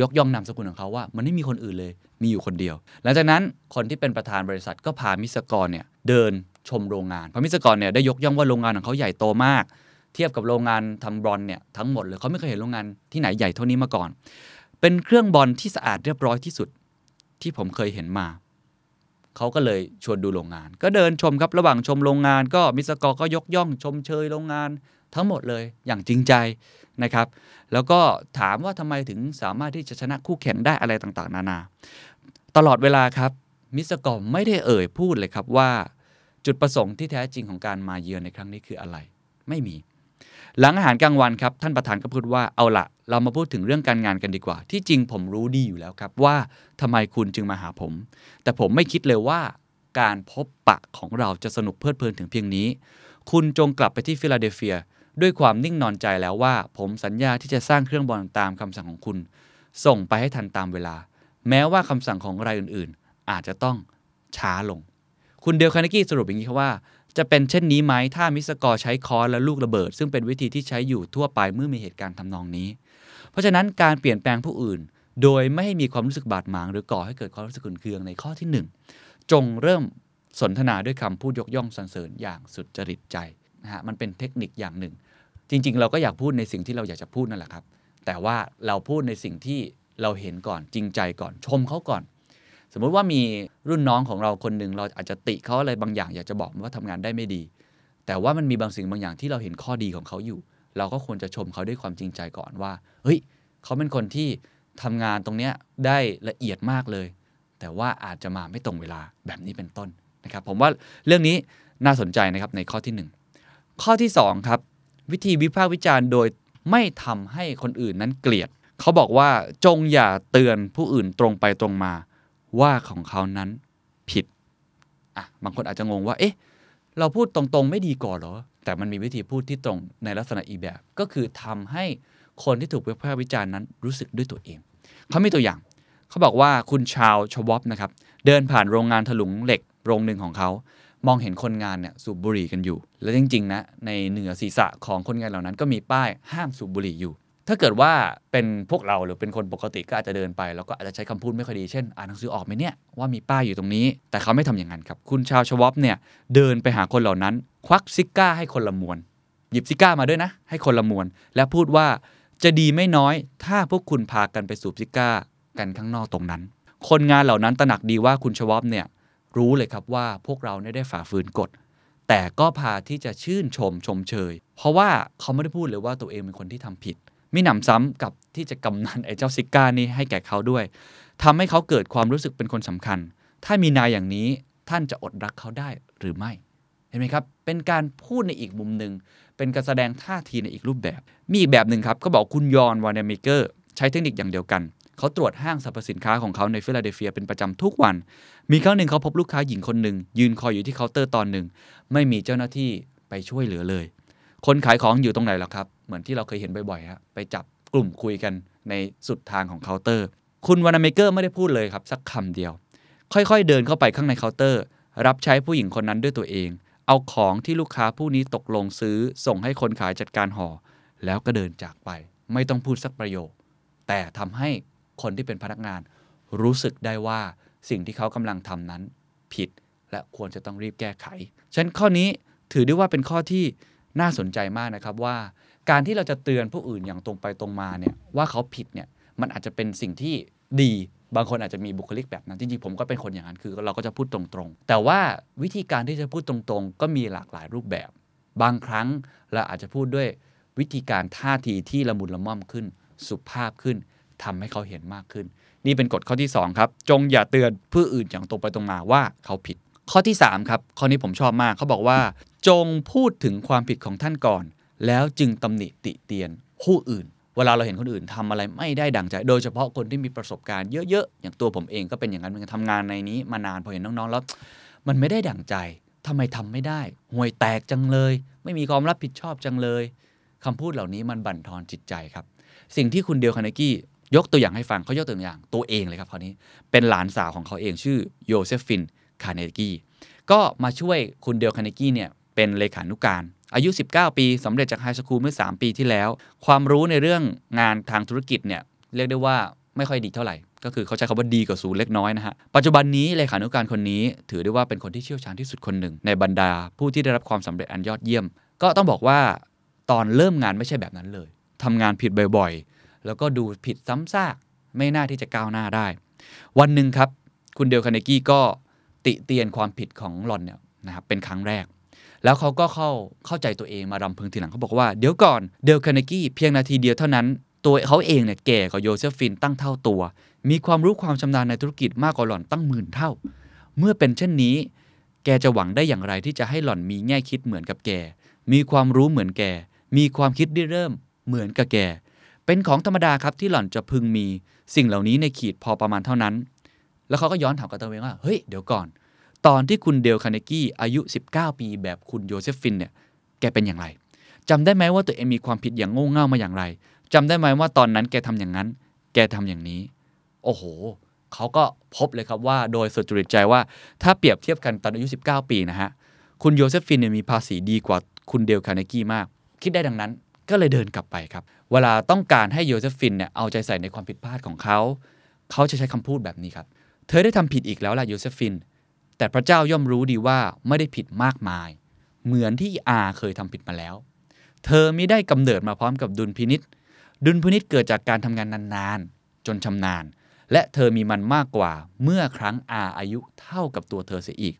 ยกย่องนามสกุลของเขาว่า มันไม่มีคนอื่นเลย มีอยู่คนเดียว หลังจากนั้นคนที่เป็นประธานบริษัทก็พามิสเตอร์กอเนี่ยเดินชมโรงงานเพราะมิสเตอร์กอเนี่ยได้ยกย่องว่าโรงงานของเขาใหญ่โตมาก เทียบกับโรงงานทำบรอนซ์เนี่ยทั้งหมดเลยเขาไม่เคยเห็นโรงงานที่ไหนใหญ่เท่านี้มาก่อน เป็นเครื่องบรอนซ์ที่สะอาดเรียบร้อยที่สุดที่ผมเคยเห็นมา เขาก็เลยชวนดูโรงงาน ก็เดินชมครับระหว่างชมโรงงาน ก็มิสเตอร์กอก็ยกย่อง ชมเชยโรงงานทั้งหมดเลยอย่างจริงใจนะครับ แล้วก็ถามว่าทำไมถึงสามารถที่จะชนะคู่แข่งได้อะไรต่างๆ นานา ตลอดเวลาครับมิสเตอร์กอไม่ได้เอ่ยพูดเลยครับว่า จุดประสงค์ที่แท้จริงของการมาเยือนในครั้งนี้คืออะไร ไม่มี หลังอาหารกลางวันครับท่านประธานก็พูดว่าเอาละเรามาพูดถึงเรื่องการงานกันดีกว่า ที่จริงผมรู้ดีอยู่แล้วครับว่าทำไมคุณจึงมาหาผม แต่ผมไม่คิดเลยว่าการพบปะของเราจะสนุกเพลิดเพลินถึงเพียงนี้ คุณจงกลับไปที่ฟิลาเดลเฟีย ด้วยความนิ่งนอนใจแล้วว่า ผมสัญญาที่จะสร้างเครื่องบรอนซ์ตามคำสั่งของคุณ ส่งไปให้ทันตามเวลา แม้ว่าคำสั่งของรายอื่นๆ อาจจะต้องช้าลง คุณเดลคาร์เนกี้สรุปอย่างนี้ครับว่า จะเป็นเช่นนี้ไหมถ้ามิสเตอร์กอร์ใช้ค้อนและลูกระเบิด ซึ่งเป็นวิธีที่ใช้อยู่ทั่วไปเมื่อมีเหตุการณ์ทำนองนี้ เพราะฉะนั้นการเปลี่ยนแปลงผู้อื่น โดยไม่ให้มีความรู้สึกบาดหมาง หรือก่อให้เกิดความรู้สึกขุ่นเคืองในข้อที่หนึ่งจงเริ่มสนทนาด้วยคำพูดยกย่องสรรเสริญอย่างสุจริตใจนะฮะมันเป็นเทคนิคอย่างหนึ่ง จริง ๆ เราก็อยากพูดในสิ่งที่เราอยากจะพูดนั่นแหละครับ แต่ว่าเราพูดในสิ่งที่เราเห็นก่อนจริงใจก่อนชมเขาก่อน สมมุติว่ามีรุ่นน้องของเราคนหนึ่งเราอาจจะติเขาอะไรบางอย่างอยากจะบอกว่าทำงานได้ไม่ดี แต่ว่ามันมีบางสิ่งบางอย่างที่เราเห็นข้อดีของเขาอยู่ เราก็ควรจะชมเขาด้วยความจริงใจก่อนว่าเฮ้ยเขาเป็นคนที่ทำงานตรงเนี้ยได้ละเอียดมากเลย แต่ว่าอาจจะมาไม่ตรงเวลาแบบนี้เป็นต้นนะครับผมว่าเรื่องนี้น่าสนใจนะครับในข้อที่หนึ่งข้อที่สองครับวิธีวิพากษ์วิจารณ์โดยไม่ทำให้คนอื่นนั้นเกลียด เขาบอกว่าจงอย่าเตือนผู้อื่นตรงไปตรงมา ว่าของเขานั้นผิดอะบางคนอาจจะงงว่า เอ๊ะ เราพูดตรงๆ ไม่ดีก่อนเหรอ แต่มันมีวิธีพูดที่ตรงในลักษณะอีแบบ ก็คือทำให้คนที่ถูกวิพากษ์วิจารณ์นั้นรู้สึกด้วยตัวเอง เขามีตัวอย่าง เขาบอกว่าคุณชาวชวอปนะครับ เดินผ่านโรงงานถลุงเหล็กโรงหนึ่งของเขา มองเห็นคนงานเนี่ยสูบบุหรี่กันอยู่ แล้วจริงๆนะในเหนือศีรษะของคนงานเหล่านั้นก็มีป้ายห้ามสูบบุหรี่อยู่ ถ้าเกิดว่าเป็นพวกเราหรือเป็นคนปกติก็อาจจะเดินไปแล้วก็อาจจะใช้คำพูดไม่ค่อยดี เช่น อ่านหนังสือออกไหมเนี่ยว่ามีป้ายอยู่ตรงนี้ แต่เขาไม่ทำอย่างนั้นครับ คุณชาวชวอปเนี่ยเดินไปหาคนเหล่านั้น ควักซิก้าให้คนละมวน หยิบซิก้ามาด้วยนะ ให้คนละมวน และพูดว่าจะดีไม่น้อย ถ้าพวกคุณพากันไปสูบซิก้ากันข้างนอกตรงนั้น คนงานเหล่านั้นตระหนักดีว่าคุณชวอปเนี่ยรู้เลยครับว่าพวกเราได้ฝ่าฝืนกฎแต่ก็พาที่จะชื่นชมชมเชย เพราะว่าเขาไม่ได้พูดเลยว่าตัวเองเป็นคนที่ทำผิด มีหนำซ้ำกับที่จะกำนันไอ้เจ้าซิก้านี่ให้แก่เขาด้วยทำให้เขาเกิดความรู้สึกเป็นคนสำคัญ ถ้ามีนายอย่างนี้ท่านจะอดรักเขาได้หรือไม่ เห็นไหมครับ เป็นการพูดในอีกมุมหนึ่ง เป็นการแสดงท่าทีในอีกรูปแบบ มีอีกแบบหนึ่งครับก็บอกคุณยอห์นวานาเมเกอร์ใช้เทคนิคอย่างเดียวกันเขาตรวจห้างสรรพสินค้าของเขาในฟิลาเดลเฟียเป็นประจำทุกวัน มีครั้งหนึ่งเขาพบลูกค้าหญิงคนหนึ่งยืนคอยอยู่ที่เคาน์เตอร์ตอนหนึ่ง ไม่มีเจ้าหน้าที่ไปช่วยเหลือเลย คนขายของอยู่ตรงไหนล่ะครับ เหมือนที่เราเคยเห็นบ่อยๆฮะไปจับกลุ่มคุยกันในสุดทางของเคาน์เตอร์ คุณวานาเมเกอร์ไม่ได้พูดเลยครับสักคำเดียว ค่อยๆเดินเข้าไปข้างในเคาน์เตอร์ รับใช้ผู้หญิงคนนั้นด้วยตัวเอง เอาของที่ลูกค้าผู้นี้ตกลงซื้อ ส่งให้คนขายจัดการห่อ แล้วก็เดินจากไป ไม่ต้องพูดสักประโยค แต่ทำให้คนที่เป็นพนักงาน รู้สึกได้ว่าสิ่งที่เขากำลังทำนั้น ผิด และควรจะต้องรีบแก้ไขฉะนั้นข้อนี้ถือได้ว่าเป็นข้อที่ น่าสนใจมากนะครับว่า การที่เราจะเตือนผู้อื่นอย่างตรงไปตรงมาเนี่ยว่าเขาผิดเนี่ยมันอาจจะเป็นสิ่งที่ดี บางคนอาจจะมีบุคลิกแบบนั้นจริงๆผมก็เป็นคนอย่างนั้นคือ เราก็จะพูดตรงๆ แต่ว่าวิธีการที่จะพูดตรงๆ ก็มีหลากหลายรูปแบบ บางครั้งเราอาจจะพูดด้วยวิธีการท่าทีที่ละมุนละม่อมขึ้น สุภาพขึ้นทำให้เขาเห็นมากขึ้น นี่เป็นกฎข้อที่ 2 ครับ จงอย่าเตือนผู้อื่นอย่างตรงไปตรงมาว่าเขาผิด ข้อที่ 3 ครับ ข้อนี้ผมชอบมากเขาบอกว่า จงพูดถึงความผิดของท่านก่อน แล้วจึงตำหนิติเตียนผู้อื่น เวลาเราเห็นคนอื่นทำอะไรไม่ได้ดังใจ โดยเฉพาะคนที่มีประสบการณ์เยอะๆ อย่างตัวผมเองก็เป็นอย่างนั้นเหมือนกันทำงานในนี้มานานพอเห็นน้องๆ แล้ว มันไม่ได้ดังใจทำไมทำไม่ได้ห่วยแตกจังเลย ไม่มีความรับผิดชอบจังเลยคำพูดเหล่านี้มันบั่นทอนจิตใจครับ สิ่งที่คุณเดลคาเนกี้ยกตัวอย่างให้ฟังเขายกตัวอย่างตัวเองเลยครับคราวนี้เป็นหลานสาวของเขาเองชื่อโยเซฟิน คาร์เนกี้ก็มาช่วยคุณเดลคาเนกี้เนี่ยเป็นเลขานุการ อายุ 19 ปีสำเร็จจากไฮสคูลเมื่อ 3 ปีที่แล้ว ความรู้ในเรื่องงานทางธุรกิจเนี่ยเรียกได้ว่าไม่ค่อยดีเท่าไหร่ ก็คือเขาใช้คำว่าดีกว่าศูนย์เล็กน้อยนะฮะ ปัจจุบันนี้เลขานุการคนนี้ ถือได้ว่าเป็นคนที่เชี่ยวชาญที่สุดคนหนึ่ง ในบรรดาผู้ที่ได้รับความสำเร็จอันยอดเยี่ยม ก็ต้องบอกว่าตอนเริ่มงานไม่ใช่แบบนั้นเลยทำงานผิดบ่อยๆ แล้วก็ดูผิดซ้ำซากไม่น่าที่จะก้าวหน้าได้ วันหนึ่งครับ คุณเดลคาเนกี้ก็ ติเตียนความผิดของหล่อนเนี่ยนะครับเป็นครั้งแรก แล้วเขาก็เข้าเข้าใจตัวเองมารำพึงทีหลังเขาบอกว่าเดี๋ยวก่อนเดลคาเนกี้เพียงนาทีเดียวเท่านั้น ตัวเขาเองเนี่ยแก่กว่าโยเซฟินตั้งเท่าตัว มีความรู้ความชำนาญในธุรกิจมากกว่าหล่อนตั้งหมื่นเท่า เมื่อเป็นเช่นนี้ แกจะหวังได้อย่างไรที่จะให้หล่อนมีแง่คิดเหมือนกับแกมีความรู้เหมือนแกมีความคิดริเริ่มเหมือนกับแกเป็นของธรรมดาครับที่หล่อนจะพึงมี สิ่งเหล่านี้ในขีดพอประมาณเท่านั้น แล้วเขาก็ย้อนถามกับตัวเองว่า เฮ้ย เดี๋ยวก่อน ตอนที่คุณเดลคาเนกี้อายุ 19 ปี แบบคุณโยเซฟินเนี่ย แกเป็นอย่างไรจำได้ไหมว่าตัวเองมีความผิดอย่างโง่เง่ามาอย่างไรจำได้ไหมว่าตอนนั้นแกทำอย่างนั้น แกทำอย่างนี้ โอ้โห เขาก็พบเลยครับว่า โดยสุจริตใจว่า ถ้าเปรียบเทียบกันตอนอายุ 19 ปีนะฮะ คุณโยเซฟินเนี่ยมีภาษีดีกว่าคุณเดลคาเนกี้มาก คิดได้ดังนั้นก็เลยเดินกลับไปครับ เวลาต้องการให้โยเซฟินเนี่ยเอาใจใส่ในความผิดพลาดของเขา เขาจะใช้คำพูดแบบนี้ครับ เธอได้ทำผิดอีกแล้วล่ะโยเซฟิน แต่พระเจ้าย่อมรู้ดีว่าไม่ได้ผิดมากมาย เหมือนที่อาเคยทำผิดมาแล้ว เธอไม่ได้กำเนิดมาพร้อมกับดุลพินิจดุลพินิจเกิดจากการทำงานนานๆ จนชำนาญ และเธอมีมันมากกว่าเมื่อครั้งอาอายุเท่ากับตัวเธอเสียอีก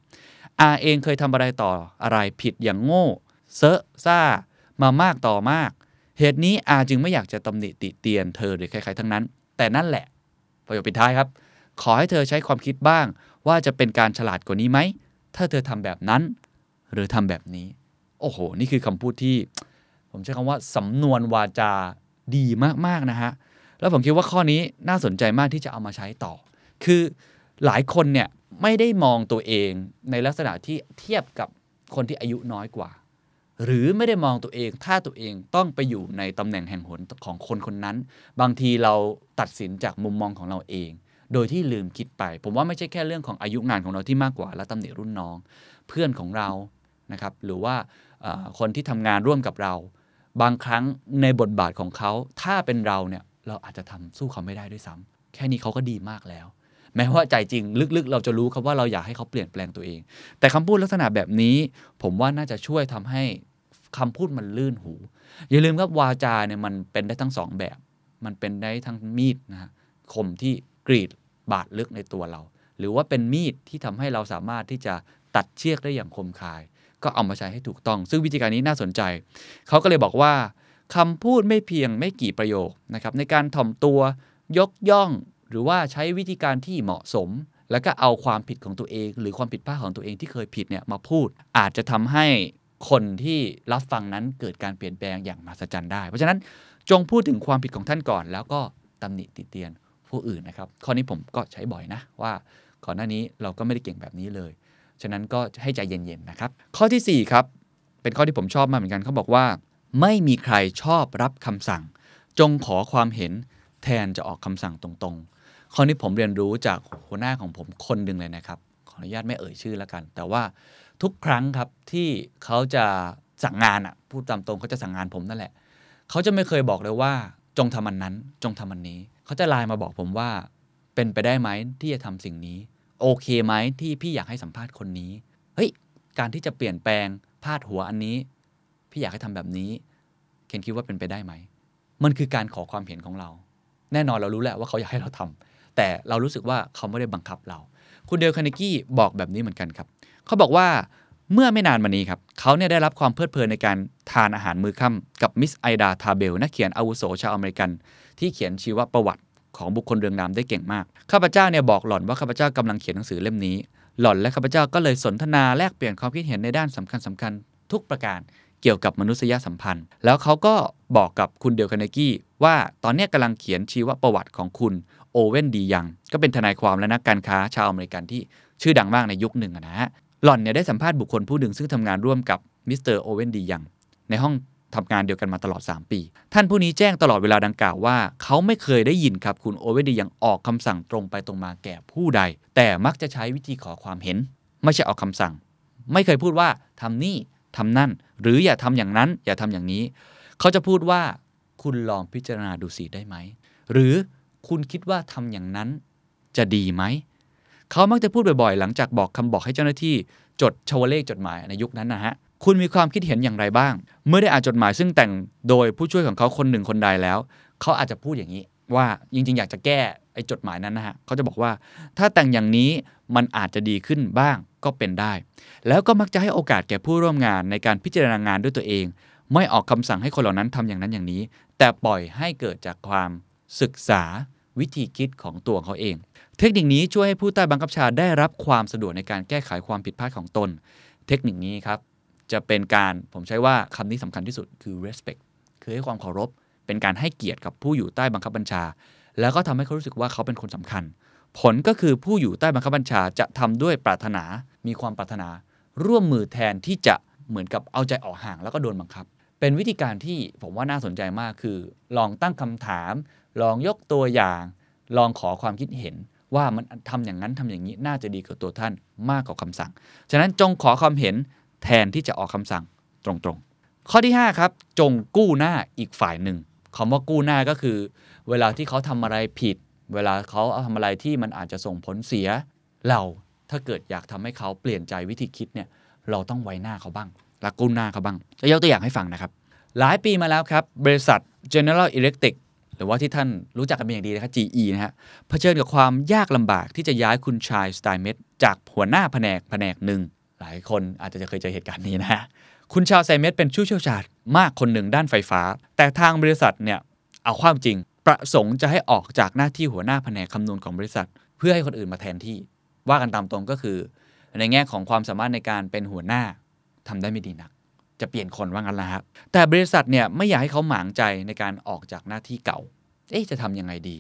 อาเองเคยทำอะไรต่ออะไรผิดอย่างโง่เซอะซ่ามามากต่อมาก เหตุนี้อาจึงไม่อยากจะตำหนิติเตียนเธอหรือใครๆทั้งนั้น แต่นั่นแหละประโยคปิดท้ายครับ ขอให้เธอใช้ความคิดบ้าง ว่าจะเป็นการฉลาดกว่านี้ไหม ถ้าเธอทำแบบนั้น หรือทำแบบนี้ โอ้โห นี่คือคำพูดที่ ผมใช้คำว่าสำนวนวาจาดีมากๆนะฮะ แล้วผมคิดว่าข้อนี้น่าสนใจมากที่จะเอามาใช้ต่อ คือหลายคนเนี่ยไม่ได้มองตัวเองในลักษณะที่เทียบกับคนที่อายุน้อยกว่า หรือไม่ได้มองตัวเองถ้าตัวเองต้องไปอยู่ในตำแหน่งแห่งหนของคนคนนั้น บางทีเราตัดสินจากมุมมองของเราเอง โดยที่ลืมคิดไป ผมว่าไม่ใช่แค่เรื่องของอายุงานของเราที่มากกว่า และตำหนิรุ่นน้อง เพื่อนของเรานะครับหรือว่าคนที่ทำงานร่วมกับเรา บางครั้งในบทบาทของเขาถ้าเป็นเราเนี่ยเราอาจจะทำสู้เขาไม่ได้ด้วยซ้ำแค่นี้เขาก็ดีมากแล้ว แม้ว่าใจจริงลึกๆ เราจะรู้ครับว่าเราอยากให้เขาเปลี่ยนแปลงตัวเอง แต่คำพูดลักษณะแบบนี้ ผมว่าน่าจะช่วยทำให้คำพูดมันลื่นหู อย่าลืมครับวาจาเนี่ยมันเป็นได้ทั้งสองแบบ มันเป็นได้ทั้งมีดนะฮะคมที่กรีด บาดลึกในตัวเรา หรือว่าเป็นมีดที่ทำให้เราสามารถที่จะตัดเชือกได้อย่างคมคาย ก็เอามาใช้ให้ถูกต้อง ซึ่งวิธีการนี้น่าสนใจ เขาก็เลยบอกว่าคำพูดไม่เพียงไม่กี่ประโยคนะครับในการถ่อมตัวยกย่อง หรือว่าใช้วิธีการที่เหมาะสม แล้วก็เอาความผิดของตัวเอง หรือความผิดพลาดของตัวเองที่เคยผิดเนี่ยมาพูด อาจจะทำให้คนที่รับฟังนั้นเกิดการเปลี่ยนแปลงอย่างมหัศจรรย์ได้ เพราะฉะนั้นจงพูดถึงความผิดของท่านก่อน แล้วก็ตำหนิติเตียน ผู้อื่นนะครับ ข้อนี้ผมก็ใช้บ่อยนะว่าก่อนหน้านี้เราก็ไม่ได้เก่งแบบนี้เลย ฉะนั้นก็ให้ใจเย็นๆนะครับ ข้อที่4ครับเป็นข้อที่ผมชอบมากเหมือนกันเขาบอกว่า ไม่มีใครชอบรับคำสั่ง จงขอความเห็นแทนจะออกคำสั่งตรงๆ ข้อนี้ผมเรียนรู้จากหัวหน้าของผมคนหนึ่งเลยนะครับ ขออนุญาตไม่เอ่ยชื่อแล้วกัน แต่ว่าทุกครั้งครับที่เขาจะสั่งงานอะพูดตามตรงเขาจะสั่งงานผมนั่นแหละ เขาจะไม่เคยบอกเลยว่า จงทำมันนั้น จงทำมันนี้ เขาจะไลน์มาบอกผมว่า เป็นไปได้ไหมที่จะทำสิ่งนี้ โอเคไหมที่พี่อยากให้สัมภาษณ์คนนี้ เฮ้ย การที่จะเปลี่ยนแปลงพาดหัวอันนี้ พี่อยากให้ทำแบบนี้ เคนคิดว่าเป็นไปได้ไหม มันคือการขอความเห็นของเรา แน่นอนเรารู้แหละว่าเขาอยากให้เราทำแต่เรารู้สึกว่าเขาไม่ได้บังคับเรา คุณเดลคาเนกี้บอกแบบนี้เหมือนกันครับ เขาบอกว่าเมื่อไม่นานมานี้ครับ เขาเนี่ยได้รับความเพลิดเพลินในการทานอาหารมื้อค่ำกับมิสไอดาทาเบลนักเขียนอาวุโสชาวอเมริกัน ที่เขียนชีวประวัติของบุคคลเรืองนามได้เก่งมาก ข้าพเจ้าเนี่ยบอกหล่อนว่าข้าพเจ้ากำลังเขียนหนังสือเล่มนี้ หล่อนและข้าพเจ้าก็เลยสนทนาแลกเปลี่ยนความคิดเห็นในด้านสำคัญสำคัญทุกประการเกี่ยวกับมนุษยสัมพันธ์ แล้วเขาก็บอกกับคุณเดลคาเนกี้ว่าตอนนี้กำลังเขียนชีวประวัติของคุณโอเวนดียัง ก็เป็นทนายความและนักการค้าชาวอเมริกันที่ชื่อดังมากในยุคหนึ่งนะฮะหล่อนเนี่ยได้สัมภาษณ์บุคคลผู้หนึ่งซึ่งทำงานร่วมกับมิสเตอร์โอเวนดียังในห้อง ทำงานเดียวกันมาตลอด 3 ปี ท่านผู้นี้แจ้งตลอดเวลาดังกล่าวว่า เขาไม่เคยได้ยินครับคุณโอเวดียังออกคำสั่งตรงไปตรงมาแก่ผู้ใด แต่มักจะใช้วิธีขอความเห็น ไม่ใช่ออกคำสั่ง ไม่เคยพูดว่าทำนี่ทำนั่น หรืออย่าทำอย่างนั้น อย่าทำอย่างนี้ เขาจะพูดว่าคุณลองพิจารณาดูสิได้ไหม หรือคุณคิดว่าทำอย่างนั้นจะดีไหม เขามักจะพูดบ่อยๆ หลังจากบอกคำบอกให้เจ้าหน้าที่ จดชวเลขจดหมายในยุคนั้นนะฮะ คุณมีความคิดเห็นอย่างไรบ้าง เมื่อได้อ่านจดหมายซึ่งแต่งโดยผู้ช่วยของเขาคนหนึ่งคนใดแล้ว เขาอาจจะพูดอย่างนี้ ว่าจริงๆ อยากจะแก้ไอ้จดหมายนั้นนะฮะเขาจะบอกว่า ถ้าแต่งอย่างนี้มันอาจจะดีขึ้นบ้างก็เป็นได้ แล้วก็มักจะให้โอกาสแก่ผู้ร่วมงานในการพิจารณางานด้วยตัวเอง ไม่ออกคำสั่งให้คนเหล่านั้นทำอย่างนั้นอย่างนี้ แต่ปล่อยให้เกิดจากความศึกษาวิธีคิดของตัวเขาเอง เทคนิคนี้ช่วยให้ผู้ใต้บังคับชาได้รับความสะดวกในการแก้ไขความผิดพลาดของตน เทคนิคนี้ครับ จะเป็นการผมใช้ว่าคำนี้สำคัญที่สุดคือ respect คือให้ความเคารพ เป็นการให้เกียรติกับผู้อยู่ใต้บังคับบัญชา แล้วก็ทำให้เขารู้สึกว่าเขาเป็นคนสำคัญ ผลก็คือผู้อยู่ใต้บังคับบัญชาจะทำด้วยปรารถนา มีความปรารถนา ร่วมมือแทนที่จะเหมือนกับเอาใจออกห่างแล้วก็โดนบังคับ เป็นวิธีการที่ผมว่าน่าสนใจมากคือ ลองตั้งคำถาม ลองยกตัวอย่าง ลองขอความคิดเห็นว่ามันทำอย่างนั้นทำอย่างนี้น่าจะดีกับตัวท่านมากกว่าคำสั่ง ฉะนั้นจงขอความเห็น แทนที่จะออกคำสั่งตรงๆ ข้อที่ 5 ครับ จงกู้หน้าอีกฝ่ายหนึ่งคำว่ากู้หน้าก็คือ เวลาที่เขาทำอะไรผิด เวลาเขาเอาทำอะไรที่มันอาจจะส่งผลเสีย เราถ้าเกิดอยากทำให้เขาเปลี่ยนใจวิธีคิดเนี่ยเราต้องไว้หน้าเขาบ้างและกู้หน้าเขาบ้างจะยกตัวอย่างให้ฟังนะครับ หลายปีมาแล้วครับ บริษัท General Electric หรือว่าที่ท่านรู้จักกันเป็นอย่างดีนะครับ GE นะฮะเผชิญกับความยากลำบากที่จะย้ายคุณชายสไตเมตจากหัวหน้าแผนกแผนกหนึ่ง หลายคนอาจจะเคยเจอเหตุการณ์นี้นะ คุณชาวไซเมตเป็นผู้เชี่ยวชาญมากคนหนึ่งด้านไฟฟ้า แต่ทางบริษัทเนี่ยเอาความจริง ประสงค์จะให้ออกจากหน้าที่หัวหน้าแผนกคำนวณของบริษัท เพื่อให้คนอื่นมาแทนที่ ว่ากันตามตรงก็คือ ในแง่ของความสามารถในการเป็นหัวหน้าทำได้ไม่ดีนัก จะเปลี่ยนคนว่างั้นละครับแต่บริษัทเนี่ยไม่อยากให้เขาหมางใจในการออกจากหน้าที่เก่า เอ๊ะจะทำยังไงดี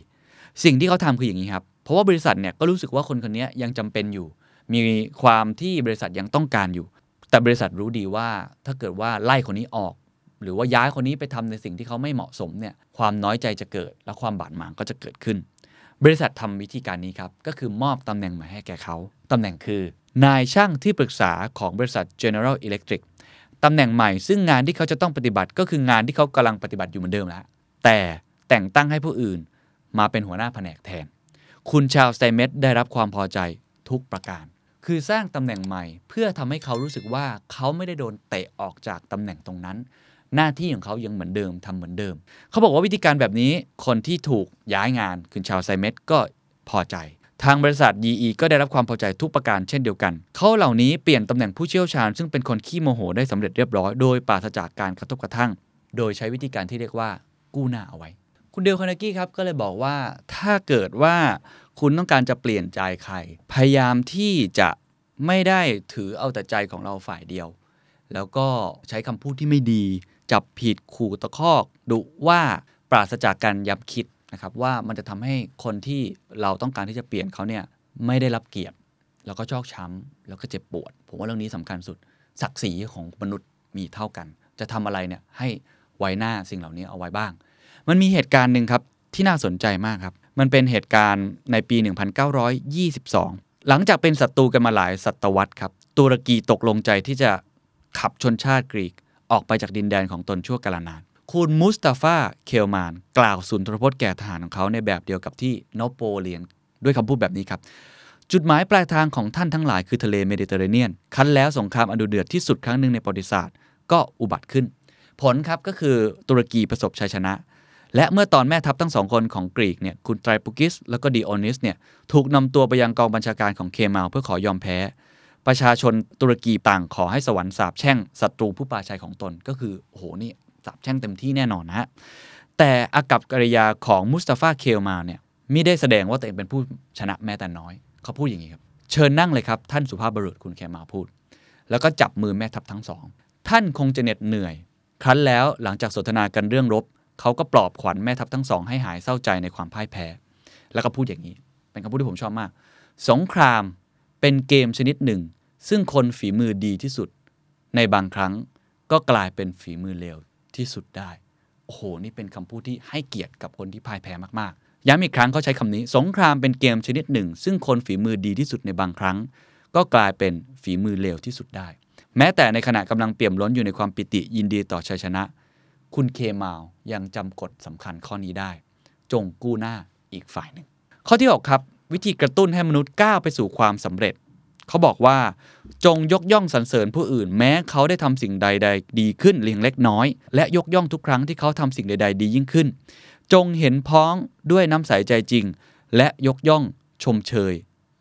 สิ่งที่เขาทำคืออย่างนี้ครับ เพราะว่าบริษัทเนี่ยก็รู้สึกว่าคนคนนี้ยังจำเป็นอยู่ มีความที่บริษัทยังต้องการอยู่ แต่บริษัทรู้ดีว่าถ้าเกิดว่าไล่คนนี้ออก หรือว่าย้ายคนนี้ไปทำในสิ่งที่เขาไม่เหมาะสมเนี่ยความน้อยใจจะเกิด และความบาดหมางก็จะเกิดขึ้น บริษัททำวิธีการนี้ครับก็คือมอบตำแหน่งใหม่ให้แก่เขาตำแหน่งคือนายช่างที่ปรึกษาของบริษัท General Electric ตำแหน่งใหม่ซึ่งงานที่เขาจะต้องปฏิบัติก็คืองานที่เขากำลังปฏิบัติอยู่เหมือนเดิมแล้วแต่แต่งตั้งให้ผู้อื่นมาเป็นหัวหน้าแผนกแทน คุณชาวสไตเมตได้รับความพอใจทุกประการ คือสร้างตำแหน่งใหม่ เพื่อทำให้เขารู้สึกว่าเขาไม่ได้โดนเตะออกจากตำแหน่งตรงนั้น หน้าที่ของเขายังเหมือนเดิมทำเหมือนเดิม เขาบอกว่าวิธีการแบบนี้คนที่ถูกย้ายงานคุณชาวไซเมตก็พอใจ ทางบริษัท EE ก็ได้รับความพอใจทุกประการเช่นเดียวกัน เขาเหล่านี้เปลี่ยนตำแหน่งผู้เชี่ยวชาญ ซึ่งเป็นคนขี้โมโหได้สำเร็จเรียบร้อยโดยปราศจากการกระทบกระทั่ง โดยใช้วิธีการที่เรียกว่ากู้หน้าเอาไว้ คุณเดลคานากี้ครับก็เลยบอกว่าถ้าเกิดว่า คุณต้องการจะเปลี่ยนใจใคร พยายามที่จะไม่ได้ถือเอาแต่ใจของเราฝ่ายเดียว แล้วก็ใช้คำพูดที่ไม่ดี จับผิดขู่ตะคอกดุว่าปราศจากการยับคิดนะครับว่ามันจะทำให้คนที่เราต้องการที่จะเปลี่ยนเขาเนี่ยไม่ได้รับเกียรติ แล้วก็ชอกช้ำแล้วก็เจ็บปวด ผมว่าเรื่องนี้สำคัญสุด ศักดิ์ศรีของมนุษย์มีเท่ากัน จะทำอะไรเนี่ยให้ไว้หน้าสิ่งเหล่านี้เอาไว้บ้าง มันมีเหตุการณ์หนึ่งครับที่น่าสนใจมากครับ มันเป็นเหตุการณ์ในปี 1922 หลังจากเป็นศัตรูกันมาหลายศตวรรษครับตุรกีตกลงใจที่จะขับชนชาติกรีกออกไปจากดินแดนของตนชั่วกาลนาน คุณมุสตาฟาเคมาล กล่าวสุนทรพจน์แก่ทหารของเขาในแบบเดียวกับที่นโปเลียนด้วยคำพูดแบบนี้ครับ จุดหมายปลายทางของท่านทั้งหลายคือทะเลเมดิเตอร์เรเนียนครั้นแล้วสงครามอันดุเดือดที่สุดครั้งหนึ่งในประวัติศาสตร์ ก็อุบัติขึ้น ผลครับก็คือตุรกีประสบชัยชนะ และเมื่อตอนแม่ทัพทั้งสองคนของกรีกเนี่ยคุณไตรปุกิส แล้วก็ดิโอนิสเนี่ยถูกนำตัวไปยังกองบัญชาการของเคมาลเพื่อขอยอมแพ้ ประชาชนตุรกีต่างขอให้สวรรค์สาบแช่งศัตรูผู้ปราชัยของตนก็คือโอ้โหนี่สาบแช่งเต็มที่แน่นอนนะฮะแต่อากับกิริยาของมุสตาฟาเคลมาเนี่ยไม่ได้แสดงว่าตัวเองเป็นผู้ชนะแม้แต่น้อย เขาพูดอย่างนี้ครับเชิญนั่งเลยครับ ท่านสุภาพบุรุษคุณเคมาลพูด แล้วก็จับมือแม่ทัพทั้งสอง ท่านคงจะเหน็ดเหนื่อย ครั้นแล้วหลังจากสนทนากันเรื่องรบ เขาก็ปลอบขวัญแม่ทัพทั้งสองให้หายเศร้าใจในความพ่ายแพ้ แล้วก็พูดอย่างนี้ เป็นคำพูดที่ผมชอบมาก สงครามเป็นเกมชนิดหนึ่ง ซึ่งคนฝีมือดีที่สุด ในบางครั้งก็กลายเป็นฝีมือเลวที่สุดได้ โอ้โห นี่เป็นคำพูดที่ให้เกียรติกับคนที่พ่ายแพ้มากๆ ย้ำอีกครั้งเขาใช้คำนี้ สงครามเป็นเกมชนิดหนึ่ง ซึ่งคนฝีมือดีที่สุดในบางครั้ง ก็กลายเป็นฝีมือเลวที่สุดได้ แม้แต่ในขณะกำลังเปี่ยมล้นอยู่ในความปิติยินดีต่อชัยชนะ คุณเคมาลยังจำกฎสำคัญข้อนี้ได้ จงกู้หน้าอีกฝ่ายหนึ่ง ข้อที่ 6 ครับ วิธีกระตุ้นให้มนุษย์ก้าวไปสู่ความสำเร็จ เขาบอกว่า จงยกย่องสรรเสริญผู้อื่น แม้เขาได้ทำสิ่งใดๆดีขึ้นเลียงเล็กน้อย และยกย่องทุกครั้งที่เขาทำสิ่งใดๆดียิ่งขึ้น จงเห็นพ้องด้วยน้ำใสใจจริง และยกย่องชมเชย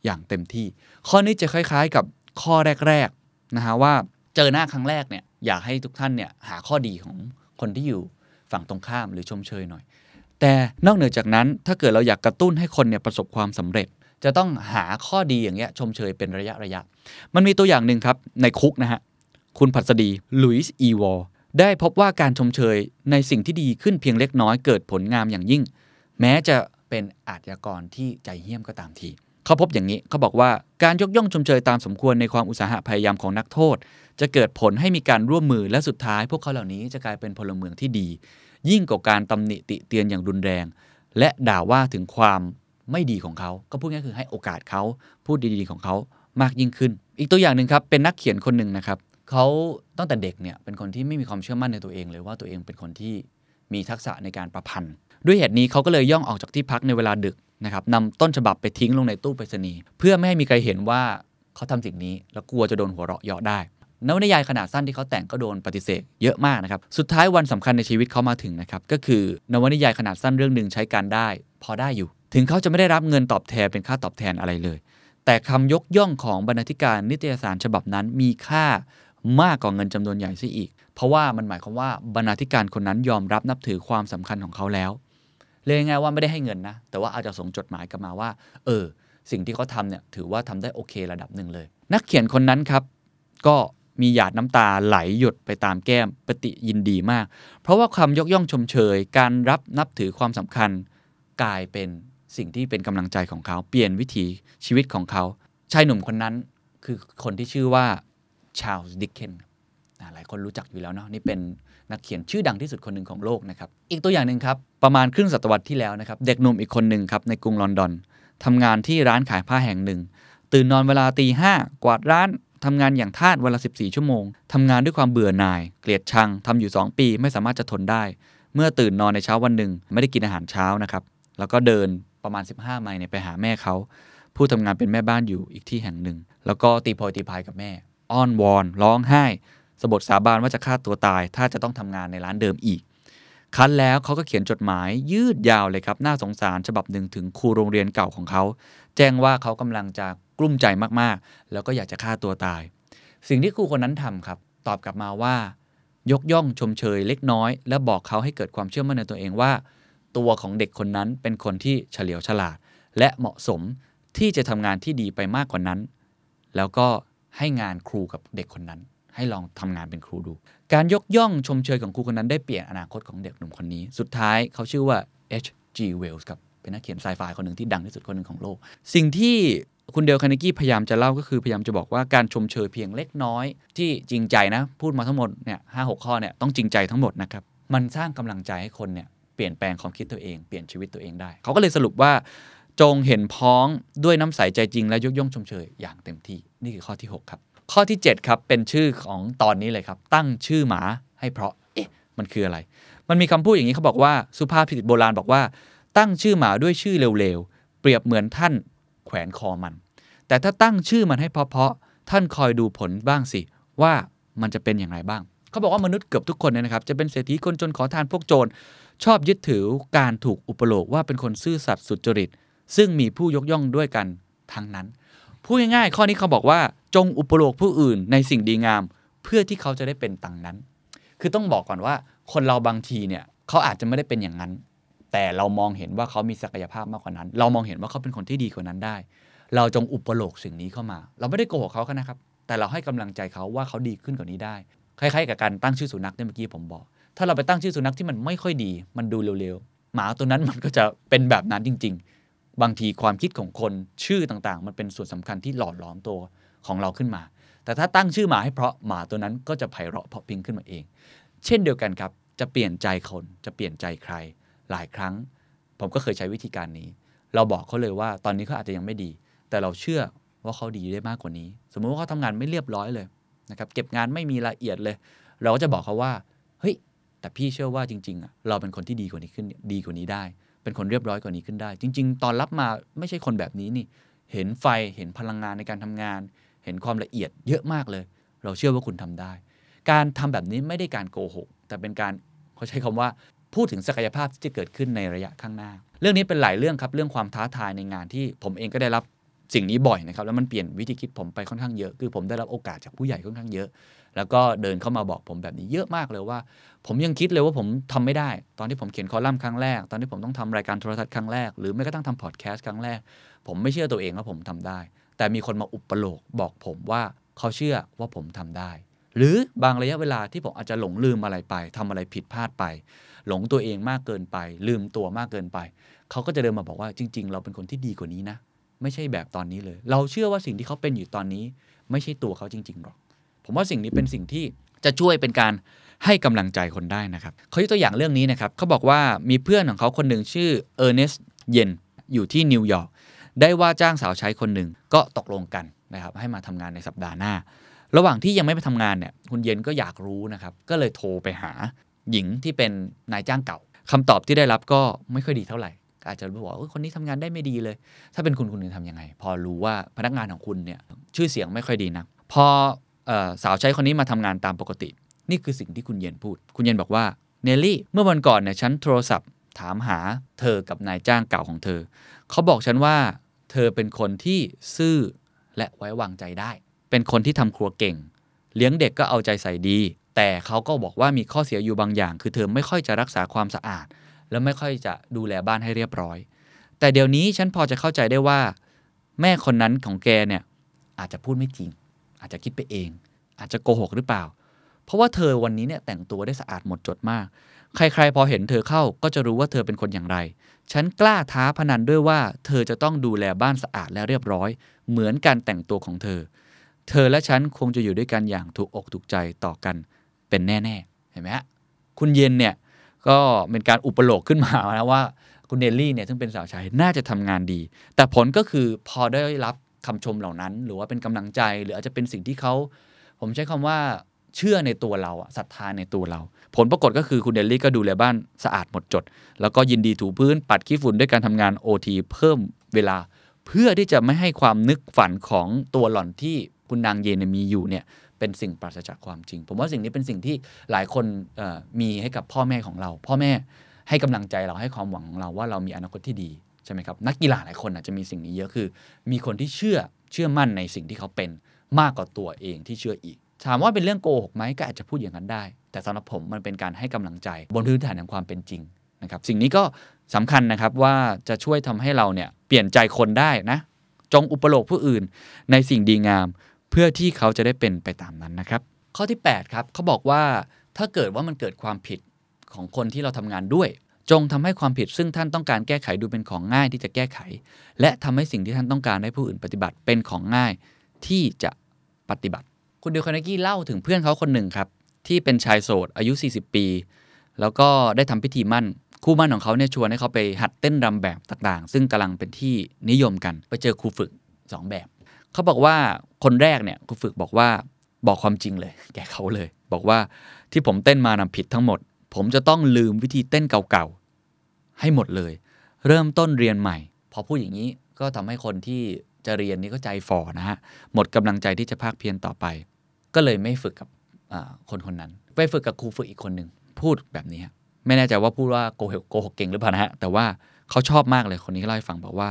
อย่างเต็มที่ ข้อนี้จะคล้าย ๆ กับข้อแรกๆนะฮะว่าเจอหน้าครั้งแรกเนี่ยอยากให้ทุกท่านเนี่ยหาข้อดีของ คนที่อยู่ฝั่งตรงข้ามหรือชมเชยหน่อย แต่นอกเหนือจากนั้นถ้าเกิดเราอยากกระตุ้นให้คนเนี่ยประสบความสำเร็จ จะต้องหาข้อดีอย่างเงี้ยชมเชยเป็นระยะระยะ มันมีตัวอย่างหนึ่งครับในคุกนะฮะคุณผัสดีลุยส์อีวอร์ได้พบว่าการชมเชยในสิ่งที่ดีขึ้นเพียงเล็กน้อยเกิดผลงามอย่างยิ่ง แม้จะเป็นอาชญากรที่ใจเหี้ยมก็ตามที เขาพบอย่างนี้เขาบอกว่าการยกย่องชมเชยตามสมควรในความอุตสาหะพยายามของนักโทษ จะเกิดผลให้มีการร่วมมือและสุดท้าย พวกเขาเหล่านี้จะกลายเป็นพลเมืองที่ดี ยิ่งกว่าการตำหนิติเตียนอย่างรุนแรง และด่าว่าถึงความไม่ดีของเขา ก็พูดง่ายคือให้โอกาสเขาพูดดีๆของเขามากยิ่งขึ้น อีกตัวอย่างหนึ่งครับเป็นนักเขียนคนหนึ่งนะครับเขาตั้งแต่เด็กเนี่ยเป็นคนที่ไม่มีความเชื่อมั่นในตัวเองเลยว่าตัวเองเป็นคนที่มีทักษะในการประพันธ์ ด้วยเหตุนี้เขาก็เลยย่องออกจากที่พักในเวลาดึกนะครับนำต้นฉบับไปทิ้งลงในตู้ไปรษณีย์เพื่อไม่ให้มีใครเห็นว่าเขาทำสิ่งนี้ แล้วกลัวจะโดนหัวเราะเยาะได้นวนิยายขนาดสั้นที่เขาแต่งก็โดนปฏิเสธเยอะมากนะครับ สุดท้ายวันสำคัญในชีวิตเขามาถึงนะครับ ก็คือนวนิยายขนาดสั้นเรื่องหนึ่งใช้การได้ พอได้อยู่ ถึงเขาจะไม่ได้รับเงินตอบแทนเป็นค่าตอบแทนอะไรเลย แต่คำยกย่องของบรรณาธิการนิตยสารฉบับนั้นมีค่ามากกว่าเงินจำนวนใหญ่ซะอีก เพราะว่ามันหมายความว่าบรรณาธิการคนนั้นยอมรับนับถือความสำคัญของเขาแล้ว เลยง่ายว่าไม่ได้ให้เงินนะ แต่ว่าอาจจะส่งจดหมายกลับมาว่า เออ สิ่งที่เขาทำเนี่ยถือว่าทำได้โอเคระดับหนึ่งเลย นักเขียนคนนั้นครับ ก็มีหยาดน้ำตาไหลหยดไปตามแก้มปฏิยินดีมาก เพราะว่าความยกย่องชมเชย การรับนับถือความสำคัญ กลายเป็นสิ่งที่เป็นกำลังใจของเขา เปลี่ยนวิถีชีวิตของเขาชายหนุ่มคนนั้นคือคนที่ชื่อว่าชาลส์ดิกเคนหลายคนรู้จักอยู่แล้วเนาะนี่เป็น นักเขียนชื่อดังที่สุดคนหนึ่งของโลกนะครับ อีกตัวอย่างหนึ่งครับ ประมาณครึ่งศตวรรษที่แล้วนะครับ เด็กหนุ่มอีกคนหนึ่งครับในกรุงลอนดอนทำงานที่ร้านขายผ้าแห่งหนึ่ง ตื่นนอนเวลาตีห้ากวาดร้านทำงานอย่างทาสเวลา 14 ชั่วโมง ทำงานด้วยความเบื่อหน่าย เกลียดชัง ทำอยู่ 2 ปีไม่สามารถจะทนได้ เมื่อตื่นนอนในเช้าวันหนึ่ง ไม่ได้กินอาหารเช้านะครับ แล้วก็เดินประมาณ 15 ไมล์ไปหาแม่เขา ผู้ทำงานเป็นแม่บ้านอยู่อีกที่แห่งหนึ่ง แล้วก็ตีโพยตีพายกับแม่ อ้อนวอน ร้องไห้ สบทสาบานว่าจะฆ่าตัวตาย ถ้าจะต้องทำงานในร้านเดิมอีก คันแล้วเขาก็เขียนจดหมายยืดยาวเลยครับ น่าสงสารฉบับหนึ่งถึงครูโรงเรียนเก่าของเขา แจ้งว่าเขากำลังจะกลุ้มใจมากๆ แล้วก็อยากจะฆ่าตัวตาย สิ่งที่ครูคนนั้นทำครับ ตอบกลับมาว่า ยกย่องชมเชยเล็กน้อย และบอกเขาให้เกิดความเชื่อมั่นในตัวเองว่า ตัวของเด็กคนนั้นเป็นคนที่เฉลียวฉลาด และเหมาะสมที่จะทำงานที่ดีไปมากกว่านั้น แล้วก็ให้งานครูกับเด็กคนนั้น ให้ลองทำงานเป็นครูดู การยกย่องชมเชยของครูคนนั้นได้เปลี่ยนอนาคตของเด็กหนุ่มคนนี้ สุดท้ายเขาชื่อว่า H.G. Wells ครับเป็นนักเขียนไซไฟคนหนึ่งที่ดังที่สุดคนหนึ่งของโลก สิ่งที่คุณเดลคาร์เนกี้พยายามจะเล่าก็คือพยายามจะบอกว่าการชมเชยเพียงเล็กน้อย ที่จริงใจนะ พูดมาทั้งหมดเนี่ยห้าหกข้อเนี่ยต้องจริงใจทั้งหมดนะครับมันสร้างกำลังใจให้คนเนี่ยเปลี่ยนแปลงความคิดตัวเองเปลี่ยนชีวิตตัวเองได้ เขาก็เลยสรุปว่า จงเห็นพ้องด้วยน้ำใสใจจริงและยกย่องชมเชยอย่างเต็มที่นี่คือข้อที่ 6 ครับ ข้อที่ 7 ครับ เป็นชื่อของตอนนี้เลยครับ ตั้งชื่อหมาให้เพราะ เอ๊ะ มันคืออะไร มันมีคำพูดอย่างนี้เขาบอกว่าสุภาพพิตโบราณบอกว่า ตั้งชื่อหมาด้วยชื่อเร็วๆ เปรียบเหมือนท่านแขวนคอมัน แต่ถ้าตั้งชื่อมันให้เพาะๆ ท่านคอยดูผลบ้างสิ ว่ามันจะเป็นอย่างไรบ้าง เขาบอกว่ามนุษย์เกือบทุกคนเนี่ยนะครับ จะเป็นเศรษฐีคนจนขอทานพวกโจร ชอบยึดถือการถูกอุปโลกว่าเป็นคนซื่อสัตย์สุจริต ซึ่งมีผู้ยกย่องด้วยกันทั้งนั้น พูดง่ายๆ ข้อนี้เขาบอกว่า จงอุปโลกผู้อื่นในสิ่งดีงาม เพื่อที่เขาจะได้เป็นตังนั้น คือต้องบอกก่อนว่า คนเราบางทีเนี่ยเขาอาจจะไม่ได้เป็นอย่างนั้น แต่เรามองเห็นว่าเขามีศักยภาพมากกว่านั้น เรามองเห็นว่าเขาเป็นคนที่ดีกว่านั้นได้ เราจงอุปโลกสิ่งนี้เข้ามา เราไม่ได้โกหกเขานะครับ แต่เราให้กำลังใจเขาว่าเขาดีขึ้นกว่านี้ได้ คล้ายๆ กับการตั้งชื่อสุนัขเนี่เมื่อกี้ผมบอก ถ้าเราไปตั้งชื่อสุนัขที่มันไม่ค่อยดี มันดูเร็วๆ หมาตัวนั้นมันก็จะเป็นแบบนั้นจริง ๆ บางทีความคิดของคนชื่อต่างๆ มันเป็นส่วนสำคัญที่หล่อหลอมตัว ของเราขึ้นมา แต่ถ้าตั้งชื่อหมาให้เพราะหมาตัวนั้นก็จะไพเราะเพราะพิ้งขึ้นมาเอง เช่นเดียวกันครับ จะเปลี่ยนใจคนจะเปลี่ยนใจใคร หลายครั้ง ผมก็เคยใช้วิธีการนี้ เราบอกเขาเลยว่าตอนนี้เขาอาจจะยังไม่ดี แต่เราเชื่อว่าเขาดีได้มากกว่านี้ สมมุติว่าเขาทำงานไม่เรียบร้อยเลยนะครับเก็บงานไม่มีละเอียดเลย เราก็จะบอกเขาว่าเฮ้ยแต่พี่เชื่อว่าจริงๆอะเราเป็นคนที่ดีกว่านี้ขึ้นดีกว่านี้ได้ เป็นคนเรียบร้อยกว่านี้ขึ้นได้ จริง ๆ ตอนรับมาไม่ใช่คนแบบนี้นี่ เห็นไฟเห็นพลังงานในการทำงาน เห็นความละเอียดเยอะมากเลย เราเชื่อว่าคุณทำได้ การทำแบบนี้ไม่ได้การโกหก แต่เป็นการเขาใช้คำว่าพูดถึงศักยภาพที่จะเกิดขึ้นในระยะข้างหน้า เรื่องนี้เป็นหลายเรื่องครับเรื่องความท้าทายในงานที่ผมเองก็ได้รับสิ่งนี้บ่อยนะครับแล้วมันเปลี่ยนวิธีคิดผมไปค่อนข้างเยอะคือผมได้รับโอกาสจากผู้ใหญ่ค่อนข้างเยอะ แล้วก็เดินเข้ามาบอกผมแบบนี้เยอะมากเลยว่า ผมยังคิดเลยว่าผมทำไม่ได้ ตอนที่ผมเขียนคอลัมน์ครั้งแรก ตอนที่ผมต้องทำรายการโทรทัศน์ครั้งแรกหรือไม่ก็ต้องทำพอดแคสต์ครั้งแรก ผมไม่เชื่อตัวเองว่าผมทำได้ แต่มีคนมาอุปโลกบอกผมว่าเขาเชื่อว่าผมทำได้ หรือบางระยะเวลาที่ผมอาจจะหลงลืมอะไรไปทำอะไรผิดพลาดไป หลงตัวเองมากเกินไป ลืมตัวมากเกินไป เขาก็จะเดินมาบอกว่าจริง ๆ เราเป็นคนที่ดีกว่านี้นะ ไม่ใช่แบบตอนนี้เลย เราเชื่อว่าสิ่งที่เขาเป็นอยู่ตอนนี้ ไม่ใช่ตัวเขาจริงๆหรอก ผมว่าสิ่งนี้เป็นสิ่งที่จะช่วยเป็นการให้กำลังใจคนได้นะครับเขายกตัวอย่างเรื่องนี้นะครับเขาบอกว่ามีเพื่อนของเขาคนหนึ่งชื่อเออร์เนสเยนอยู่ที่นิวยอร์ก ได้ว่าจ้างสาวใช้คนหนึ่งก็ตกลงกันนะครับให้มาทำงานในสัปดาห์หน้า ระหว่างที่ยังไม่ไปทำงานเนี่ยคุณเย็นก็อยากรู้นะครับก็เลยโทรไปหาหญิงที่เป็นนายจ้างเก่าคำตอบที่ได้รับก็ไม่ค่อยดีเท่าไหร่อาจจะบอกว่าคนนี้ทำงานได้ไม่ดีเลย ถ้าเป็นคุณคุณจะทำยังไง พอรู้ว่าพนักงานของคุณเนี่ยชื่อเสียงไม่ค่อยดีนักพอสาวใช้คนนี้มาทำงานตามปกติ นี่คือสิ่งที่คุณเย็นพูด คุณเย็นบอกว่าเนลลี่เมื่อวันก่อนเนี่ยฉันโทรศัพท์ถามหาเธอกับนายจ้างเก่าของเธอ เขาบอกฉันว่า เธอเป็นคนที่ซื่อและไว้วางใจได้ เป็นคนที่ทำครัวเก่ง เลี้ยงเด็กก็เอาใจใส่ดี แต่เขาก็บอกว่ามีข้อเสียอยู่บางอย่าง คือเธอไม่ค่อยจะรักษาความสะอาด และไม่ค่อยจะดูแลบ้านให้เรียบร้อย แต่เดี๋ยวนี้ฉันพอจะเข้าใจได้ว่า แม่คนนั้นของแกเนี่ยอาจจะพูดไม่จริง อาจจะคิดไปเอง อาจจะโกหกหรือเปล่า เพราะว่าเธอวันนี้เนี่ยแต่งตัวได้สะอาดหมดจดมาก ใครๆพอเห็นเธอเข้าก็จะรู้ว่าเธอเป็นคนอย่างไร ฉันกล้าท้าพนันด้วยว่า เธอจะต้องดูแลบ้านสะอาดและเรียบร้อย เหมือนการแต่งตัวของเธอ เธอและฉันคงจะอยู่ด้วยกันอย่างถูกอกถูกใจต่อกันเป็นแน่ๆ เห็นไหมฮะคุณเย็นเนี่ยก็เป็นการอุปโลกขึ้นมานะว่าคุณเดลลี่เนี่ยซึ่งเป็นสาวใช้น่าจะทำงานดี แต่ผลก็คือพอได้รับคำชมเหล่านั้น หรือว่าเป็นกำลังใจ หรืออาจจะเป็นสิ่งที่เขา ผมใช้คำว่า เชื่อในตัวเราอะศรัทธาในตัวเรา ผลปรากฏก็คือคุณเดลลี่ก็ดูแลบ้านสะอาดหมดจด แล้วก็ยินดีถูพื้นปัดขี้ฝุ่นด้วยการทำงาน OT เพิ่มเวลา เพื่อที่จะไม่ให้ความนึกฝันของตัวหล่อนที่คุณนางเยนมีอยู่เนี่ยเป็นสิ่งปราศจากความจริง ผมว่าสิ่งนี้เป็นสิ่งที่หลายคนมีให้กับพ่อแม่ของเรา พ่อแม่ให้กำลังใจเราให้ความหวังของเราว่าเรามีอนาคตที่ดีใช่ไหมครับนักกีฬาหลายคนอาจจะมีสิ่งนี้เยอะคือ มีคนที่เชื่อเชื่อมั่นในสิ่งที่เขาเป็นมากกว่าตัวเองที่เชื่ออีก ถามว่าเป็นเรื่องโกหกไหมก็อาจจะพูดอย่างนั้นได้ แต่สำหรับผมมันเป็นการให้กำลังใจ บนพื้นฐานของความเป็นจริงนะครับสิ่งนี้ก็สำคัญนะครับว่าจะช่วยทำให้เราเนี่ยเปลี่ยนใจคนได้นะ จงอุปโลกผู้อื่นในสิ่งดีงาม เพื่อที่เขาจะได้เป็นไปตามนั้นนะครับ ข้อที่ 8 ครับเขาบอกว่าถ้าเกิดว่ามันเกิดความผิดของคนที่เราทำงานด้วย จงทำให้ความผิดซึ่งท่านต้องการแก้ไขดูเป็นของง่ายที่จะแก้ไข และทำให้สิ่งที่ท่านต้องการให้ผู้อื่นปฏิบัติเป็นของง่ายที่จะปฏิบัติ คุณเดลคานากี้เล่าถึงเพื่อนเขาคนหนึ่งครับ ที่เป็นชายโสดอายุ 40 ปี แล้วก็ได้ทำพิธีมั่น คู่มั่นของเขาเนี่ยชวนให้เขาไปหัดเต้นรำแบบต่างๆ ซึ่งกำลังเป็นที่นิยมกันไปเจอครูฝึก 2 แบบ เขาบอกว่าคนแรกเนี่ยครูฝึกบอกว่าบอกความจริงเลย แกเขาเลย บอกว่าที่ผมเต้นมานำผิดทั้งหมด ผมจะต้องลืมวิธีเต้นเก่าๆให้หมดเลย เริ่มต้นเรียนใหม่ พอพูดอย่างนี้ก็ทำให้คนที่จะเรียนนี่ก็ใจฝ่อนะฮะหมดกำลังใจที่จะภาคเพียรต่อไป ก็เลยไม่ฝึกกับคนคนนั้น ไปฝึกกับครูฝึกอีกคนหนึ่งพูดแบบนี้ไม่แน่ใจว่าพูดว่าโกหกโกหกเก่งหรือเปล่านะฮะแต่ว่าเขาชอบมากเลยคนนี้เล่าให้ฟังบอกว่า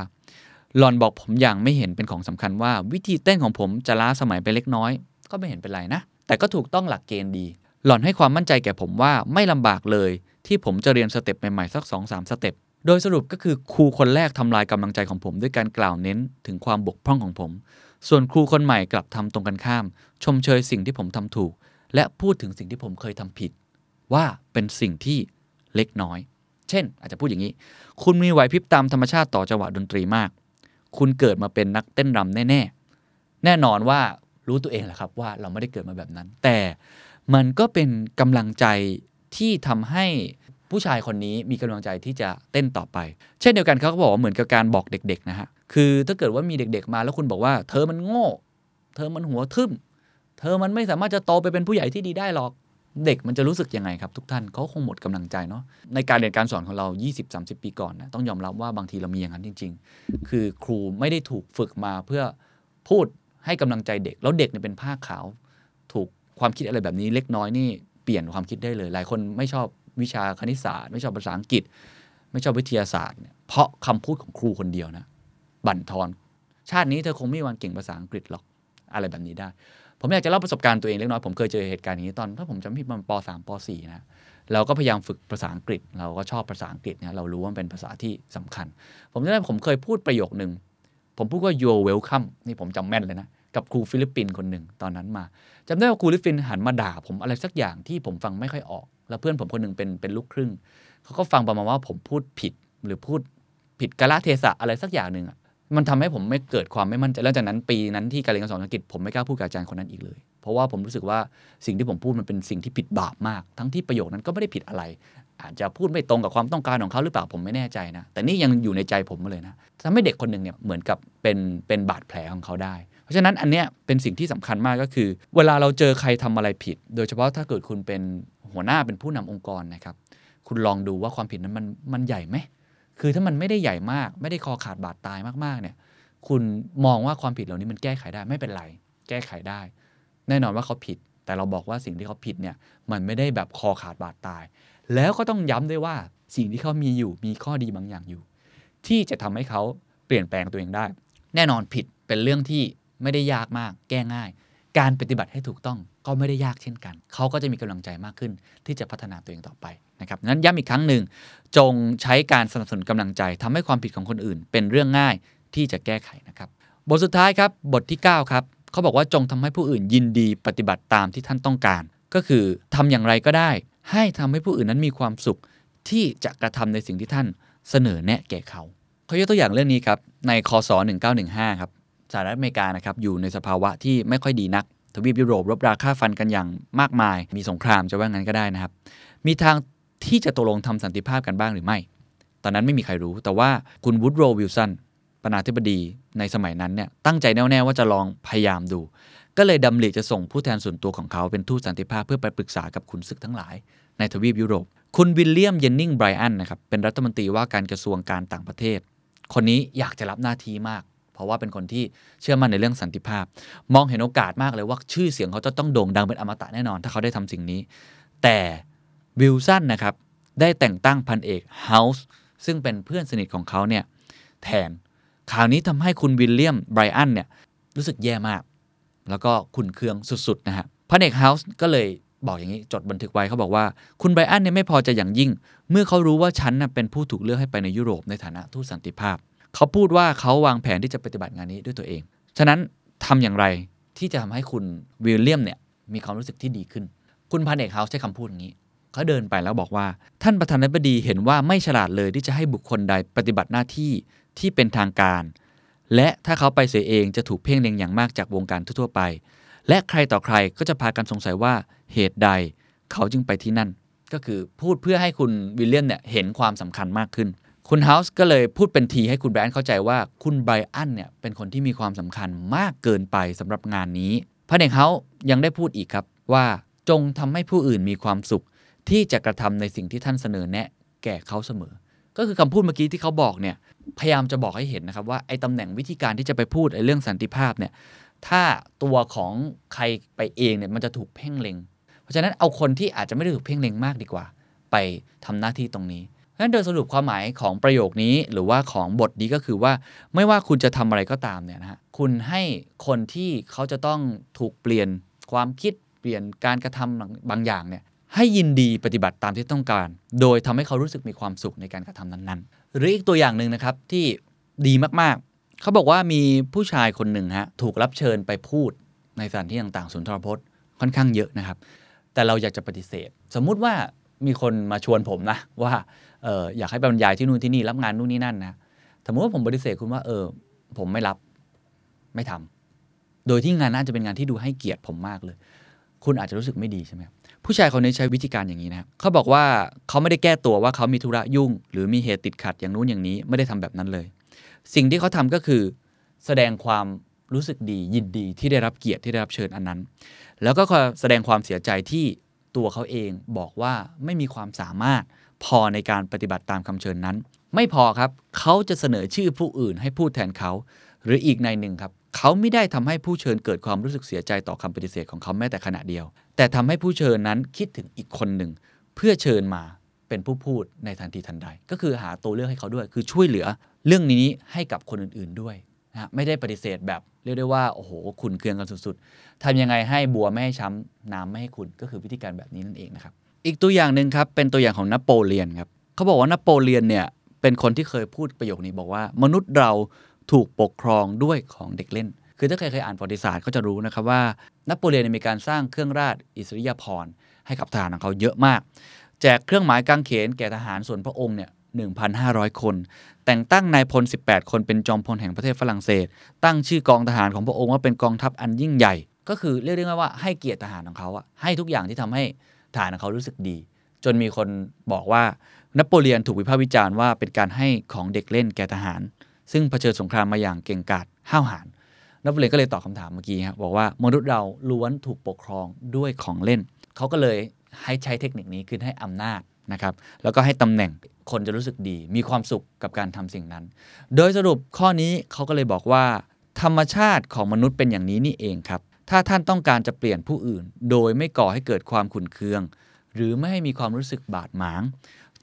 หลอนบอกผมอย่างไม่เห็นเป็นของสำคัญว่า วิธีเต้นของผมจะล้าสมัยไปเล็กน้อย ก็ไม่เห็นเป็นไรนะ แต่ก็ถูกต้องหลักเกณฑ์ดี หล่อนให้ความมั่นใจแก่ผมว่าไม่ลำบากเลย ที่ผมจะเรียน step ใหม่ๆสัก2อส step โดยสรุปก็คือครูคนแรกทำลายกำลังใจของผมด้วยการกล่าวเน้นถึงความบกพร่องของผม ส่วนครูคนใหม่กลับทำตรงกันข้าม ชมเชยสิ่งที่ผมทำถูก และพูดถึงสิ่งที่ผมเคยทำผิด ว่าเป็นสิ่งที่เล็กน้อย เช่น อาจจะพูดอย่างนี้ คุณมีไหวพริบตามธรรมชาติต่อจังหวะดนตรีมาก คุณเกิดมาเป็นนักเต้นรำแน่ๆแน่นอนว่ารู้ตัวเองแหละครับว่าเราไม่ได้เกิดมาแบบนั้น แต่มันก็เป็นกำลังใจที่ทำให้ผู้ชายคนนี้มีกำลังใจที่จะเต้นต่อไป เช่นเดียวกันเขาก็บอกว่าเหมือนกับการบอกเด็กๆนะฮะ คือถ้าเกิดว่ามีเด็ก ๆ มาแล้วคุณบอกว่า เธอมันโง่ เธอมันหัวทึมเธอมันไม่สามารถจะโตไปเป็นผู้ใหญ่ที่ดีได้หรอกเด็กมันจะรู้สึกยังไงครับทุกท่านเขาคงหมดกำลังใจเนาะในการเรียนการสอนของเรา 20-30 ปีก่อนนะต้องยอมรับว่าบางทีเรามีอย่างนั้นจริง ๆ คือครูไม่ได้ถูกฝึกมาเพื่อพูดให้กำลังใจเด็ก แล้วเด็กเนี่ยเป็นผ้าขาว ถูกความคิดอะไรแบบนี้เล็กน้อยนี่เปลี่ยนความคิดได้เลย หลายคนไม่ชอบวิชาคณิตศาสตร์ ไม่ชอบภาษาอังกฤษ ไม่ชอบวิทยาศาสตร์เนี่ยเพราะคำพูดของครูคนเดียวนะ บั่นทอน ชาตินี้เธอคงไม่มีวันเก่งภาษาอังกฤษหรอกอะไรแบบนี้ได้ ผมอยากจะเล่าประสบการณ์ตัวเองเล็กน้อย ผมเคยเจอเหตุการณ์นี้ตอนถ้าผมจำผิดมันป .3 ป .4 นะเราก็พยายามฝึกภาษาอังกฤษ เราก็ชอบภาษาอังกฤษนะเรารู้ว่าเป็นภาษาที่สำคัญ ผมจำได้ผมเคยพูดประโยคหนึ่งผมพูดว่า you're welcome นี่ผมจำแม่นเลยนะ กับครูฟิลิปปินส์คนหนึ่งตอนนั้นมาจำได้ว่าครูฟิลิปปินส์หันมาด่า ผมอะไรสักอย่างที่ผมฟังไม่ค่อยออก แล้วเพื่อนผมคนหนึ่งเป็นเป็นลูกครึ่งเขาก็ฟังประมาณว่าผมพูดผิดหรือพูดผิดกาลเทศะอะไรสักอย่างหนึ่งอะ มันทำให้ผมไม่เกิดความไม่มั่นใจแล้วจากนั้นปีนั้นที่การเรียนการสอนอังกฤษผมไม่กล้าพูดกับอาจารย์คนนั้นอีกเลย เพราะว่าผมรู้สึกว่าสิ่งที่ผมพูดมันเป็นสิ่งที่ผิดบาปมาก ทั้งที่ประโยคนั้นก็ไม่ได้ผิดอะไร อาจจะพูดไม่ตรงกับความต้องการของเขาหรือเปล่าผมไม่แน่ใจนะ แต่นี่ยังอยู่ในใจผมมาเลยนะทำให้เด็กคนหนึ่งเนี่ยเหมือนกับเป็นเป็นบาดแผลของเขาได้ เพราะฉะนั้นอันเนี้ยเป็นสิ่งที่สำคัญมากก็คือ เวลาเราเจอใครทำอะไรผิด โดยเฉพาะถ้าเกิดคุณเป็นหัวหน้าเป็นผู้นำองค์กรนะครับ คุณลองดูว่าความผิดนั้นมันมันใหญ่ไหม คือถ้ามันไม่ได้ใหญ่มาก ไม่ได้คอขาดบาดตายมากๆเนี่ย คุณมองว่าความผิดเหล่านี้มันแก้ไขได้ไม่เป็นไร แก้ไขได้ แน่นอนว่าเขาผิด แต่เราบอกว่าสิ่งที่เขาผิดเนี่ยมันไม่ได้แบบคอขาดบาดตาย แล้วก็ต้องย้ำด้วยว่าสิ่งที่เขามีอยู่มีข้อดีบางอย่างอยู่ ที่จะทำให้เขาเปลี่ยนแปลงตัวเองได้ แน่นอนผิดเป็นเรื่องที่ไม่ได้ยากมาก แก้ง่าย การปฏิบัติให้ถูกต้องก็ไม่ได้ยากเช่นกัน เขาก็จะมีกำลังใจมากขึ้น ที่จะพัฒนาตัวเองต่อไปนะครับนั้นย้ำอีกครั้งหนึ่ง จงใช้การสนับสนุนกำลังใจทำให้ความผิดของคนอื่น เป็นเรื่องง่ายที่จะแก้ไขนะครับ บทสุดท้ายครับ บทที่ 9 ครับเขาบอกว่าจงทำให้ผู้อื่นยินดีปฏิบัติตามที่ท่านต้องการ ก็คือทำอย่างไรก็ได้ ให้ทำให้ผู้อื่นนั้นมีความสุข ที่จะกระทำในสิ่งที่ท่านเสนอแนะแก่เขาเขายกตัวอย่างเรื่องนี้ครับในคศ1915ครับสหรัฐอเมริกานะครับอยู่ในสภาวะที่ไม่ค่อยดีนักทวีปยุโรปรบราค่าฟันกันอย่างมากมาย มีสงครามจะว่างั้นก็ได้นะครับ มีทาง ที่จะตกลงทำสันติภาพกันบ้างหรือไม่ ตอนนั้นไม่มีใครรู้ แต่ว่าคุณวูดโรวิลสันประธานาธิบดีในสมัยนั้นเนี่ยตั้งใจแน่วๆว่าจะลองพยายามดู ก็เลยดำริจะส่งผู้แทนส่วนตัวของเขาเป็นทูตสันติภาพเพื่อไปปรึกษากับขุนศึกทั้งหลาย ในทวีปยุโรป คุณวิลเลียมเยนนิงไบรอันนะครับเป็นรัฐมนตรีว่าการกระทรวงการต่างประเทศ คนนี้อยากจะรับหน้าที่มาก เพราะว่าเป็นคนที่เชื่อมั่นในเรื่องสันติภาพ มองเห็นโอกาสมากเลยว่าชื่อเสียงเขาจะต้องโด่งดังเป็นอมตะแน่นอน ถ้าเขาได้ทำสิ่งนี้ แต่ วิลสันนะครับได้แต่งตั้งพันเอกเฮาส์ซึ่งเป็นเพื่อนสนิทของเขาเนี่ยแทนข่าวนี้ทำให้คุณวิลเลียมไบรอันเนี่ยรู้สึกแย่มาก แล้วก็ขุนเคืองสุดๆนะฮะพันเอกเฮาส์ก็เลยบอกอย่างนี้จดบันทึกไว้เขาบอกว่า คุณไบรอันเนี่ยไม่พอใจอย่างยิ่ง เมื่อเขารู้ว่าฉันน่ะเป็นผู้ถูกเลือกให้ไปในยุโรปในฐานะทูตสันติภาพ เขาพูดว่าเขาวางแผนที่จะปฏิบัติงานนี้ด้วยตัวเอง ฉะนั้นทำอย่างไรที่จะทำให้คุณวิลเลียมเนี่ยมีความรู้สึกที่ดีขึ้น คุณพันเอกเฮาส์ใช้คำพูดอย่างนี้ เขาเดินไปแล้วบอกว่า ท่านประธานาธิบดีเห็นว่าไม่ฉลาดเลยที่จะให้บุคคลใดปฏิบัติหน้าที่ที่เป็นทางการ และถ้าเขาไปเสียเองจะถูกเพ่งเล็งอย่างมากจากวงการทั่วไป และใครต่อใครก็จะพากันสงสัยว่าเหตุใดเขาจึงไปที่นั่น ก็คือพูดเพื่อให้คุณวิลเลียมเนี่ยเห็นความสำคัญมากขึ้น คุณเฮาส์ก็เลยพูดเป็นทีให้คุณไบรอันเข้าใจว่าคุณไบรอันเนี่ยเป็นคนที่มีความสำคัญมากเกินไปสำหรับงานนี้พระเอกเฮาส์ยังได้พูดอีกครับว่าจงทำให้ผู้อื่นมีความสุข ที่จะกระทำในสิ่งที่ท่านเสนอแนะ แก่เขาเสมอ ก็คือคำพูดเมื่อกี้ที่เขาบอกเนี่ยพยายามจะบอกให้เห็นนะครับว่าไอ้ตำแหน่งวิธีการที่จะไปพูดไอ้เรื่องสันติภาพเนี่ยถ้าตัวของใครไปเองเนี่ยมันจะถูกเพ่งเล็ง เพราะฉะนั้นเอาคนที่อาจจะไม่ได้ถูกเพ่งเล็งมากดีกว่า ไปทำหน้าที่ตรงนี้เพราะฉะนั้นโดยสรุปความหมายของประโยคนี้หรือว่าของบทนี้ก็คือว่าไม่ว่าคุณจะทำอะไรก็ตามเนี่ยนะฮะคุณให้คนที่เขาจะต้องถูกเปลี่ยนความคิดเปลี่ยนการกระทำบางอย่างเนี่ย ให้ยินดีปฏิบัติตามที่ต้องการ โดยทำให้เขารู้สึกมีความสุขในการกระทำนั้นๆ หรืออีกตัวอย่างหนึ่งนะครับที่ดีมากๆ เขาบอกว่ามีผู้ชายคนหนึ่งฮะถูกรับเชิญไปพูดในสถานที่ต่างๆศูนย์ทรพจน์ค่อนข้างเยอะนะครับ แต่เราอยากจะปฏิเสธ สมมุติว่ามีคนมาชวนผมนะว่าเอออยากให้บรรยายที่นู่นที่นี่รับงานนู่นนี่นั่นนะสมมติว่าผมปฏิเสธคุณว่าเออผมไม่รับไม่ทำโดยที่งานน่าจะเป็นงานที่ดูให้เกียรติผมมากเลย คุณอาจจะรู้สึกไม่ดีใช่ไหมครับ ผู้ชายคนนี้ใช้วิธีการอย่างนี้นะครับเขาบอกว่าเขาไม่ได้แก้ตัวว่าเขามีธุระยุ่ง หรือมีเหตุติดขัดอย่างนู้นอย่างนี้ไม่ได้ทำแบบนั้นเลย สิ่งที่เขาทำก็คือ แสดงความรู้สึกดียินดีที่ได้รับเกียรติที่ได้รับเชิญอันนั้น แล้วก็แสดงความเสียใจที่ตัวเขาเองบอกว่าไม่มีความสามารถพอในการปฏิบัติตามคำเชิญนั้น ไม่พอครับเขาจะเสนอชื่อผู้อื่นให้พูดแทนเขา หรืออีกในหนึ่งครับ เขาไม่ได้ทำให้ผู้เชิญเกิดความรู้สึกเสียใจต่อคำปฏิเสธของเขาแม้แต่ขณะเดียว แต่ทำให้ผู้เชิญนั้นคิดถึงอีกคนหนึ่ง เพื่อเชิญมาเป็นผู้พูดในทันทีทันใด ก็คือหาตัวเลือกให้เขาด้วย คือช่วยเหลือเรื่องนี้ให้กับคนอื่นๆด้วยนะไม่ได้ปฏิเสธแบบเรียกได้ว่าโอ้โหขุนเคืองกันสุดๆทำยังไงให้บัวไม่ให้ช้ำน้ำไม่ให้ขุนก็คือวิธีการแบบนี้นั่นเองนะครับอีกตัวอย่างหนึ่งครับเป็นตัวอย่างของนโปเลียนครับเขาบอกว่านโปเลียนเนี่ยเป็นคนที่เคยพูดประโยคนี้บอกว่ามนุษย์เรา ถูกปกครองด้วยของเด็กเล่น คือถ้าใครเคยอ่านประวัติศาสตร์ก็จะรู้นะครับว่านโปเลียนมีการสร้างเครื่องราชอิสริยาภรณ์ให้กับทหารของเขาเยอะมาก แจกเครื่องหมายกางเขนแก่ทหารส่วนพระองค์เนี่ย1,500 คน แต่งตั้งนายพล 18 คนเป็นจอมพลแห่งประเทศฝรั่งเศส ตั้งชื่อกองทหารของพระองค์ว่าเป็นกองทัพอันยิ่งใหญ่ ก็คือเรียกได้ว่าให้เกียรติทหารของเขาอะให้ทุกอย่างที่ทำให้ทหารของเขารู้สึกดี จนมีคนบอกว่านโปเลียนถูกวิพากษ์วิจารณ์ว่าเป็นการให้ของเด็กเล่นแก่ทหาร ซึ่งเผชิญสงครามมาอย่างเก่งกาจห้าวหาญนโปเลียนก็เลยตอบคาถามเมื่อกี้ครับบอกว่ามนุษย์เราล้วนถูกปกครองด้วยของเล่น เขาก็เลยให้ใช้เทคนิคนี้คือให้อำนาจนะครับแล้วก็ให้ตำแหน่งคนจะรู้สึกดี มีความสุขกับการทำสิ่งนั้น โดยสรุปข้อนี้เขาก็เลยบอกว่า ธรรมชาติของมนุษย์เป็นอย่างนี้นี่เองครับ ถ้าท่านต้องการจะเปลี่ยนผู้อื่น โดยไม่ก่อให้เกิดความขุ่นเคือง หรือไม่ให้มีความรู้สึกบาดหมาง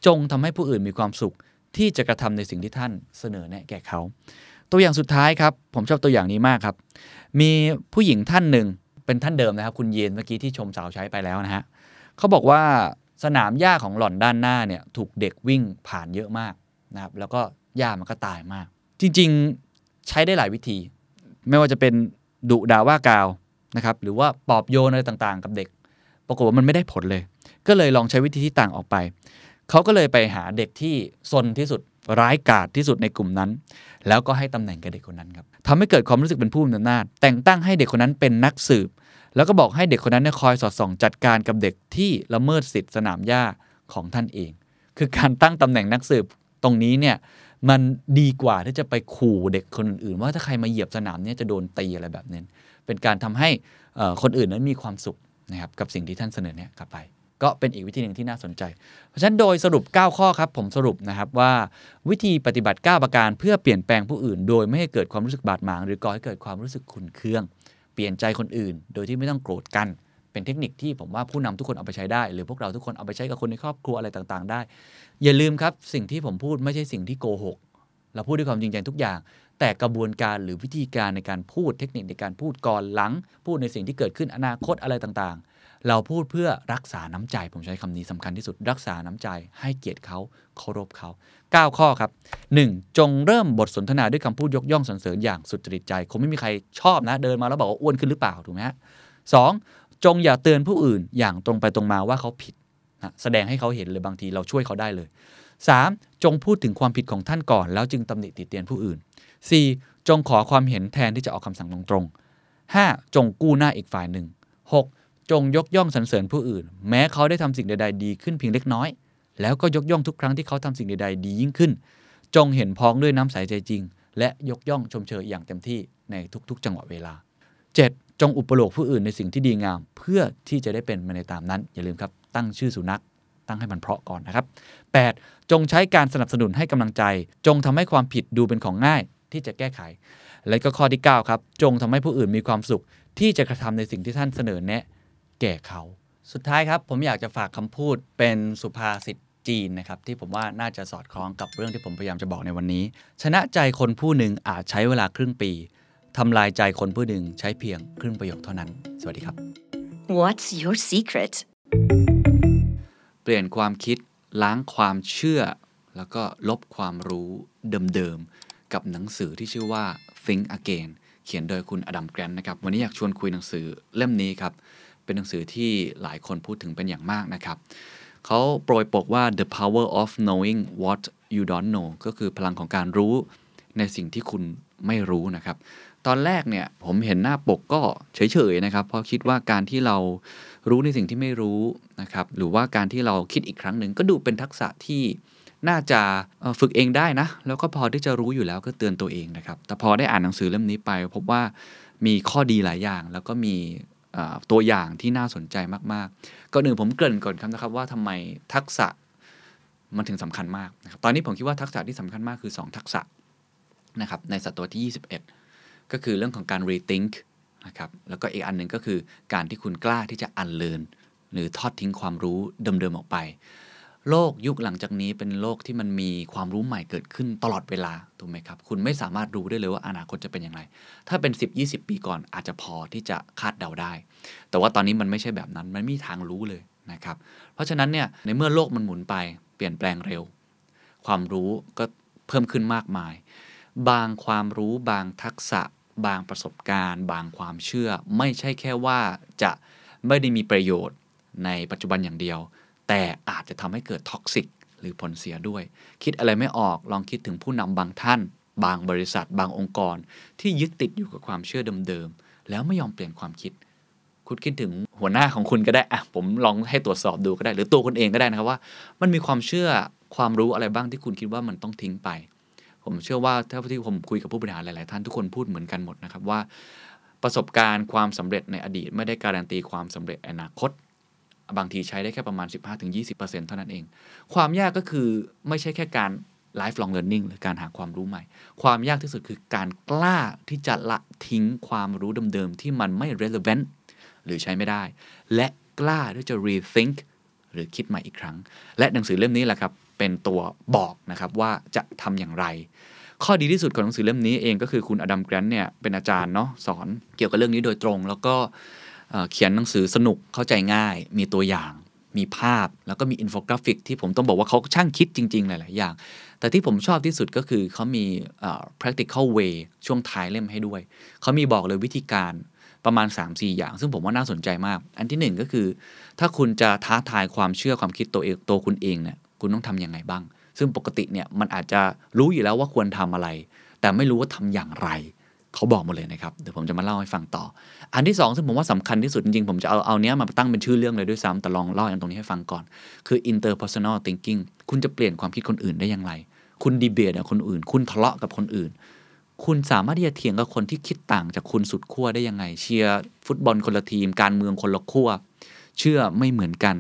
จงทำให้ผู้อื่นมีความสุข ที่จะกระทำในสิ่งที่ท่านเสนอแนะแก่เขา ตัวอย่างสุดท้ายครับ ผมชอบตัวอย่างนี้มากครับ มีผู้หญิงท่านหนึ่งเป็นท่านเดิมนะครับ คุณเยนเมื่อกี้ที่ชมสาวใช้ไปแล้วนะฮะเขาบอกว่าสนามหญ้าของหล่อนด้านหน้าเนี่ยถูกเด็กวิ่งผ่านเยอะมากนะครับ แล้วก็หญ้ามันก็ตายมาก จริงๆใช้ได้หลายวิธี ไม่ว่าจะเป็นดุด่าว่ากาวนะครับ หรือว่าปอบโยนอะไรต่างๆ กับเด็ก ปรากฏว่ามันไม่ได้ผลเลย ก็เลยลองใช้วิธีที่ต่างออกไป เขาก็เลยไปหาเด็กที่ซนที่สุดร้ายกาจที่สุดในกลุ่มนั้น แล้วก็ให้ตำแหน่งกับเด็กคนนั้นครับทำให้เกิดความรู้สึกเป็นผู้มีอำนาจ แต่งตั้งให้เด็กคนนั้นเป็นนักสืบ แล้วก็บอกให้เด็กคนนั้นเนี่ยคอยสอดส่องจัดการกับเด็กที่ละเมิดสิทธิสนามหญ้าของท่านเอง คือการตั้งตำแหน่งนักสืบตรงนี้เนี่ยมันดีกว่าที่จะไปขู่เด็กคนอื่น ว่าถ้าใครมาเหยียบสนามเนี่ยจะโดนตีอะไรแบบนี้เป็นการทำให้คนอื่นนั้นมีความสุขนะครับกับสิ่งที่ท่านเสนอเนี่ยกลับไป ก็เป็นอีกวิธีหนึ่งที่น่าสนใจ เพราะฉะนั้นโดยสรุป 9 ข้อครับผมสรุปนะครับว่าวิธีปฏิบัติ 9 ประการเพื่อเปลี่ยนแปลงผู้อื่น โดยไม่ให้เกิดความรู้สึกบาดหมาง หรือก่อให้เกิดความรู้สึกขุ่นเคือง เปลี่ยนใจคนอื่น โดยที่ไม่ต้องโกรธกัน เป็นเทคนิคที่ผมว่าผู้นำทุกคนเอาไปใช้ได้ หรือพวกเราทุกคนเอาไปใช้กับคนในครอบครัวอะไรต่างๆ ได้ อย่าลืมครับสิ่งที่ผมพูดไม่ใช่สิ่งที่โกหกเราพูดด้วยความจริงใจทุกอย่าง แต่กระบวนการหรือวิธีการในการพูดเทคนิคในการพูดก่อนหลัง พูดในสิ่งที่เกิดขึ้นอนาคตอะไรต่างๆ เราพูดเพื่อรักษาน้ำใจ ผมใช้คำนี้สำคัญที่สุด รักษาน้ำใจให้เกียรติเขาเคารพเขา 9 ข้อครับ 1. จงเริ่มบทสนทนาด้วยคำพูดยกย่องสรรเสริญอย่างสุจริตใจ คงไม่มีใครชอบนะ เดินมาแล้วบอกว่าอ้วนขึ้นหรือเปล่าถูกไหมฮะสองจงอย่าเตือนผู้อื่นอย่างตรงไปตรงมาว่าเขาผิดนะแสดงให้เขาเห็นเลยบางทีเราช่วยเขาได้เลย 3. จงพูดถึงความผิดของท่านก่อน แล้วจึงตำหนิติเตียนผู้อื่น 4. จงขอความเห็นแทนที่จะออกคำสั่งตรงๆ 5. จงกู้หน้าอีกฝ่ายหนึ่ง 6. จงยกย่องสรรเสริญผู้อื่น แม้เขาได้ทำสิ่งใด ๆ ดีขึ้นเพียงเล็กน้อย แล้วก็ยกย่องทุกครั้งที่เขาทำสิ่งใด ๆ ดียิ่งขึ้น จงเห็นพ้องด้วยน้ำใสใจจริง และยกย่องชมเชยอย่างเต็มที่ในทุก ๆ จังหวะเวลา 7. จงอุปโลกผู้อื่นในสิ่งที่ดีงาม เพื่อที่จะได้เป็นมาในตามนั้น อย่าลืมครับ ตั้งชื่อสุนัข ตั้งให้มันเพราะก่อนนะครับ 8. จงใช้การสนับสนุนให้กำลังใจ จงทำให้ความผิดดูเป็นของง่ายที่จะแก้ไข และก็ข้อที่ 9 ครับ จงทำให้ผู้อื่นมีความสุข ที่จะกระทำในสิ่งที่ท่านเสนอแนะ แก่เขา สุดท้ายครับผมอยากจะฝากคำพูดเป็นสุภาษิตจีนนะครับที่ผมว่าน่าจะสอดคล้องกับเรื่องที่ผมพยายามจะบอกในวันนี้ ชนะใจคนผู้หนึ่งอาจใช้เวลาครึ่งปีทำลายใจคนผู้หนึ่งใช้เพียงครึ่งประโยคเท่านั้น สวัสดีครับ What's your secret? เปลี่ยนความคิดล้างความเชื่อ แล้วก็ลบความรู้เดิมๆ กับหนังสือที่ชื่อว่า Think Again เขียนโดยคุณอดัมแกรนนะครับ วันนี้อยากชวนคุยหนังสือเล่มนี้ครับ เป็นหนังสือที่หลายคนพูดถึงเป็นอย่างมากนะครับเขาโปรยปกว่า the power of knowing what you don't know ก็คือพลังของการรู้ในสิ่งที่คุณไม่รู้นะครับ ตอนแรกเนี่ยผมเห็นหน้าปกก็เฉยๆนะครับ เพราะคิดว่าการที่เรารู้ในสิ่งที่ไม่รู้นะครับ หรือว่าการที่เราคิดอีกครั้งหนึ่งก็ดูเป็นทักษะที่น่าจะฝึกเองได้นะ แล้วก็พอที่จะรู้อยู่แล้วก็เตือนตัวเองนะครับ แต่พอได้อ่านหนังสือเล่มนี้ไปพบว่ามีข้อดีหลายอย่าง แล้วก็มี ตัวอย่างที่น่าสนใจมากๆก่อนอื่นผมเกริ่นก่อนครับนะครับว่าทำไมทักษะมันถึงสำคัญมากนะครับตอนนี้ผมคิดว่าทักษะที่สำคัญมากคือ 2 ทักษะนะครับในศตวรรษที่ 21 ก็คือเรื่องของการ rethink นะครับแล้วก็อีกอันหนึ่งก็คือการที่คุณกล้าที่จะ unlearn หรือทอดทิ้งความรู้เดิมๆออกไป โลกยุคหลังจากนี้เป็นโลกที่มันมีความรู้ใหม่เกิดขึ้นตลอดเวลาถูกไหมครับ คุณไม่สามารถรู้ได้เลยว่าอนาคตจะเป็นอย่างไร ถ้าเป็น 10-20 ปีก่อนอาจจะพอที่จะคาดเดาได้ แต่ว่าตอนนี้มันไม่ใช่แบบนั้นมันไม่มีทางรู้เลยนะครับ เพราะฉะนั้นเนี่ยในเมื่อโลกมันหมุนไปเปลี่ยนแปลงเร็ว ความรู้ก็เพิ่มขึ้นมากมาย บางความรู้บางทักษะ บางประสบการณ์ บางความเชื่อ ไม่ใช่แค่ว่าจะไม่ได้มีประโยชน์ในปัจจุบันอย่างเดียว แต่อาจจะทำให้เกิดท็อกซิกหรือผลเสียด้วย คิดอะไรไม่ออกลองคิดถึงผู้นำบางท่าน บางบริษัท บางองค์กร ที่ยึดติดอยู่กับความเชื่อเดิมๆแล้วไม่ยอมเปลี่ยนความคิด คุณคิดถึงหัวหน้าของคุณก็ได้อะผมลองให้ตรวจสอบดูก็ได้ หรือตัวคุณเองก็ได้นะครับว่า มันมีความเชื่อความรู้อะไรบ้างที่คุณคิดว่ามันต้องทิ้งไป ผมเชื่อว่าถ้าที่ผมคุยกับผู้บริหารหลาย ๆ ท่านทุกคนพูดเหมือนกันหมดนะครับว่า ประสบการณ์ความสำเร็จในอดีตไม่ได้การันตีความสำเร็จอนาคต บางทีใช้ได้แค่ประมาณ 15-20%เท่านั้นเอง ความยากก็คือไม่ใช่แค่การ lifelong learning หรือการหาความรู้ใหม่ ความยากที่สุดคือการกล้าที่จะละทิ้งความรู้เดิมๆ ที่มันไม่ relevant หรือใช้ไม่ได้ และกล้าที่จะ rethink หรือคิดใหม่อีกครั้ง และหนังสือเล่มนี้แหละครับ เป็นตัวบอกนะครับว่าจะทำอย่างไร ข้อดีที่สุดของหนังสือเล่มนี้เองก็คือคุณอดัมแกรนต์เนี่ยเป็นอาจารย์เนาะสอนเกี่ยวกับเรื่องนี้โดยตรง แล้วก็ เขียนหนังสือสนุกเข้าใจง่าย มีตัวอย่างมีภาพแล้วก็มีอินโฟกราฟิกที่ผมต้องบอกว่าเขาช่างคิดจริง ๆ หลาย ๆ อย่าง แต่ที่ผมชอบที่สุดก็คือเขามี practical way ช่วงท้ายเล่มให้ด้วย เขามีบอกเลยวิธีการประมาณ 3-4 อย่าง ซึ่งผมว่าน่าสนใจมาก อันที่หนึ่งก็คือ ถ้าคุณจะท้าทายความเชื่อความคิดตัวเองตัวคุณเองเนี่ยคุณต้องทำยังไงบ้าง ซึ่งปกติเนี่ยมันอาจจะรู้อยู่แล้วว่าควรทำอะไร แต่ไม่รู้ว่าทำอย่างไร เขาบอกหมดเลยนะครับ เดี๋ยวผมจะมาเล่าให้ฟังต่อ อันที่สองซึ่งผมว่าสำคัญที่สุดจริงๆ ผมจะเอาเอาเนี้ยมาตั้งเป็นชื่อเรื่องเลยด้วยซ้ำแต่ลองเล่าอย่างตรงนี้ให้ฟังก่อน คือ interpersonal thinking คุณจะเปลี่ยนความคิดคนอื่นได้อย่างไร คุณดีเบตกับคนอื่น คุณทะเลาะกับคนอื่น คุณสามารถที่จะเถียงกับคนที่คิดต่างจากคุณสุดขั้วได้ยังไง เชียร์ฟุตบอลคนละทีม การเมืองคนละขั้ว เชื่อไม่เหมือนกัน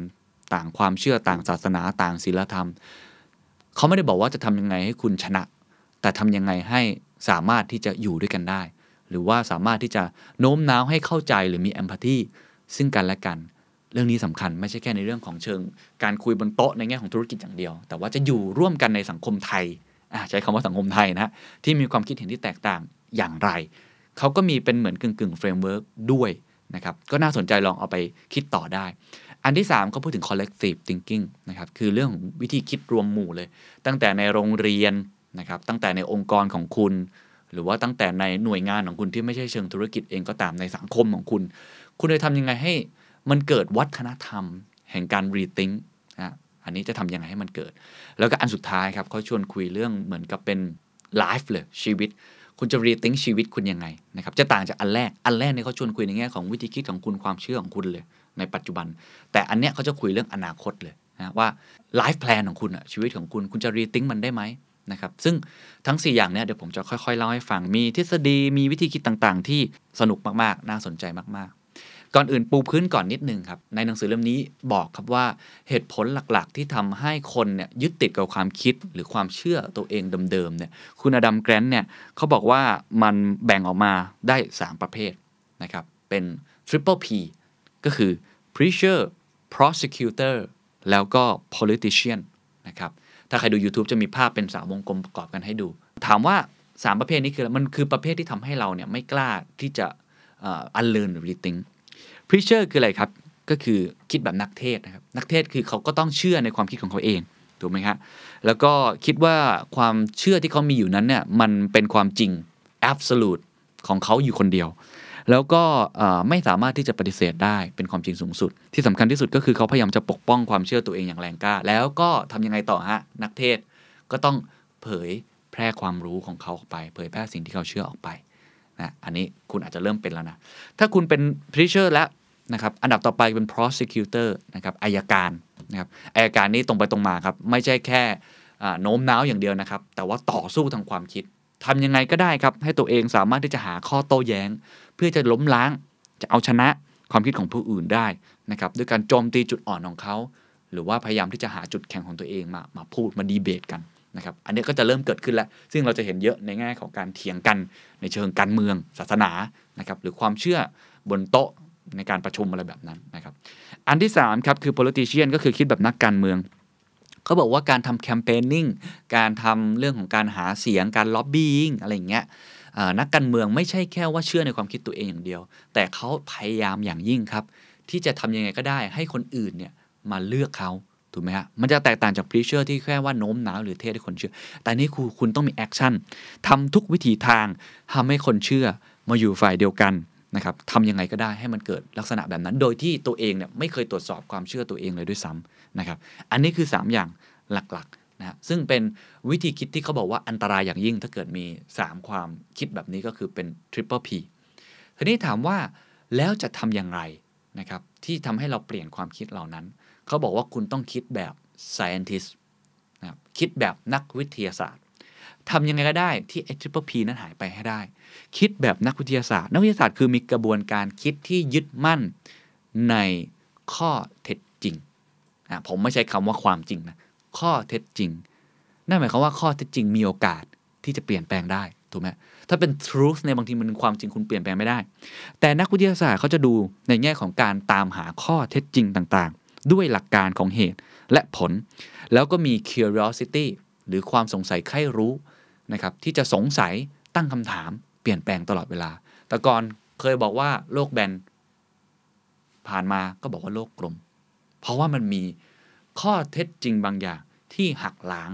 ต่างความเชื่อต่างศาสนาต่างศีลธรรม เขาไม่ได้บอกว่าจะทำยังไงให้คุณชนะ แต่ทำยังไงให้ สามารถที่จะอยู่ด้วยกันได้ หรือว่าสามารถที่จะโน้มน้าวให้เข้าใจหรือมีแอมพัตตีซึ่งกันและกัน เรื่องนี้สำคัญไม่ใช่แค่ในเรื่องของเชิง การคุยบนโต๊ะในแง่ของธุรกิจอย่างเดียว แต่ว่าจะอยู่ร่วมกันในสังคมไทยใช้คำว่าสังคมไทยนะที่มีความคิดเห็นที่แตกต่างอย่างไรเขาก็มีเป็นเหมือนกึ่งกึ่ง framework ด้วยนะครับก็น่าสนใจลองเอาไปคิดต่อได้ อันที่3เขาพูดถึง collective thinking นะครับคือเรื่องของวิธีคิดรวมหมู่เลย ตั้งแต่ในโรงเรียน นะครับตั้งแต่ในองค์กรของคุณ หรือว่าตั้งแต่ในหน่วยงานของคุณที่ไม่ใช่เชิงธุรกิจเองก็ตามในสังคมของคุณ คุณจะทำยังไงให้มันเกิดวัฒนธรรม แห่งการ rethink นะอันนี้จะทำยังไงให้มันเกิด แล้วก็อันสุดท้ายครับเขาชวนคุยเรื่องเหมือนกับเป็น life เลยชีวิต คุณจะ rethink ชีวิตคุณยังไงนะครับจะต่างจากอันแรกอันแรกเนี่ยเขาชวนคุยในแง่ของวิธีคิดของคุณความเชื่อของคุณเลย ในปัจจุบัน แต่อันเนี้ยเขาจะคุยเรื่องอนาคตเลยนะว่า life plan ของคุณอะชีวิตของคุณคุณจะ rethink มันได้ไหม นะครับซึ่งทั้ง 4 อย่างเนี้ยเดี๋ยวผมจะค่อย ๆ เล่าให้ฟังมีทฤษฎีมีวิธีคิดต่างๆ ที่สนุกมากๆ น่าสนใจมากๆ ก่อนอื่นปูพื้นก่อนนิดนึงครับในหนังสือเล่มนี้บอกครับว่าเหตุผลหลักๆ ที่ทำให้คนเนี่ยยึดติดกับความคิดหรือความเชื่อตัวเองเดิมๆเนี่ยคุณอดัมแกรนท์เนี่ยเขาบอกว่ามันแบ่งออกมาได้ 3 ประเภทนะครับเป็น triple P ก็คือ preacher prosecutor แล้วก็ politician นะครับ ถ้าใครดู YouTube จะมีภาพเป็นสามวงกลมประกอบกันให้ดู ถามว่า 3 ประเภทนี้คือ มันคือประเภทที่ทำให้เราเนี่ยไม่กล้าที่จะอันเลินหรือ rethink preacher คืออะไรครับ ก็คือคิดแบบนักเทศนะครับ นักเทศคือเขาก็ต้องเชื่อในความคิดของเขาเองถูกไหมครับแล้วก็คิดว่าความเชื่อที่เขามีอยู่นั้นเนี่ยมันเป็นความจริง absolute ของเขาอยู่คนเดียว แล้วก็ไม่สามารถที่จะปฏิเสธได้เป็นความจริงสูงสุด ที่สำคัญที่สุดก็คือเขาพยายามจะปกป้องความเชื่อตัวเองอย่างแรงกล้า แล้วก็ทำยังไงต่อฮะนักเทศก็ต้องเผยแพร่ความรู้ของเขาออกไป เผยแพร่สิ่งที่เขาเชื่อออกไปนะอันนี้คุณอาจจะเริ่มเป็นแล้วนะ ถ้าคุณเป็น preacher แล้วนะครับอันดับต่อไปเป็น prosecutor นะครับอายการนะครับอายการนี้ตรงไปตรงมาครับ ไม่ใช่แค่โน้มน้าวอย่างเดียวนะครับ แต่ว่าต่อสู้ทางความคิด ทำยังไงก็ได้ครับ ให้ตัวเองสามารถที่จะหาข้อโต้แย้ง เพื่อจะล้มล้างจะเอาชนะความคิดของผู้อื่นได้นะครับด้วยการโจมตีจุดอ่อนของเขา หรือว่าพยายามที่จะหาจุดแข็งของตัวเองมามาพูดมาดีเบตกันนะครับอันนี้ก็จะเริ่มเกิดขึ้นแล้ว ซึ่งเราจะเห็นเยอะในแง่ของการเถียงกันในเชิงการเมือง ศาสนานะครับหรือความเชื่อบนโต๊ะในการประชุมอะไรแบบนั้นนะครับอันที่3ครับคือ politician ก็คือคิดแบบนักการเมือง เขาบอกว่าการทำแคมเปญนิ่งการทำเรื่องของการหาเสียงการล็อบบี้งอะไรอย่างเงี้ยนักการเมืองไม่ใช่แค่ว่าเชื่อในความคิดตัวเองอย่างเดียว แต่เขาพยายามอย่างยิ่งครับ ที่จะทำยังไงก็ได้ ให้คนอื่นเนี่ยมาเลือกเขาถูกไหมฮะ มันจะแตกต่างจาก preacher ที่แค่ว่าโน้มน้าวหรือเทศน์ให้คนเชื่อ แต่นี่คือคุณต้องมี action ทำทุกวิถีทางทำให้คนเชื่อมาอยู่ฝ่ายเดียวกัน นะครับทำยังไงก็ได้ให้มันเกิดลักษณะแบบนั้น โดยที่ตัวเองเนี่ยไม่เคยตรวจสอบความเชื่อตัวเองเลยด้วยซ้ำนะครับ อันนี้คือ 3 อย่างหลักๆนะซึ่งเป็นวิธีคิดที่เขาบอกว่าอันตรายอย่างยิ่งถ้าเกิดมี 3 ความคิดแบบนี้ก็คือเป็น triple P ทีนี้ถามว่าแล้วจะทำอย่างไรนะครับที่ทำให้เราเปลี่ยนความคิดเหล่านั้น เขาบอกว่าคุณต้องคิดแบบ scientist นะครับคิดแบบนักวิทยาศาสตร์ทำยังไงก็ได้ที่ไอ้ triple P นั้นหายไปให้ได้ คิดแบบนักวิทยาศาสตร์ นักวิทยาศาสตร์คือมีกระบวนการคิดที่ยึดมั่นในข้อเท็จจริงนะผมไม่ใช้คำว่าความจริงนะข้อเท็จจริง นั่นหมายความว่าข้อเท็จจริงมีโอกาสที่จะเปลี่ยนแปลงได้ถูกไหมถ้าเป็น truth ในบางทีมันความจริงคุณเปลี่ยนแปลงไม่ได้ แต่นักวิทยาศาสตร์เขาจะดูในแง่ของการตามหาข้อเท็จจริงต่างๆ ด้วยหลักการของเหตุและผล แล้วก็มี curiosity หรือความสงสัยใคร่รู้นะครับที่จะสงสัยตั้งคำถาม ลี่ยนแปลงตลอดเวลา แต่ก่อนเคยบอกว่าโลกแบน ผ่านมาก็บอกว่าโลกกลม เพราะว่ามันมีข้อเท็จจริงบางอย่างที่หักล้าง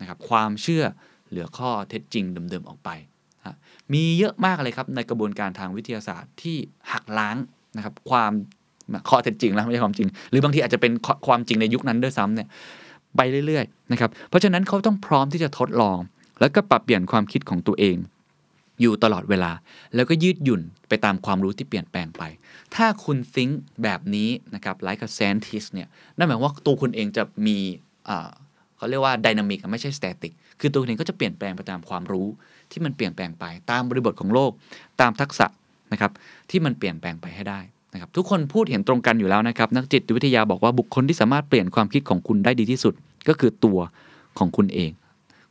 นะครับความเชื่อเหลือข้อเท็จจริงเดิมๆออกไปนะมีเยอะมากเลยครับในกระบวนการทางวิทยาศาสตร์ที่หักล้างนะครับความข้อเท็จจริงแล้วไม่ใช่ความจริง หรือบางทีอาจจะเป็นความจริงในยุคนั้นด้วยซ้ำเนี่ยไปเรื่อยๆนะครับเพราะฉะนั้นเขาต้องพร้อมที่จะทดลอง แล้วก็ปรับเปลี่ยนความคิดของตัวเอง อยู่ตลอดเวลา แล้วก็ยืดหยุ่นไปตามความรู้ที่เปลี่ยนแปลงไป ถ้าคุณ think แบบนี้นะครับ like a scientist เนี่ยนั่นหมายว่าตัวคุณเองจะมีเขาเรียกว่า dynamic อะไม่ใช่ static คือตัวคุณเองก็จะเปลี่ยนแปลงไปตามความรู้ที่มันเปลี่ยนแปลงไป ตามบริบทของโลก ตามทักษะนะครับที่มันเปลี่ยนแปลงไปให้ได้นะครับทุกคนพูดเห็นตรงกันอยู่แล้วนะครับ นักจิตวิทยาบอกว่าบุคคลที่สามารถเปลี่ยนความคิดของคุณได้ดีที่สุด ก็คือตัวของคุณเอง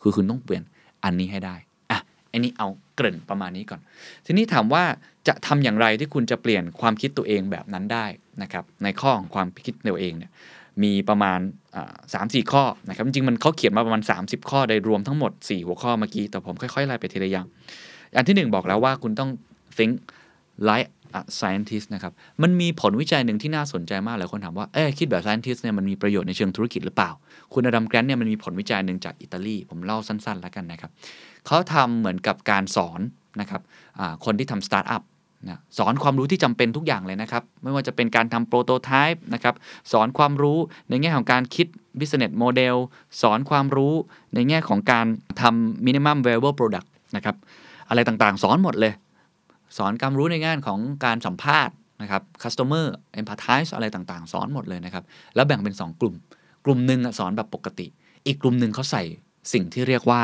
คือคุณต้องเปลี่ยนอันนี้ให้ได้ อันนี้เอาเกริ่นประมาณนี้ก่อน ทีนี้ถามว่าจะทำอย่างไรที่คุณจะเปลี่ยนความคิดตัวเองแบบนั้นได้นะครับ ในข้อของความคิดตัวเองเนี่ยมีประมาณสามสี่ข้อนะครับ จริงๆมันเขาเขียนมาประมาณ 30 ข้อโดยรวมทั้งหมด 4 หัวข้อเมื่อกี้ แต่ผมค่อยๆไล่ไปทีละอย่าง อันที่ 1 บอกแล้วว่าคุณต้อง think like a scientist นะครับ มันมีผลวิจัยหนึ่งที่น่าสนใจมากหลายคนถามว่า เอ๊คิดแบบ scientist เนี่ยมันมีประโยชน์ในเชิงธุรกิจหรือเปล่า คุณอดัมแกรนเนี่ยมันมีผลวิจัยหนึ่งจากอิตาลี ผมเล่าสั้นๆแล้วกันนะครับ เขาทำเหมือนกับการสอนนะครับคนที่ทำสตาร์ทอัพนะสอนความรู้ที่จำเป็นทุกอย่างเลยนะครับ ไม่ว่าจะเป็นการทำโปรโตไทป์นะครับสอนความรู้ในแง่ของการคิด business model สอนความรู้ในแง่ของการทำ minimum viable product นะครับอะไรต่างๆ สอนหมดเลย สอนความรู้ในงานของการสัมภาษณ์นะครับ customer empathize อะไรต่างๆ สอนหมดเลยนะครับ แล้วแบ่งเป็น 2 กลุ่ม กลุ่มหนึ่งสอนแบบปกติ อีกกลุ่มหนึ่งเขาใส่ สิ่งที่เรียกว่า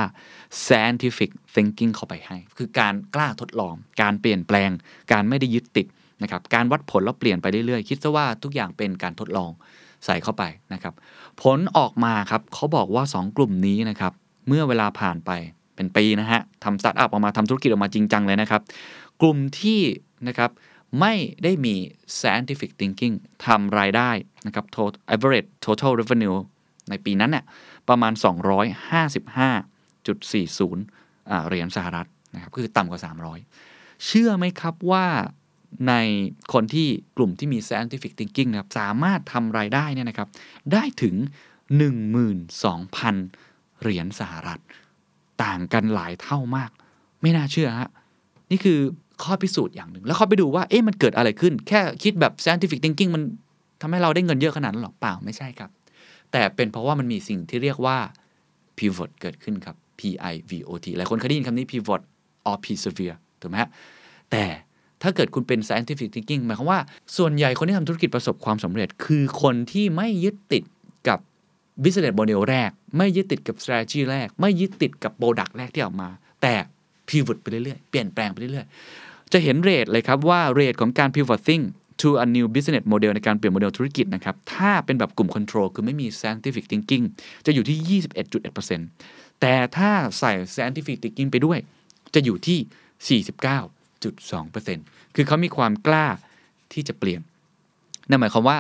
scientific thinking เข้าไปให้ คือการกล้าทดลอง การเปลี่ยนแปลง การไม่ได้ยึดติดนะครับ การวัดผลแล้วเปลี่ยนไปเรื่อยๆ คิดซะว่าทุกอย่างเป็นการทดลองใส่เข้าไปนะครับ ผลออกมาครับเขาบอกว่า 2 กลุ่มนี้นะครับ เมื่อเวลาผ่านไปเป็นปีนะฮะทำสตาร์ทอัพออกมาทำธุรกิจออกมาจริงจังเลยนะครับ กลุ่มที่นะครับไม่ได้มี scientific thinking ทำรายได้นะครับ total average total revenue ในปีนั้นเนี่ย ประมาณ 255.40เหรียญสหรัฐนะครับคือต่ำกว่า 300 เชื่อไหมครับว่าในคนที่กลุ่มที่มี scientific thinking นะครับสามารถทำรายได้เนี่ยนะครับได้ถึง 12,000 เหรียญสหรัฐ ต่างกันหลายเท่ามาก ไม่น่าเชื่อฮะนี่คือข้อพิสูจน์อย่างหนึ่ง แล้วเขาไปดูว่า เอ๊ะมันเกิดอะไรขึ้น แค่คิดแบบ scientific thinking มันทำให้เราได้เงินเยอะขนาดนั้นหรอเปล่าไม่ใช่ครับ แต่เป็นเพราะว่ามันมีสิ่งที่เรียกว่า pivot เกิดขึ้นครับ P I V O T หลายคนเคยได้ยินคำนี้ pivot or persevere ถูกไหมฮะแต่ถ้าเกิดคุณเป็น scientific thinking หมายความว่าส่วนใหญ่คนที่ทำธุรกิจประสบความสำเร็จ คือคนที่ไม่ยึดติดกับ business model แรก ไม่ยึดติดกับ strategy แรก ไม่ยึดติดกับ product แรกที่ออกมา แต่ pivot ไปเรื่อยๆ เปลี่ยนแปลงไปเรื่อยๆ จะเห็นเรทเลยครับว่าเรทของการ pivoting to a new business model ในการเปลี่ยนโมเดลธุรกิจนะครับ ถ้าเป็นแบบกลุ่ม control คือไม่มี scientific thinking จะอยู่ที่ 21.1%แต่ถ้าใส่ scientific thinking ไปด้วย จะอยู่ที่ 49.2%คือเขามีความกล้าที่จะเปลี่ยน นั่นหมายความว่า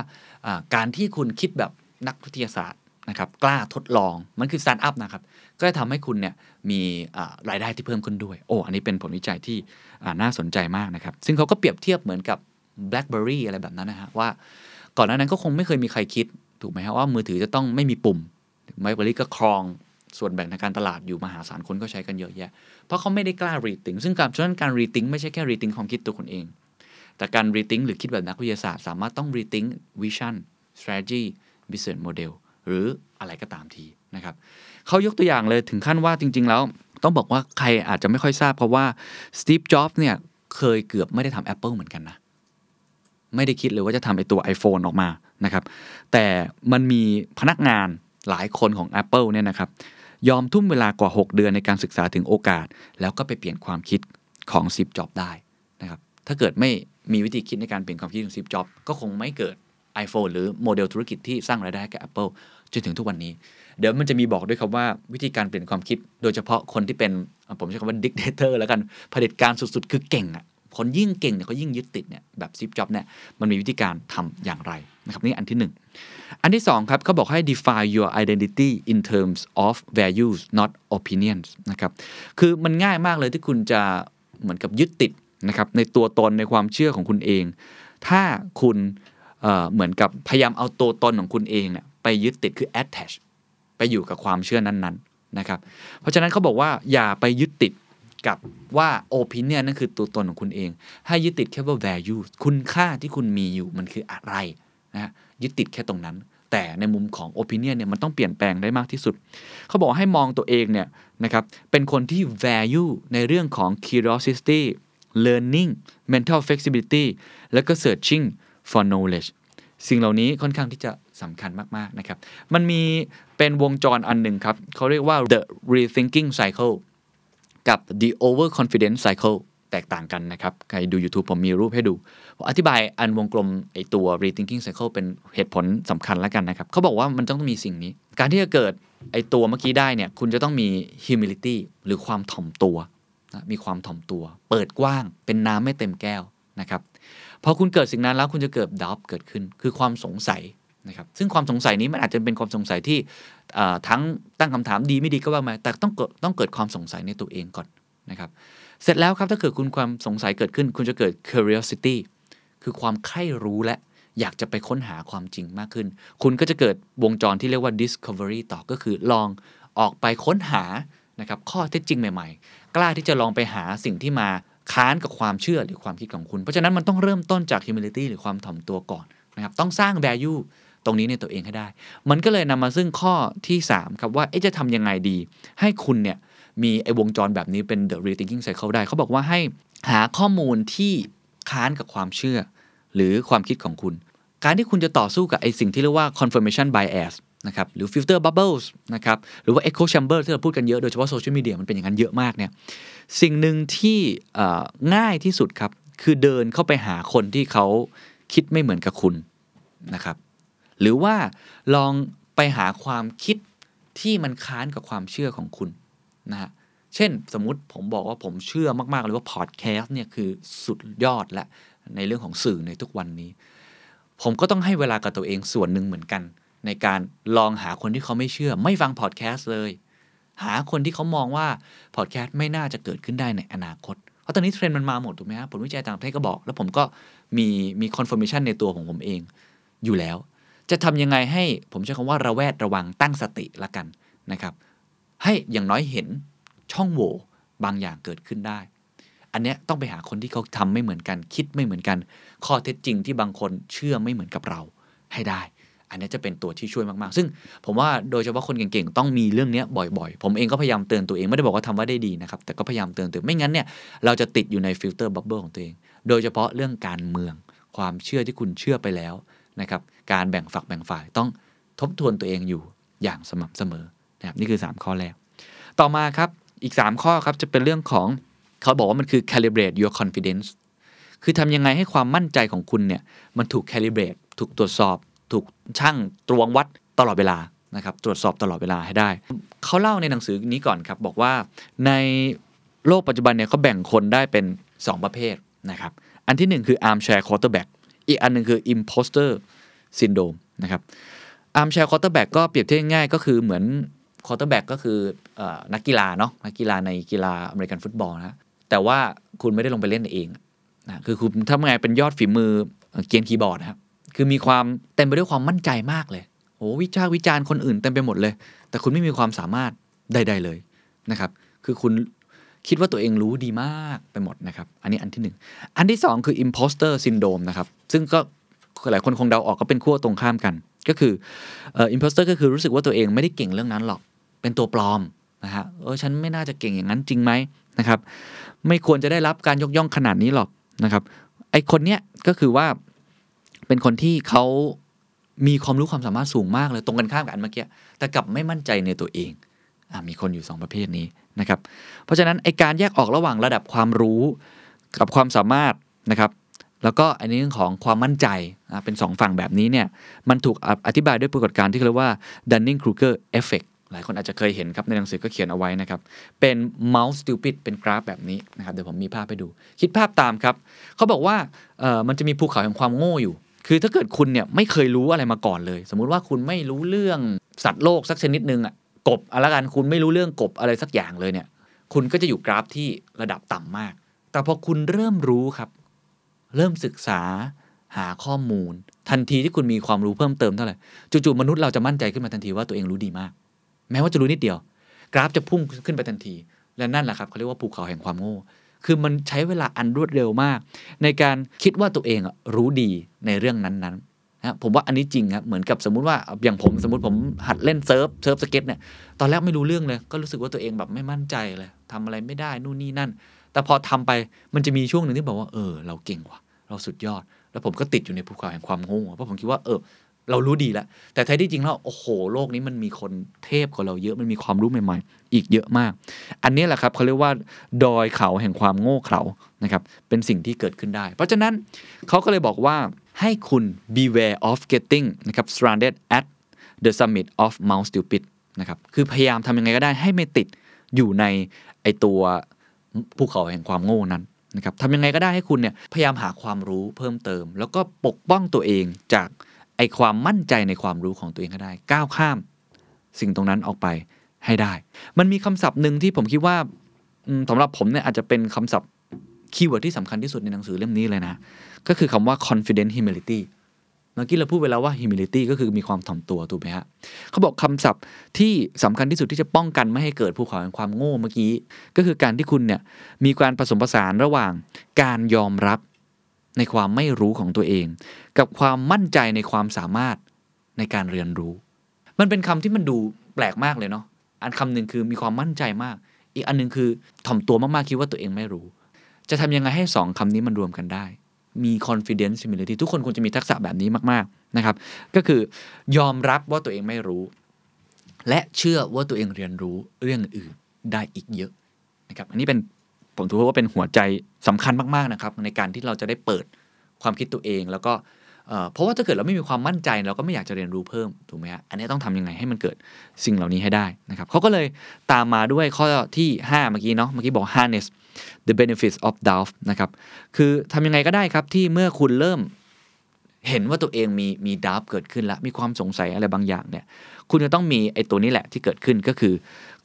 การที่คุณคิดแบบนักวิทยาศาสตร์นะครับ กล้าทดลอง มันคือ start up นะครับ ก็จะทำให้คุณเนี่ยมีรายได้ที่เพิ่มขึ้นด้วย โอ้ อันนี้เป็นผลวิจัยที่น่าสนใจมากนะครับ ซึ่งเขาก็เปรียบเทียบเหมือนกับ BlackBerry อะไรแบบนั้นนะฮะว่าก่อนหน้านั้นก็คงไม่เคยมีใครคิดถูกไหมฮะว่ามือถือจะต้องไม่มีปุ่ม BlackBerry ก็ครองส่วนแบ่งทางการตลาดอยู่มหาศาลคนก็ใช้กันเยอะแยะ เพราะเขาไม่ได้กล้ารีทิงซึ่งการฉะนั้นการรีทิงไม่ใช่แค่รีทิงความคิดตัวคนเอง แต่การรีทิงหรือคิดแบบนักวิทยาศาสตร์ สามารถต้องรีทิงวิชั่น strategy business model หรืออะไรก็ตามทีนะครับเขายกตัวอย่างเลยถึงขั้นว่าจริง ๆ แล้ว ต้องบอกว่าใครอาจจะไม่ค่อยทราบเพราะว่าสตีฟจ็อบส์เนี่ยเคยเกือบไม่ได้ทำ Apple เหมือนกันนะ ไม่ได้คิดเลยว่าจะทำไอตัว iPhone ออกมานะครับ แต่มันมีพนักงานหลายคนของ Apple เนี่ยนะครับ ยอมทุ่มเวลากว่า 6 เดือนในการศึกษาถึงโอกาส แล้วก็ไปเปลี่ยนความคิดของ Steve Jobs ได้นะครับ ถ้าเกิดไม่มีวิธีคิดในการเปลี่ยนความคิดของ Steve Jobs ก็คงไม่เกิด iPhone หรือโมเดลธุรกิจที่สร้างรายได้ให้กับ Apple จนถึงทุกวันนี้ เดี๋ยวมันจะมีบอกด้วยครับว่าวิธีการเปลี่ยนความคิด โดยเฉพาะคนที่เป็นผมใช้คำว่า dictator แล้วกันเผด็จการสุดๆ คือเก่งอะ คนยิ่งเก่งเนี่ยเขายิ่งยึดติดเนี่ยแบบ Steve Jobs เนี่ยมันมีวิธีการทำอย่างไรนะครับนี่อันที่ 1 อันที่2ครับเขาบอกให้ define your identity in terms of values not opinions นะครับคือมันง่ายมากเลยที่คุณจะเหมือนกับยึดติดนะครับในตัวตนในความเชื่อของคุณเอง ถ้าคุณเเหมือนกับพยายามเอาตัวตนของคุณเองเนี่ยไปยึดติดคือ attach ไปอยู่กับความเชื่อนั้นๆนะครับเพราะฉะนั้นเขาบอกว่าอย่าไปยึดติด กับว่า opinion นั่นคือตัวตนของคุณเอง ให้ยึดติดแค่ว่า value คุณค่าที่คุณมีอยู่มันคืออะไรนะยึดติดแค่ตรงนั้น แต่ในมุมของ opinion เนี่ยมันต้องเปลี่ยนแปลงได้มากที่สุด เขาบอกให้มองตัวเองเนี่ยนะครับเป็นคนที่ value ในเรื่องของ curiosity learning mental flexibility แล้วก็ searching for knowledge สิ่งเหล่านี้ค่อนข้างที่จะสำคัญมาก ๆ นะครับ มันมีเป็นวงจรอันหนึ่งครับ เขาเรียกว่า the rethinking cycle กับ the overconfidence cycle แตกต่างกันนะครับ ใครดู YouTube ผมมีรูปให้ดู ผมอธิบายอันวงกลมไอตัว rethinking cycle เป็นเหตุผลสำคัญแล้วกันนะครับ เขาบอกว่ามันต้องมีสิ่งนี้ การที่จะเกิดไอตัวเมื่อกี้ได้เนี่ย คุณจะต้องมี humility หรือความถ่อมตัวนะมีความถ่อมตัว เปิดกว้าง เป็นน้ำไม่เต็มแก้วนะครับ พอคุณเกิดสิ่งนั้นแล้วคุณจะเกิดดับเกิดขึ้น คือความสงสัย นะครับซึ่งความสงสัยนี้มันอาจจะเป็นความสงสัยที่ทั้งตั้งคำถามดีไม่ดีก็ว่ามาแต่ต้องเกิดต้องเกิดความสงสัยในตัวเองก่อนนะครับเสร็จแล้วครับถ้าเกิดคุณความสงสัยเกิดขึ้น คุณจะเกิด curiosity คือความใคร่รู้และอยากจะไปค้นหาความจริงมากขึ้น คุณก็จะเกิดวงจรที่เรียกว่า discovery ต่อก็คือลองออกไปค้นหานะครับข้อเท็จจริงใหม่ๆ กล้าที่จะลองไปหาสิ่งที่มาค้านกับความเชื่อหรือความคิดของคุณ เพราะฉะนั้นมันต้องเริ่มต้นจาก humility หรือความถ่อมตัวก่อนนะครับต้องสร้าง value ตรงนี้ในตัวเองให้ได้ มันก็เลยนำมาซึ่งข้อที่ 3 ครับว่าจะทำยังไงดี ให้คุณเนี่ยมีไอ้วงจรแบบนี้เป็น the rethinking cycle ได้ เขาบอกว่าให้หาข้อมูลที่ค้านกับความเชื่อ หรือความคิดของคุณ การที่คุณจะต่อสู้กับไอ้สิ่งที่เรียกว่า confirmation bias นะครับหรือ filter bubbles นะครับหรือว่า echo chamber ที่เราพูดกันเยอะ โดยเฉพาะโซเชียลมีเดียมันเป็นอย่างนั้นเยอะมากเนี่ยสิ่งหนึ่งที่ง่ายที่สุดครับ คือเดินเข้าไปหาคนที่เขาคิดไม่เหมือนกับคุณนะครับ หรือว่าลองไปหาความคิดที่มันค้านกับความเชื่อของคุณนะฮะเช่นสมมุติผมบอกว่าผมเชื่อมาก ๆ เลยว่าพอดแคสต์เนี่ยคือสุดยอดละในเรื่องของสื่อในทุกวันนี้ ผมก็ต้องให้เวลากับตัวเองส่วนหนึ่งเหมือนกัน ในการลองหาคนที่เขาไม่เชื่อ ไม่ฟังพอดแคสต์เลย หาคนที่เขามองว่าพอดแคสต์ไม่น่าจะเกิดขึ้นได้ในอนาคตเพราะตอนนี้เทรนด์มันมาหมดถูกไหมครับผลวิจัยต่างประเทศก็บอก แล้วผมก็มีมี confirmation ในตัวของผมเองอยู่แล้ว จะทำยังไงให้ผมใช้คำว่าระแวดระวังตั้งสติละกันนะครับ ให้อย่างน้อยเห็นช่องโหว่บางอย่างเกิดขึ้นได้ อันเนี้ยต้องไปหาคนที่เขาทำไม่เหมือนกัน คิดไม่เหมือนกัน ข้อเท็จจริงที่บางคนเชื่อไม่เหมือนกับเราให้ได้ อันนี้จะเป็นตัวที่ช่วยมากๆ ซึ่งผมว่าโดยเฉพาะคนเก่งๆ ต้องมีเรื่องนี้บ่อยๆ ผมเองก็พยายามเตือนตัวเองไม่ได้บอกว่าทำว่าได้ดีนะครับ แต่ก็พยายามเตือนตัวไม่งั้นเนี่ยเราจะติดอยู่ใน filter bubble ของตัวเอง โดยเฉพาะเรื่องการเมือง ความเชื่อที่คุณเชื่อไปแล้วนะครับ การแบ่งฝักแบ่งฝ่ายต้องทบทวนตัวเองอยู่อย่างสม่ำเสมอนะครับนี่คือ 3 ข้อแรก ต่อมาครับอีก 3 ข้อครับจะเป็นเรื่องของเขาบอกว่ามันคือ calibrate your confidence คือทำยังไงให้ความมั่นใจของคุณเนี่ยมันถูก calibrate ถูกตรวจสอบ ถูกชั่งตวงวัดตลอดเวลานะครับตรวจสอบตลอดเวลาให้ได้ เขาเล่าในหนังสือนี้ก่อนครับ บอกว่าในโลกปัจจุบันเนี่ยเขาแบ่งคนได้เป็น 2 ประเภทนะครับ อันที่ 1 คือ armchair quarterback อีกอันหนึ่งคือ imposter syndrome นะครับ armchair quarterback ก็เปรียบเทียบง่ายก็คือเหมือน quarterback ก็คืออนักกีฬาเนาะนักกีฬาในกีฬาอเมริกันฟุตบอลนะแต่ว่าคุณไม่ได้ลงไปเล่นเองนะคือคุณทำไงเป็นยอดฝีมือเกรียนคีย์บอร์ดนะครับคือมีความเต็มไปด้วยความมั่นใจมากเลยโอ้วิจารวิจารณ์คนอื่นเต็มไปหมดเลย แต่คุณไม่มีความสามารถใด ๆเลยนะครับ คือคุณคิดว่าตัวเองรู้ดีมากไปหมดนะครับ อันนี้อันที่ 1 อันที่ 2 คือ imposter syndrome นะครับ ซึ่งก็ หลายคนคงเดาออกก็เป็นขั้วตรงข้ามกัน ก็คืออ่อ imposter ก็คือรู้สึกว่าตัวเองไม่ได้เก่งเรื่องนั้นหรอก เป็นตัวปลอมนะฮะเออฉันไม่น่าจะเก่งอย่างนั้นจริงไหมนะครับ ไม่ควรจะได้รับการยกย่องขนาดนี้หรอกนะครับ ไอคนเนี้ยก็คือว่าเป็นคนที่เขามีความรู้ความสามารถสูงมากเลยตรงกันข้ามกับอันเมื่อกี้แต่กลับไม่มั่นใจในตัวเองอมีคนอยู่ 2 ประเภทนี้นะครับ เพราะฉะนั้นไอการแยกออกระหว่างระดับความรู้กับความสามารถนะครับ แล้วก็อันนี้เรื่องของความมั่นใจเป็น 2 ฝั่งแบบนี้เนี่ยมันถูกอธิบายด้วยปรากฏการณ์ที่เรียกว่า Dunning-Kruger effect หลายคนอาจจะเคยเห็นครับในหนังสือก็เขียนเอาไว้นะครับ เป็น mouse stupid เป็นกราฟแบบนี้นะครับเดี๋ยวผมมีภาพให้ดู คิดภาพตามครับเขาบอกว่ามันจะมีภูเขาแห่งความโง่อยู่ คือถ้าเกิดคุณเนี่ยไม่เคยรู้อะไรมาก่อนเลย สมมุติว่าคุณไม่รู้เรื่องสัตว์โลกสักชนิดหนึ่งอะกบอะไรกันคุณไม่รู้เรื่องกบอะไรสักอย่างเลยเนี่ยคุณก็จะอยู่กราฟที่ระดับต่ำมาก แต่พอคุณเริ่มรู้ครับ เริ่มศึกษาหาข้อมูล ทันทีที่คุณมีความรู้เพิ่มเติมเท่าไหร่จู่ๆมนุษย์เราจะมั่นใจขึ้นมาทันทีว่าตัวเองรู้ดีมาก แม้ว่าจะรู้นิดเดียว กราฟจะพุ่งขึ้นไปทันที และนั่นแหละครับเขาเรียกว่าภูเขาแห่งความโง่ คือมันใช้เวลาอันรวดเร็วมาก ในการคิดว่าตัวเองรู้ดีในเรื่องนั้นๆนะผมว่าอันนี้จริงครับเหมือนกับสมมุติว่าอย่างผมสมมติผมหัดเล่น surf surfskate เนี่ยตอนแรกไม่รู้เรื่องเลย ก็รู้สึกว่าตัวเองแบบไม่มั่นใจเลยทำอะไรไม่ได้นู่นนี่นั่น แต่พอทำไปมันจะมีช่วงหนึ่งที่บอกว่าเออเราเก่งว่ะ เราสุดยอด แล้วผมก็ติดอยู่ในภูเขาแห่งความโง่เพราะผมคิดว่าเออเรารู้ดีแล้ว แต่แท้ที่จริงแล้วโอ้โหโลกนี้มันมีคนเทพกว่าเราเยอะมันมีความรู้ใหม่ๆ อีกเยอะมาก อันนี้แหละครับเขาเรียกว่า ดอยเขาแห่งความโง่เขลานะครับเป็นสิ่งที่เกิดขึ้นได้ เพราะฉะนั้นเขาก็เลยบอกว่าให้คุณ beware of getting นะครับ stranded at the summit of Mount Stupid นะครับคือพยายามทำยังไงก็ได้ให้ไม่ติดอยู่ในไอตัวภูเขาแห่งความโง่นั้น นะครับทำยังไงก็ได้ให้คุณเนี่ยพยายามหาความรู้เพิ่มเติม แล้วก็ปกป้องตัวเองจากไอความมั่นใจในความรู้ของตัวเองก็ได้ ก้าวข้าม สิ่งตรงนั้นออกไปให้ได้ มันมีคำศัพท์หนึ่งที่ผมคิดว่าสำหรับผมเนี่ยอาจจะเป็นคำศัพท์ keyword ที่สำคัญที่สุดในหนังสือเล่มนี้เลยนะ ก็คือคำว่า confident humility เมื่อกี้เราพูดไปแล้วว่า humility ก็คือมีความถ่อมตัวถูกไหมฮะเขาบอกคำศัพท์ที่สำคัญที่สุดที่จะป้องกันไม่ให้เกิดภูเขาแห่งความโง่เมื่อกี้ ก็คือการที่คุณเนี่ยมีการผสมผสานระหว่างการยอมรับในความไม่รู้ของตัวเอง กับความมั่นใจในความสามารถในการเรียนรู้ มันเป็นคำที่มันดูแปลกมากเลยเนาะอันคำหนึ่งคือมีความมั่นใจมาก อีกอันหนึงคือถ่อมตัวมากๆคิดว่าตัวเองไม่รู้ จะทำยังไงให้สองคำนี้มันรวมกันได้ มี confidence humility ทุกคนควรจะมีทักษะแบบนี้มากๆนะครับ ก็คือยอมรับว่าตัวเองไม่รู้ และเชื่อว่าตัวเองเรียนรู้เรื่องอื่นได้อีกเยอะนะครับอันนี้เป็นผมถือว่าเป็นหัวใจสำคัญมากๆนะครับ ในการที่เราจะได้เปิดความคิดตัวเอง แล้วก็เพราะว่าถ้าเกิดเราไม่มีความมั่นใจ เราก็ไม่อยากจะเรียนรู้เพิ่มถูกไหมฮะอันนี้ต้องทำยังไงให้มันเกิดสิ่งเหล่านี้ให้ได้นะครับเขาก็เลยตามมาด้วยข้อที่ 5 เมื่อกี้เนาะเมื่อกี้บอก harness the benefits of doubt นะครับ คือทำยังไงก็ได้ครับที่เมื่อคุณเริ่มเห็นว่าตัวเองมีมีดาวเกิดขึ้นแล้ว มีความสงสัยอะไรบางอย่างเนี่ย คุณจะต้องมีไอ้ตัวนี้แหละที่เกิดขึ้นก็คือ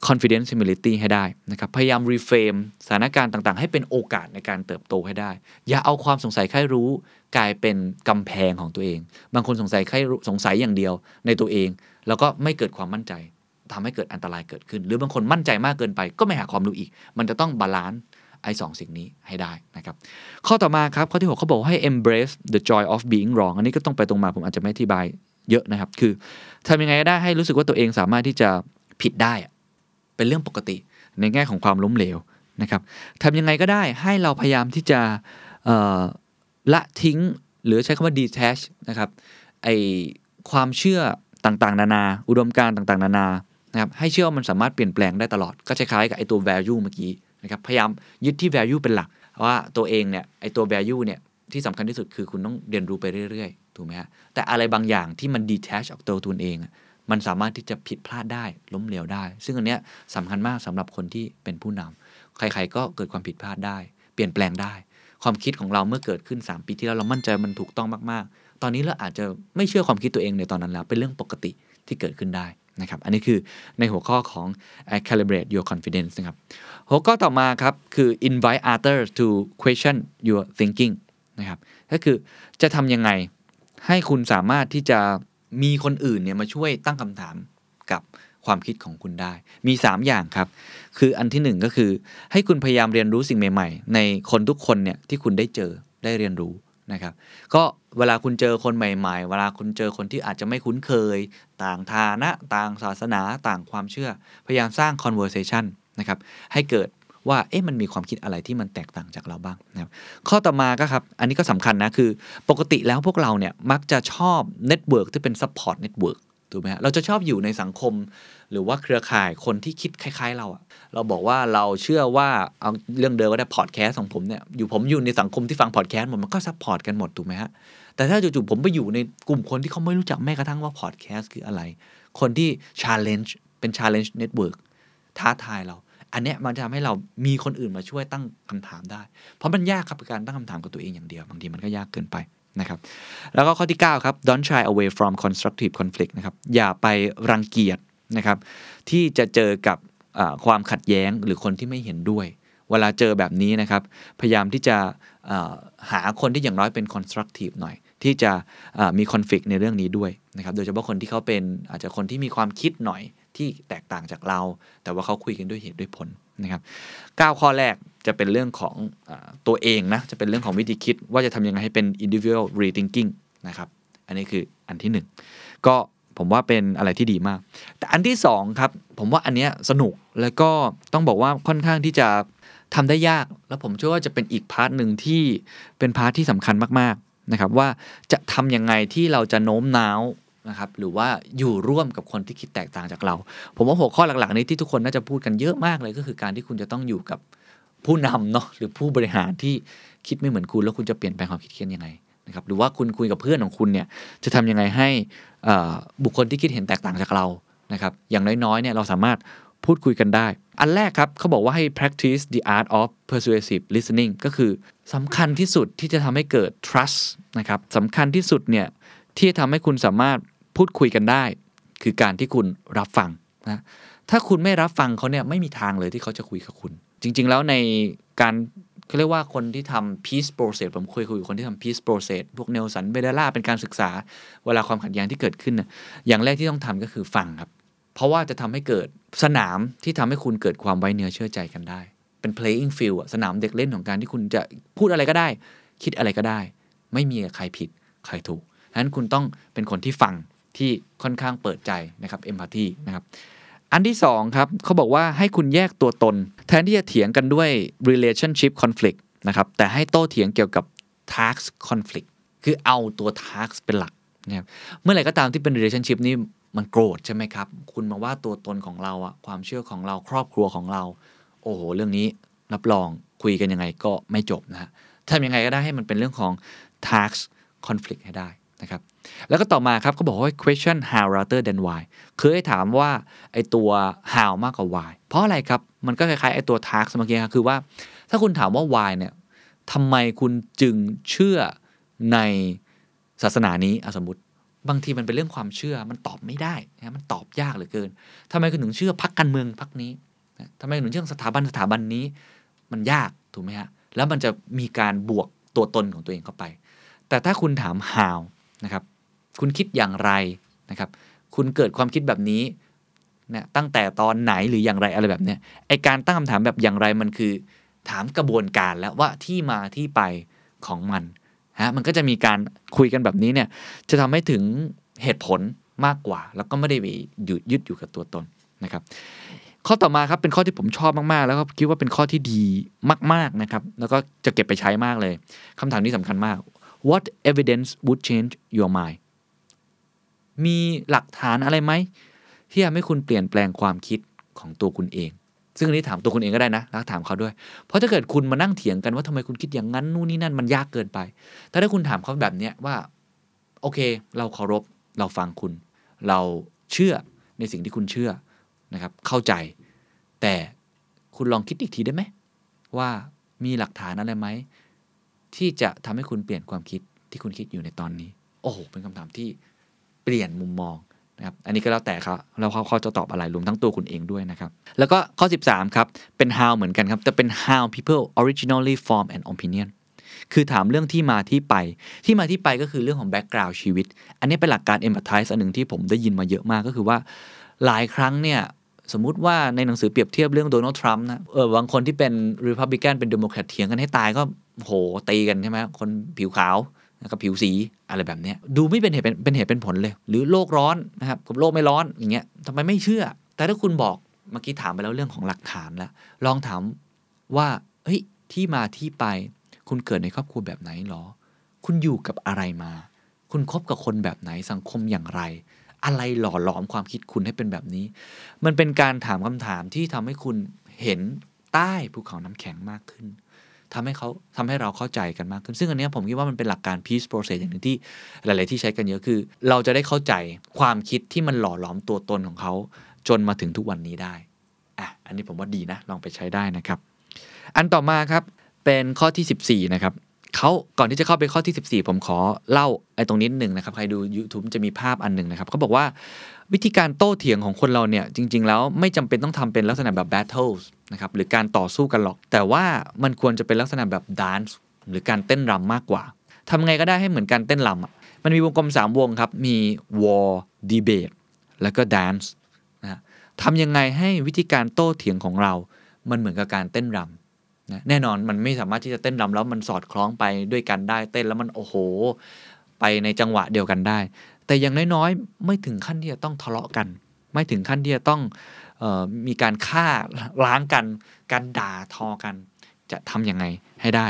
confident humility ให้ได้นะครับ พยายาม reframe สถานการณ์ต่างๆ ให้เป็นโอกาสในการเติบโตให้ได้ อย่าเอาความสงสัยใคร่รู้กลายเป็นกำแพงของตัวเอง บางคนสงสัยใคร่รู้สงสัยอย่างเดียวในตัวเอง แล้วก็ไม่เกิดความมั่นใจทำให้เกิดอันตรายเกิดขึ้น หรือบางคนมั่นใจมากเกินไป ก็ไม่หาความรู้อีก มันจะต้อง balance ไอ้สองสิ่งนี้ให้ได้นะครับข้อต่อมาครับข้อที่ 6เขาบอกให้ embrace the joy of being wrong อันนี้ก็ต้องไปตรงมาผมอาจจะไม่อธิบายเยอะนะครับ คือทำยังไงก็ได้ให้รู้สึกว่าตัวเองสามารถที่จะผิดได้อะเป็นเรื่องปกติในแง่ของความล้มเหลวนะครับทำยังไงก็ได้ให้เราพยายามที่จะละทิ้งหรือใช้คำว่า detach นะครับไอความเชื่อต่างๆ นานา อุดมการณ์ต่างๆ นานานะครับให้เชื่อว่ามันสามารถเปลี่ยนแปลงได้ตลอด ก็คล้ายๆกับไอตัว value เมื่อกี้ นะครับพยายามยึดที่ value เป็นหลัก ว่าตัวเองเนี่ยไอตัว value เนี่ยที่สำคัญที่สุดคือคุณต้องเรียนรู้ไปเรื่อยๆถูกไหมฮะแต่อะไรบางอย่างที่มัน detach ออกตัวตัวเอง มันสามารถที่จะผิดพลาดได้ล้มเหลวได้ ซึ่งอันเนี้ยสำคัญมากสำหรับคนที่เป็นผู้นำใครๆก็เกิดความผิดพลาดได้ เปลี่ยนแปลงได้ ความคิดของเราเมื่อเกิดขึ้น 3 ปีที่แล้วเรามั่นใจมันถูกต้องมากๆ ตอนนี้เราอาจจะไม่เชื่อความคิดตัวเองในตอนนั้นแล้วเป็นเรื่องปกติที่เกิดขึ้นได้นะครับอันนี้คือในหัวข้อของ calibrate your confidence นะครับ หัวข้อต่อมาครับ คือ invite others to question your thinking นะครับก็คือจะทำยังไงให้คุณสามารถที่จะมีคนอื่นเนี่ยมาช่วยตั้งคำถามกับความคิดของคุณได้ มี 3 อย่างครับ คืออันที่หนึ่งก็คือ ให้คุณพยายามเรียนรู้สิ่งใหม่ ๆ ในคนทุกคนเนี่ยที่คุณได้เจอได้เรียนรู้นะครับก็เวลาคุณเจอคนใหม่ ๆ เวลาคุณเจอคนที่อาจจะไม่คุ้นเคย ต่างฐานะ ต่างศาสนา ต่างความเชื่อ พยายามสร้าง conversation นะครับให้เกิดว่าเอ๊ะมันมีความคิดอะไรที่มันแตกต่างจากเราบ้างนะครับข้อต่อมาก็ครับอันนี้ก็สำคัญนะคือปกติแล้วพวกเราเนี่ยมักจะชอบ network ที่เป็น support network ถูกไหมฮะเราจะชอบอยู่ในสังคม หรือว่าเครือข่ายคนที่คิดคล้าย ๆ เราอะเราบอกว่าเราเชื่อว่าเอาเรื่องเดิมก็ได้พอดแคสต์ของผมเนี่ยอยู่ผมอยู่ในสังคมที่ฟังพอดแคสต์หมดมันก็ support กันหมดถูกไหมฮะแต่ถ้าจู่ๆผมไปอยู่ในกลุ่มคนที่เขาไม่รู้จักแม้กระทั่งว่าพอดแคสต์คืออะไร คนที่ challenge เป็น challenge network ท้าทายเรา อันเนี้ยมันจะทำให้เรามีคนอื่นมาช่วยตั้งคำถามได้ เพราะมันยากครับการตั้งคำถามกับตัวเองอย่างเดียว บางทีมันก็ยากเกินไปนะครับ แล้วก็ข้อที่ 9 ครับ don't shy away from constructive conflict นะครับ อย่าไปรังเกียจนะครับ ที่จะเจอกับความขัดแย้งหรือคนที่ไม่เห็นด้วย เวลาเจอแบบนี้นะครับ พยายามที่จะหาคนที่อย่างน้อยเป็น constructive หน่อย ที่จะมี conflict ในเรื่องนี้ด้วยนะครับ โดยเฉพาะคนที่เขาเป็นอาจจะคนที่มีความคิดหน่อย ที่แตกต่างจากเรา แต่ว่าเขาคุยกันด้วยเหตุด้วยผลนะครับ9ข้อแรกจะเป็นเรื่องของอตัวเองนะจะเป็นเรื่องของวิธีคิดว่าจะทำยังไงให้เป็น individual rethinking นะครับอันนี้คืออันที่หนึ่งก็ผมว่าเป็นอะไรที่ดีมาก แต่อันที่สองครับผมว่าอันเนี้ยสนุกแล้วก็ต้องบอกว่าค่อนข้างที่จะทำได้ยาก แล้วผมเชื่อว่าจะเป็นอีก part หนึ่งที่เป็น part ที่สำคัญมากๆนะครับว่าจะทำยังไงที่เราจะโน้มน้าว นะครับหรือว่าอยู่ร่วมกับคนที่คิดแตกต่างจากเรา ผมว่าหัวข้อหลักๆนี้ที่ทุกคนน่าจะพูดกันเยอะมากเลยก็คือการที่คุณจะต้องอยู่กับผู้นำเนาะหรือผู้บริหารที่คิดไม่เหมือนคุณแล้วคุณจะเปลี่ยนแปลงความคิดกันยังไงนะครับหรือว่าคุณคุยกับเพื่อนของคุณเนี่ยจะทำยังไงให้บุคคลที่คิดเห็นแตกต่างจากเรานะครับอย่างน้อยๆเนี่ยเราสามารถพูดคุยกันได้ อันแรกครับเขาบอกว่าให้ practice the art of persuasive listening ก็คือสำคัญที่สุดที่จะทำให้เกิด trust นะครับสำคัญที่สุดเนี่ยที่จะทำให้คุณสามารถ พูดคุยกันได้ คือการที่คุณรับฟังนะถ้าคุณไม่รับฟังเขาเนี่ยไม่มีทางเลยที่เขาจะคุยกับคุณ จริง ๆ แล้วในการเขาเรียกว่าคนที่ทำ peace process ผมเคยคุยกับคนที่ทำ peace process พวกเนลสันเบเดล่าเป็นการศึกษา เวลาความขัดแย้งที่เกิดขึ้นน่ะอย่างแรกที่ต้องทำก็คือฟังครับ เพราะว่าจะทำให้เกิดสนามที่ทำให้คุณเกิดความไว้เนื้อเชื่อใจกันได้ เป็น playing field อะสนามเด็กเล่นของการที่คุณจะพูดอะไรก็ได้ คิดอะไรก็ได้ ไม่มีใครผิดใครถูกฉะนั้นคุณต้องเป็นคนที่ฟัง ที่ค่อนข้างเปิดใจนะครับ empathy นะครับอันที่สองครับเขาบอกว่าให้คุณแยกตัวตน แทนที่จะเถียงกันด้วย relationship conflict นะครับแต่ให้โต้เถียงเกี่ยวกับ task conflict คือเอาตัว task เป็นหลักนะครับเมื่อไหร่ก็ตามที่เป็น relationship นี่มันโกรธใช่ไหมครับ คุณมาว่าตัวตนของเราอะความเชื่อของเราครอบครัวของเรา โอ้โห เรื่องนี้รับรองคุยกันยังไงก็ไม่จบนะฮะทำยังไงก็ได้ให้มันเป็นเรื่องของ task conflict ให้ได้ นะครับแล้วก็ต่อมาครับเขาบอกว่า question how rather than why คือให้ถามว่าไอตัว how มากกว่า why เพราะอะไรครับ มันก็คล้ายๆไอตัว task เมื่อกี้ครับคือว่า ถ้าคุณถามว่า why เนี่ยทำไมคุณจึงเชื่อในศาสนานี้สมมติ บางทีมันเป็นเรื่องความเชื่อมันตอบไม่ได้นะมันตอบยากเหลือเกินทำไมคุณถึงเชื่อพักการเมืองพักนี้นะทำไมคุณถึงเชื่อสถาบันสถาบันนี้ มันยากถูกไหมฮะแล้วมันจะมีการบวกตัวตนของตัวเองเข้าไป แต่ถ้าคุณถาม how นะครับคุณคิดอย่างไรนะครับคุณเกิดความคิดแบบนี้เนี่ยตั้งแต่ตอนไหนหรืออย่างไรอะไรแบบเนี้ยไอการตั้งคำถามแบบอย่างไรมันคือ ถามกระบวนการแล้วว่าที่มาที่ไปของมันฮะมันก็จะมีการคุยกันแบบนี้เนี่ยจะทำให้ถึงเหตุผลมากกว่า แล้วก็ไม่ได้ไปยึดยึดอยู่กับตัวตนนะครับข้อต่อมาครับเป็นข้อที่ผมชอบมากๆ แล้วก็คิดว่าเป็นข้อที่ดีมาก ๆนะครับ แล้วก็จะเก็บไปใช้มากเลยคำถามนี้สำคัญมาก what evidence would change your mind มีหลักฐานอะไรไหมที่ทำให้คุณเปลี่ยนแปลงความคิดของตัวคุณเอง ซึ่งอันนี้ถามตัวคุณเองก็ได้นะ แล้วถามเขาด้วย เพราะถ้าเกิดคุณมานั่งเถียงกันว่าทำไมคุณคิดอย่างนั้นนู่นนี่นั่นมันยากเกินไป แต่ถ้าคุณถามเขาแบบเนี้ยว่า โอเค เราเคารพ เราฟังคุณ เราเชื่อในสิ่งที่คุณเชื่อนะครับ เข้าใจ แต่คุณลองคิดอีกทีได้ไหมว่ามีหลักฐานอะไรไหม ที่จะทำให้คุณเปลี่ยนความคิดที่คุณคิดอยู่ในตอนนี้ โอ้โห เป็นคำถามที่เปลี่ยนมุมมองนะครับ อันนี้ก็แล้วแต่เขาแล้วเขาเขาจะตอบอะไรรวมทั้งตัวคุณเองด้วยนะครับ แล้วก็ข้อ 13 ครับ เป็น how เหมือนกันครับ แต่เป็น how people originally form an opinion คือถามเรื่องที่มาที่ไป ที่มาที่ไปก็คือเรื่องของแบ็กกราวด์ชีวิต อันนี้เป็นหลักการ empathize อันหนึ่งที่ผมได้ยินมาเยอะมากก็คือว่า หลายครั้งเนี่ยสมมุติว่าในหนังสือเปรียบเทียบเรื่องโดนัลด์ทรัมป์นะ เออบางคนที่เป็นรีพับลิกันเป็นเดโมแครตเถียงกันให้ตายก็ โหตีกันใช่ไหมคนผิวขาวกับผิวสีอะไรแบบนี้ดูไม่เป็นเหตุเป็นเป็นเหตุเป็นผลเลย หรือโลกร้อนนะครับกับโลกไม่ร้อนอย่างเงี้ยทำไมไม่เชื่อ แต่ถ้าคุณบอกเมื่อกี้ถามไปแล้วเรื่องของหลักฐานแล้วลองถามว่าเฮ้ยที่มาที่ไป คุณเกิดในครอบครัวแบบไหนหรอ คุณอยู่กับอะไรมา คุณคบกับคนแบบไหนสังคมอย่างไร อะไรหล่อหลอมความคิดคุณให้เป็นแบบนี้ มันเป็นการถามคำถามที่ทำให้คุณเห็นใต้ภูเขาน้ำแข็งมากขึ้น ทำให้เขาทำให้เราเข้าใจกันมากขึ้น ซึ่งอันนี้ผมคิดว่ามันเป็นหลักการ peace process อย่างหนึ่งที่หลาย ๆ ที่ใช้กันเยอะคือ เราจะได้เข้าใจความคิดที่มันหล่อหลอมตัวตนของเขา จนมาถึงทุกวันนี้ได้อะอันนี้ผมว่าดีนะ ลองไปใช้ได้นะครับ อันต่อมาครับเป็นข้อที่ 14 นะครับเขาก่อนที่จะเข้าไปข้อที่ 14 ผมขอเล่าไอ้ตรงนี้หนึ่งนะครับ ใครดู YouTube จะมีภาพอันหนึ่งนะครับเขาบอกว่า วิธีการโต้เถียงของคนเราเนี่ยจริง ๆ แล้วไม่จำเป็นต้องทำเป็นลักษณะแบบ battles นะครับหรือการต่อสู้กันหรอก แต่ว่ามันควรจะเป็นลักษณะแบบ dance หรือการเต้นรำมากกว่าทำไงก็ได้ให้เหมือนการเต้นรำมันมีวงกลม 3 วงครับ มี war debate แล้วก็ dance นะทำยังไงให้วิธีการโต้เถียงของเรา มันเหมือนกับการเต้นรำนะแน่นอนมันไม่สามารถที่จะเต้นรำแล้วมันสอดคล้องไปด้วยกันได้เต้นแล้วมันโอ้โห ไปในจังหวะเดียวกันได้ แต่อย่างน้อยๆ ไม่ถึงขั้นที่จะต้องทะเลาะกัน ไม่ถึงขั้นที่จะต้องออมีการฆ่าล้างกัน การด่าทอกัน จะทำยังไงให้ได้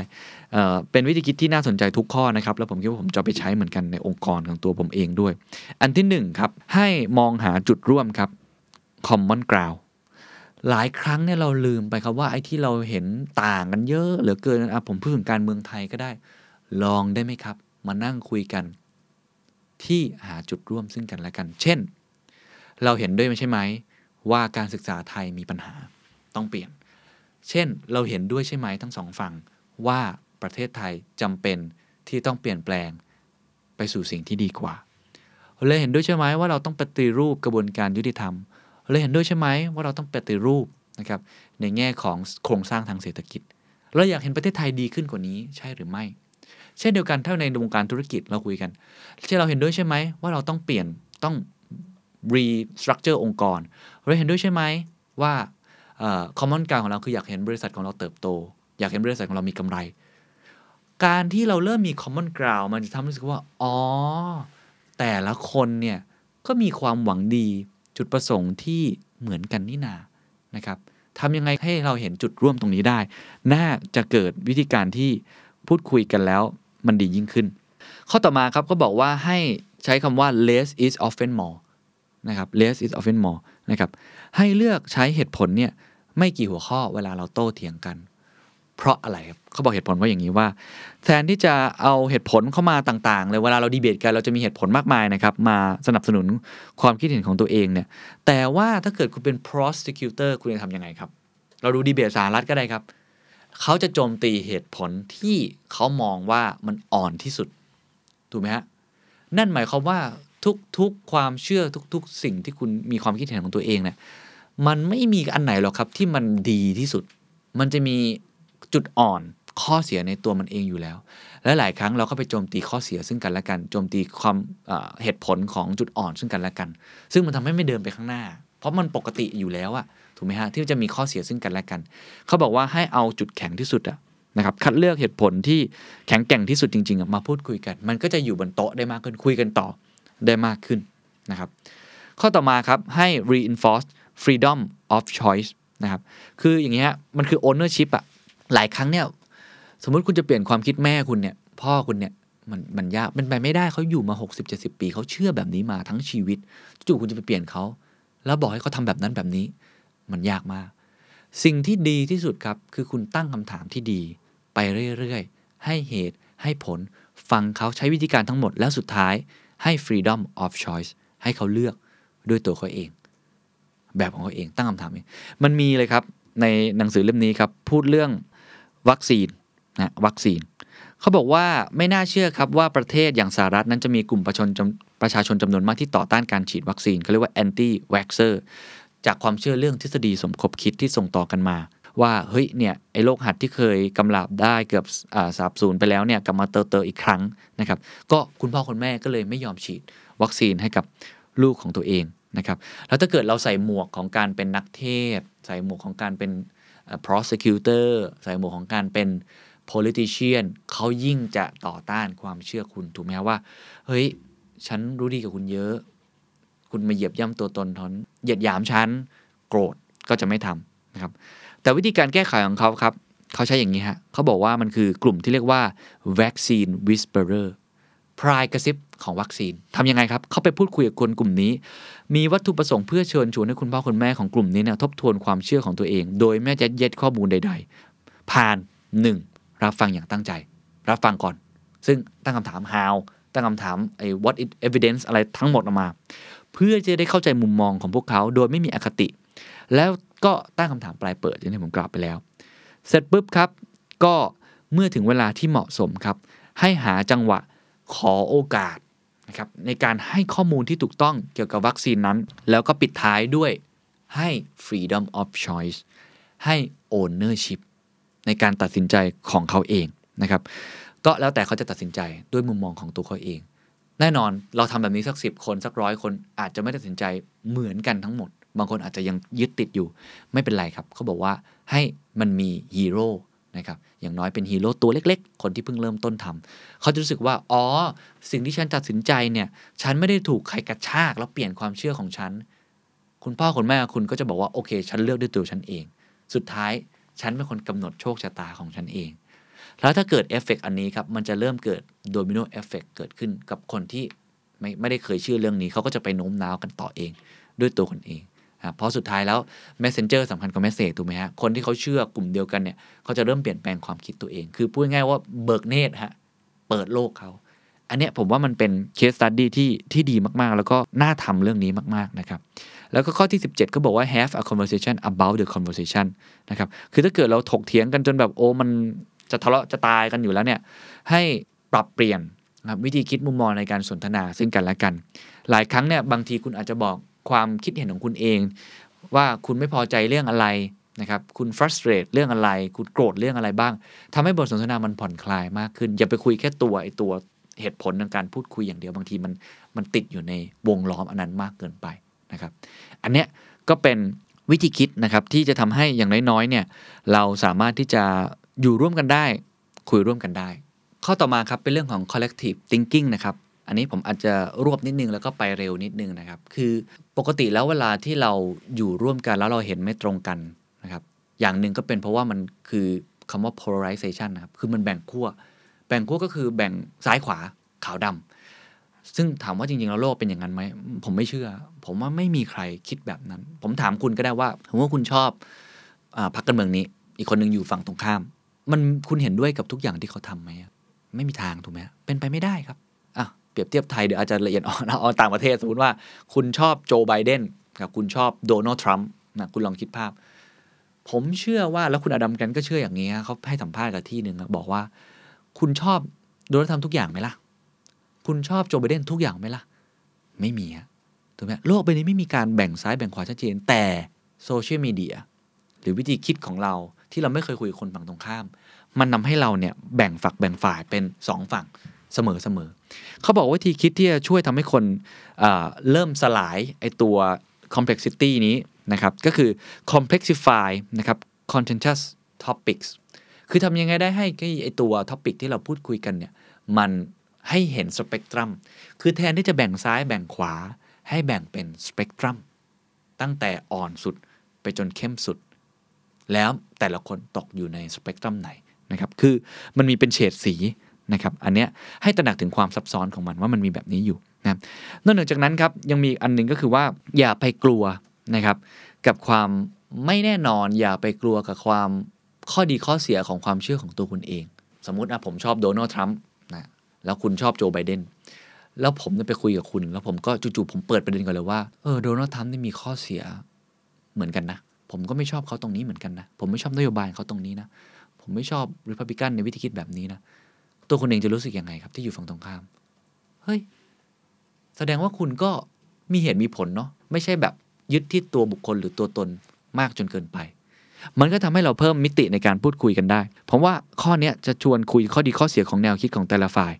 เเป็นวิธีคิดที่น่าสนใจทุกข้อนะครับ แล้วผมคิดว่าผมจะไปใช้เหมือนกันในองค์กรของตัวผมเองด้วย อันที่หนึ่งครับให้มองหาจุดร่วมครับ common ground หลายครั้งเนี่ยเราลืมไปครับว่าไอ้ที่เราเห็นต่างกันเยอะเหลือเกินอะผมพูดถึงการเมืองไทยก็ได้ ลองได้ไหมครับ มานั่งคุยกัน ที่หาจุดร่วมซึ่งกันและกัน เช่น เราเห็นด้วยไม่ใช่ไหมว่าการศึกษาไทยมีปัญหาต้องเปลี่ยน เช่น เราเห็นด้วยใช่ไหมทั้งสองฝั่งว่าประเทศไทยจำเป็นที่ต้องเปลี่ยนแปลงไปสู่สิ่งที่ดีกว่าเราเห็นด้วยใช่ไหมว่าเราต้องปฏิรูปกระบวนการยุติธรรมเราเห็นด้วยใช่ไหมว่าเราต้องปฏิรูปนะครับในแง่ของโครงสร้างทางเศรษฐกิจ เราอยากเห็นประเทศไทยดีขึ้นกว่านี้ใช่หรือไม่ เช่นเดียวกันถ้าในวงการธุรกิจเราคุยกันเช่นเราเห็นด้วยใช่ไหมว่าเราต้องเปลี่ยนต้อง restructure องค์กร เราเห็นด้วยใช่ไหมว่าเอ่อ common การของเราคืออยากเห็นบริษัทของเราเติบโต อยากเห็นบริษัทของเรามีกำไร การที่เราเริ่มมี common ground มันจะทำให้รู้สึกว่า อ๋อ แต่ละคนเนี่ย ก็มีความหวังดีจุดประสงค์ที่เหมือนกันนี่นานะครับทำยังไงให้เราเห็นจุดร่วมตรงนี้ได้ น่าจะเกิดวิธีการที่พูดคุยกันแล้ว มันดียิ่งขึ้น ข้อต่อมาครับก็บอกว่าให้ใช้คำว่า less is often more นะครับ less is often more นะครับให้เลือกใช้เหตุผลเนี่ยไม่กี่หัวข้อเวลาเราโต้เถียงกัน เพราะอะไรครับเขาบอกเหตุผลว่าอย่างนี้ว่า แทนที่จะเอาเหตุผลเข้ามาต่างๆเลยเวลาเราดีเบตกันเราจะมีเหตุผลมากมายนะครับมาสนับสนุนความคิดเห็นของตัวเองเนี่ยแต่ว่าถ้าเกิดคุณเป็น prosecutor คุณจะทำยังไงครับ เราดูดีเบตสหรัฐก็ได้ครับ เขาจะโจมตีเหตุผลที่เขามองว่ามันอ่อนที่สุด ถูกไหมฮะ นั่นหมายความว่าทุกๆความเชื่อทุกๆ สิ่งที่คุณมีความคิดเห็นของตัวเองเนี่ยมันไม่มีอันไหนหรอกครับที่มันดีที่สุด มันจะมีจุดอ่อนข้อเสียในตัวมันเองอยู่แล้ว และหลายครั้งเราก็ไปโจมตีข้อเสียซึ่งกันและกัน โจมตีความเอ่อเหตุผลของจุดอ่อนซึ่งกันและกัน ซึ่งมันทำให้ไม่เดินไปข้างหน้า เพราะมันปกติอยู่แล้วอะ ถูกไหมฮะที่จะมีข้อเสียซึ่งกันและกัน เขาบอกว่าให้เอาจุดแข็งที่สุดอะนะครับคัดเลือกเหตุผลที่แข็งแกร่งที่สุดจริงๆมาพูดคุยกัน มันก็จะอยู่บนโต๊ะได้มากขึ้นคุยกันต่อได้มากขึ้นนะครับ ข้อต่อมาครับให้ reinforce freedom of choice นะครับคืออย่างเงี้ยมันคือ ownership อะหลายครั้งเนี่ยสมมุติคุณจะเปลี่ยนความคิดแม่คุณเนี่ยพ่อคุณเนี่ยมันมันยากเป็นไปไม่ได้เขาอยู่มา 60 70 ปีเขาเชื่อแบบนี้มาทั้งชีวิตจู่ๆคุณจะไปเปลี่ยนเขาแล้วบอกให้เขาทำแบบนั้นแบบนี้ มันยากมาก สิ่งที่ดีที่สุดครับ คือคุณตั้งคำถามที่ดี ไปเรื่อยๆ ให้เหตุให้ผล ฟังเขาใช้วิธีการทั้งหมดแล้วสุดท้ายให้ freedom of choice ให้เขาเลือกด้วยตัวเขาเอง แบบของเขาเองตั้งคำถามเองมันมีเลยครับในหนังสือเล่มนี้ครับ พูดเรื่องวัคซีนนะวัคซีนเขาบอกว่าไม่น่าเชื่อครับว่าประเทศอย่างสหรัฐนั้นจะมีกลุ่มประชาชนจำประชาชนจำนวนมากที่ต่อต้านการฉีดวัคซีนเขาเรียกว่า anti vaxxer จากความเชื่อเรื่องทฤษฎีสมคบคิดที่ส่งต่อกันมา ว่าเฮ้ยเนี่ยไอ้โรคหัดที่เคยกำลับได้เกือบอ่าสาบสูญไปแล้วเนี่ยกลับมาเติเตออีกครั้งนะครับ ก็คุณพ่อคุณแม่ก็เลยไม่ยอมฉีดวัคซีนให้กับลูกของตัวเองนะครับแล้วถ้าเกิดเราใส่หมวกของการเป็นนักเทศ ใส่หมวกของการเป็น prosecutor ใส่หมวกของการเป็น politician เขายิ่งจะต่อต้านความเชื่อคุณถูกไหมครับว่า เฮ้ย ฉันรู้ดีกับคุณเยอะ คุณมาเหยียบย่ำตัวตนทนเหยียดหยามฉันโกรธก็จะไม่ทำนะครับ แต่วิธีการแก้ไขของเขาครับเขาใช้อย่างนี้ฮะเขาบอกว่ามันคือกลุ่มที่เรียกว่า vaccine whisperer พรายกระซิบของวัคซีนทำยังไงครับ เขาไปพูดคุยกับคนกลุ่มนี้ มีวัตถุประสงค์เพื่อเชิญชวนให้คุณพ่อคุณแม่ของกลุ่มนี้เนี่ยทบทวนความเชื่อของตัวเอง โดยไม่ยัดเย็ดข้อมูลใด ๆ ผ่าน 1. รับฟังอย่างตั้งใจ รับฟังก่อน ซึ่งตั้งคำถาม how ตั้งคำถามไอ้ what is evidence อะไรทั้งหมดออกมา เพื่อจะได้เข้าใจมุมมองของพวกเขาโดยไม่มีอคติ แล้วก็ตั้งคำถามปลายเปิดอย่างที่ผมกล่าวไปแล้ว เสร็จปุ๊บครับ ก็เมื่อถึงเวลาที่เหมาะสมครับ ให้หาจังหวะขอโอกาสนะครับในการให้ข้อมูลที่ถูกต้องเกี่ยวกับวัคซีนนั้น แล้วก็ปิดท้ายด้วยให้ freedom of choice ให้ ownership ในการตัดสินใจของเขาเองนะครับ ก็แล้วแต่เขาจะตัดสินใจด้วยมุมมองของตัวเขาเอง แน่นอนเราทำแบบนี้สักสิบคนสักร้อยคนอาจจะไม่ได้ตัดสินใจเหมือนกันทั้งหมด บางคนอาจจะยังยึดติดอยู่ไม่เป็นไรครับเขาบอกว่าให้มันมีฮีโร่นะครับอย่างน้อยเป็นฮีโร่ตัวเล็ก ๆ คนที่เพิ่งเริ่มต้นทำเขาจะรู้สึกว่า อ๋อ สิ่งที่ฉันตัดสินใจเนี่ย ฉันไม่ได้ถูกใครกระชากแล้วเปลี่ยนความเชื่อของฉัน คุณพ่อคุณแม่คุณก็จะบอกว่า โอเค ฉันเลือกด้วยตัวฉันเอง สุดท้ายฉันเป็นคนกำหนดโชคชะตาของฉันเอง แล้วถ้าเกิดเอฟเฟกอันนี้ครับ มันจะเริ่มเกิดdomino effect เกิดขึ้นกับคนที่ไม่ไม่ได้เคยเชื่อเรื่องนี้ เขาก็จะไปโน้มน้าวกันต่อเอง ด้วยตัวคนเองเพราะสุดท้ายแล้ว Messenger สำคัญกว่า Message ถูกไหมฮะ คนที่เขาเชื่อกลุ่มเดียวกันเนี่ยเขาจะเริ่มเปลี่ยนแปลงความคิดตัวเอง คือพูดง่ายว่าเบิกเนตรฮะ เปิดโลกเขา อันเนี้ยผมว่ามันเป็น case study ที่ที่ดีมากๆ แล้วก็น่าทำเรื่องนี้มากๆนะครับ แล้วก็ข้อที่ 17 ก็บอกว่า have a conversation about the conversation นะครับ คือถ้าเกิดเราถกเถียงกันจนแบบโอ้มัน จะทะเลาะจะตายกันอยู่แล้วเนี่ยให้ปรับเปลี่ยนครับวิธีคิดมุมมองในการสนทนาซึ่งกันและกัน หลายครั้งเนี่ยบางทีคุณอาจจะบอกความคิดเห็นของคุณเอง ว่าคุณไม่พอใจเรื่องอะไรนะครับคุณ frustrate เรื่องอะไร คุณโกรธเรื่องอะไรบ้างทำให้บทสนทนามันผ่อนคลายมากขึ้น อย่าไปคุยแค่ตัวไอตัวเหตุผลในการพูดคุยอย่างเดียวบางทีมันมันติดอยู่ในวงล้อมอันนั้นมากเกินไปนะครับอันเนี้ยก็เป็นวิธีคิดนะครับที่จะทำให้อย่างน้อยๆเนี่ยเราสามารถที่จะ อยู่ร่วมกันได้ คุยร่วมกันได้ ข้อต่อมาครับเป็นเรื่องของ collective thinking นะครับ อันนี้ผมอาจจะรวบนิดนึงแล้วก็ไปเร็วนิดนึงนะครับ คือปกติแล้วเวลาที่เราอยู่ร่วมกันแล้วเราเห็นไม่ตรงกันนะครับ อย่างหนึ่งก็เป็นเพราะว่ามันคือคำว่า polarization นะครับ คือมันแบ่งขั้ว แบ่งขั้วก็คือแบ่งซ้ายขวาขาวดำ ซึ่งถามว่าจริงๆ แล้วโลกเป็นอย่างนั้นไหม ผมไม่เชื่อ ผมว่าไม่มีใครคิดแบบนั้น ผมถามคุณก็ได้ว่าผมว่าคุณชอบอพรรคการเมืองนี้ อีกคนหนึ่งอยู่ฝั่งตรงข้าม มันคุณเห็นด้วยกับทุกอย่างที่เขาทำไหมไม่มีทางถูกไหมเป็นไปไม่ได้ครับอะเปรียบเทียบไทยเดี๋ยวอาจจะละเอียดอ่อนเอาต่างประเทศสมมติว่า คุณชอบโจไบเดนกับคุณชอบโดนัลด์ทรัมป์นะคุณลองคิดภาพ ผมเชื่อว่าแล้วคุณอดัมกันก็เชื่ออย่างนี้เขาให้สัมภาษณ์กับที่หนึ่งบอกว่า คุณชอบโดนัลด์ทรัมป์ทุกอย่างไหมล่ะ คุณชอบโจไบเดนทุกอย่างไหมล่ะ ไม่มีฮะถูกไหมโลกใบนี้ไม่มีการแบ่งซ้ายแบ่งขวาชัดเจนแต่โซเชียลมีเดียหรือวิธีคิดของเรา ที่เราไม่เคยคุยกับคนฝั่งตรงข้าม มันนำให้เราเนี่ยแบ่งฝักแบ่งฝ่ายเป็นสองฝั่งเสมอเสมอเขาบอกวิธีคิดที่จะช่วยทำให้คนเเริ่มสลายไอตัว complexity นี้นะครับก็คือ complexify นะครับ contentious topics คือทำยังไงได้ให้ไอตัว topic ที่เราพูดคุยกันเนี่ยมันให้เห็นสเปกตรัม คือแทนที่จะแบ่งซ้ายแบ่งขวา ให้แบ่งเป็นสเปกตรัม ตั้งแต่อ่อนสุดไปจนเข้มสุด แล้วแต่ละคนตกอยู่ในสเปกตรัมไหนนะครับ คือมันมีเป็นเฉดสีนะครับอันเนี้ยให้ตระหนักถึงความซับซ้อนของมันว่ามันมีแบบนี้อยู่นะนอกจากนั้นครับยังมีอันนึงก็คือว่าอย่าไปกลัวนะครับกับความไม่แน่นอนอย่าไปกลัวกับความข้อดีข้อเสียของความเชื่อของตัวคุณเอง สมมุตินะผมชอบโดนัลด์ทรัมป์นะแล้วคุณชอบโจไบเดนแล้วผมจะไปคุยกับคุณ แล้วผมก็จู่ๆผมเปิดประเด็นก่อนเลยว่าเออโดนัลด์ทรัมป์นี่มีข้อเสียเหมือนกันนะ ผมก็ไม่ชอบเขาตรงนี้เหมือนกันนะ ผมไม่ชอบนโยบายเขาตรงนี้นะ ผมไม่ชอบริพับลิกันในวิธีคิดแบบนี้นะ ตัวคุณเองจะรู้สึกยังไงครับ ที่อยู่ฝั่งตรงข้าม เฮ้ย แสดงว่าคุณก็มีเหตุมีผลเนาะ ไม่ใช่แบบยึดที่ตัวบุคคลหรือตัวตนมากจนเกินไป มันก็ทำให้เราเพิ่มมิติในการพูดคุยกันได้เพราะว่าข้อนี้จะชวนคุยข้อดีข้อเสียของแนวคิดของแต่ละฝ่าย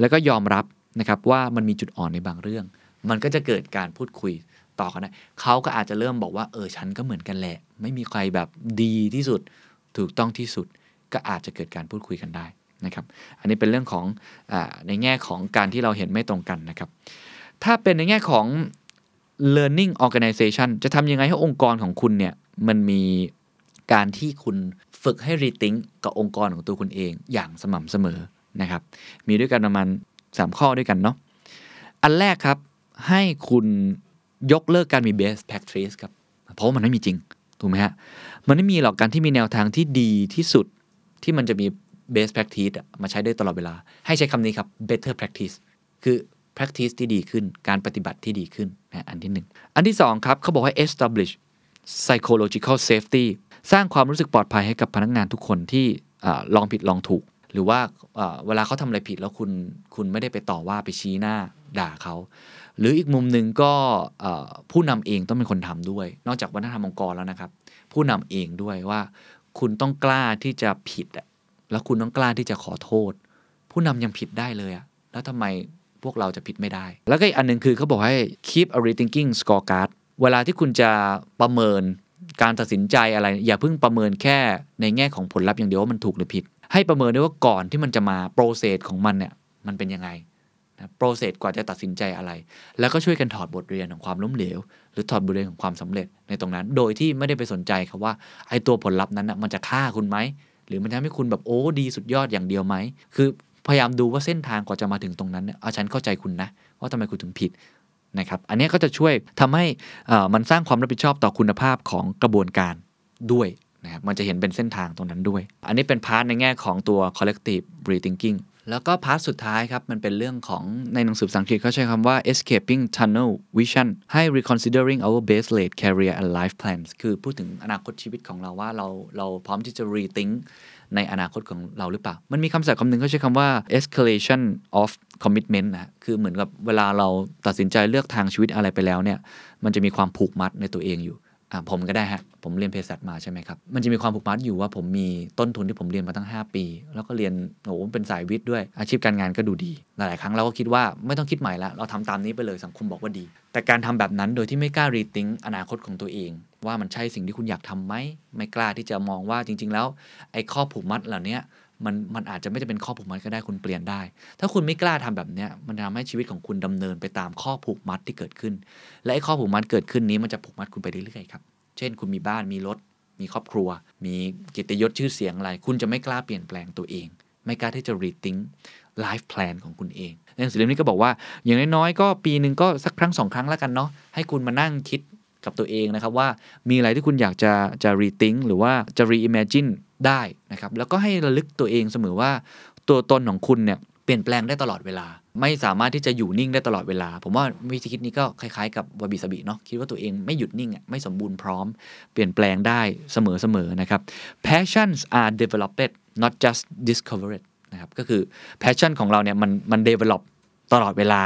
แล้วก็ยอมรับนะครับว่ามันมีจุดอ่อนในบางเรื่อง มันก็จะเกิดการพูดคุย ต่อกันได้เขาก็อาจจะเริ่มบอกว่าเออฉันก็เหมือนกันแหละ ไม่มีใครแบบดีที่สุด ถูกต้องที่สุดก็อาจจะเกิดการพูดคุยกันได้นะครับ อันนี้เป็นเรื่องของอในแง่ของการที่เราเห็นไม่ตรงกันนะครับ ถ้าเป็นในแง่ของ learning organization จะทำยังไงให้องค์กรของคุณเนี่ยมันมีการที่คุณฝึกให้ rethink กับองค์กรของตัวคุณเองอย่างสม่ำเสมอนะครับ มีด้วยกันประมาณ3ข้อด้วยกันเนาะ อันแรกครับให้คุณ ยกเลิกการมี best practice ครับ เพราะมันไม่มีจริง ถูกไหมฮะ มันไม่มีหรอกการที่มีแนวทางที่ดีที่สุดที่มันจะมี best practice มาใช้ได้ตลอดเวลา ให้ใช้คำนี้ครับ better practice คือ practice ที่ดีขึ้น การปฏิบัติที่ดีขึ้นนะอันที่1อันที่2ครับเขาบอกว่า establish psychological safety สร้างความรู้สึกปลอดภัยให้กับพนักงานทุกคนที่ลองผิดลองถูก หรือว่าเวลาเขาทำอะไรผิดแล้วคุณคุณไม่ได้ไปต่อว่าไปชี้หน้าด่าเขา หรืออีกมุมหนึ่งก็ผู้นำเองต้องเป็นคนทำด้วย นอกจากวัฒนธรรมองค์กรแล้วนะครับ ผู้นำเองด้วยว่า คุณต้องกล้าที่จะผิดแล้วคุณต้องกล้าที่จะขอโทษ ผู้นำยังผิดได้เลยอะแล้วทำไมพวกเราจะผิดไม่ได้ แล้วก็อีกอันหนึ่งคือเขาบอกให้ keep a rethinking scorecard เวลาที่คุณจะประเมินการตัดสินใจอะไร อย่าเพิ่งประเมินแค่ในแง่ของผลลัพธ์อย่างเดียวว่ามันถูกหรือผิด ให้ประเมินด้วยว่าก่อนที่มันจะมาโปรเซสของมันเนี่ยมันเป็นยังไง นะ process กว่าจะตัดสินใจอะไร แล้วก็ช่วยกันถอดบทเรียนของความล้มเหลว หรือถอดบทเรียนของความสำเร็จในตรงนั้น โดยที่ไม่ได้ไปสนใจครับว่าไอ้ตัวผลลัพธ์นั้นนะมันจะฆ่าคุณไหม หรือมันทำให้คุณแบบโอ้ดีสุดยอดอย่างเดียวไหม คือพยายามดูว่าเส้นทางกว่าจะมาถึงตรงนั้นเนี่ยเอาฉันเข้าใจคุณนะ ว่าทำไมคุณถึงผิดนะครับ อันนี้ก็จะช่วยทำให้มันสร้างความรับผิดชอบต่อคุณภาพของกระบวนการด้วยนะครับ มันจะเห็นเป็นเส้นทางตรงนั้นด้วย อันนี้เป็น part ในแง่ของตัว collective rethinking แล้วก็พาร์ทสุดท้ายครับ มันเป็นเรื่องของในหนังสือภาษาอังกฤษเขาใช้คำว่า escaping tunnel vision ให้ reconsidering our base laid career and life plans คือพูดถึงอนาคตชีวิตของเราว่าเราเราพร้อมที่จะ rethink ในอนาคตของเราหรือเปล่า มันมีคำศัพท์คำหนึ่งเขาใช้คำว่า escalation of commitment นะ คือเหมือนกับเวลาเราตัดสินใจเลือกทางชีวิตอะไรไปแล้วเนี่ย มันจะมีความผูกมัดในตัวเองอยู่ ผมก็ได้ฮะ ผมเรียนเภสัชมาใช่ไหมครับ มันจะมีความผูกมัดอยู่ว่าผมมีต้นทุนที่ผมเรียนมาตั้ง 5 ปี แล้วก็เรียนโอ้โหเป็นสายวิทย์ด้วย อาชีพการงานก็ดูดี หลาย ๆ ครั้งเราก็คิดว่าไม่ต้องคิดใหม่ละ เราทำตามนี้ไปเลยสังคมบอกว่าดี แต่การทำแบบนั้นโดยที่ไม่กล้ารีทิงอนาคตของตัวเอง ว่ามันใช่สิ่งที่คุณอยากทำไหม ไม่กล้าที่จะมองว่าจริง ๆ แล้วไอ้ข้อผูกมัดเหล่านี้ มันมันอาจจะไม่ได้เป็นข้อผูกมัดก็ได้คุณเปลี่ยนได้ ถ้าคุณไม่กล้าทำแบบเนี้ยมันทำให้ชีวิตของคุณดำเนินไปตามข้อผูกมัดที่เกิดขึ้น และไอ้ข้อผูกมัดเกิดขึ้นนี้มันจะผูกมัดคุณไปเรื่อยๆครับ เช่น คุณมีบ้านมีรถ มีครอบครัว มีกียรติยศชื่อเสียงอะไร คุณจะไม่กล้าเปลี่ยนแปลงตัวเอง ไม่กล้าที่จะ rethink life plan ของคุณเองในหนังสือเล่มนี้ก็บอกว่า อย่างน้อยๆก็ปีหนึ่งก็สักครั้งสองครั้งแล้วกันเนาะให้คุณมานั่งคิดกับตัวเองนะครับว่ามีอะไรที่คุณอยากจะจะ rethink หรือว่าจะ reimagine ได้นะครับแล้วก็ให้ระลึกตัวเองเสมอว่า ตัวตนของคุณเนี่ยเปลี่ยนแปลงได้ตลอดเวลา ไม่สามารถที่จะอยู่นิ่งได้ตลอดเวลา ผมว่าวิธีคิดนี้ก็คล้ายๆกับวาบิสบิเนาะคิดว่าตัวเองไม่หยุดนิ่งไม่สมบูรณ์พร้อม เปลี่ยนแปลงได้เสมอๆนะครับ passions are developed not just discovered นะครับก็คือ passion ของเราเนี่ยมันมัน develop ตลอดเวลา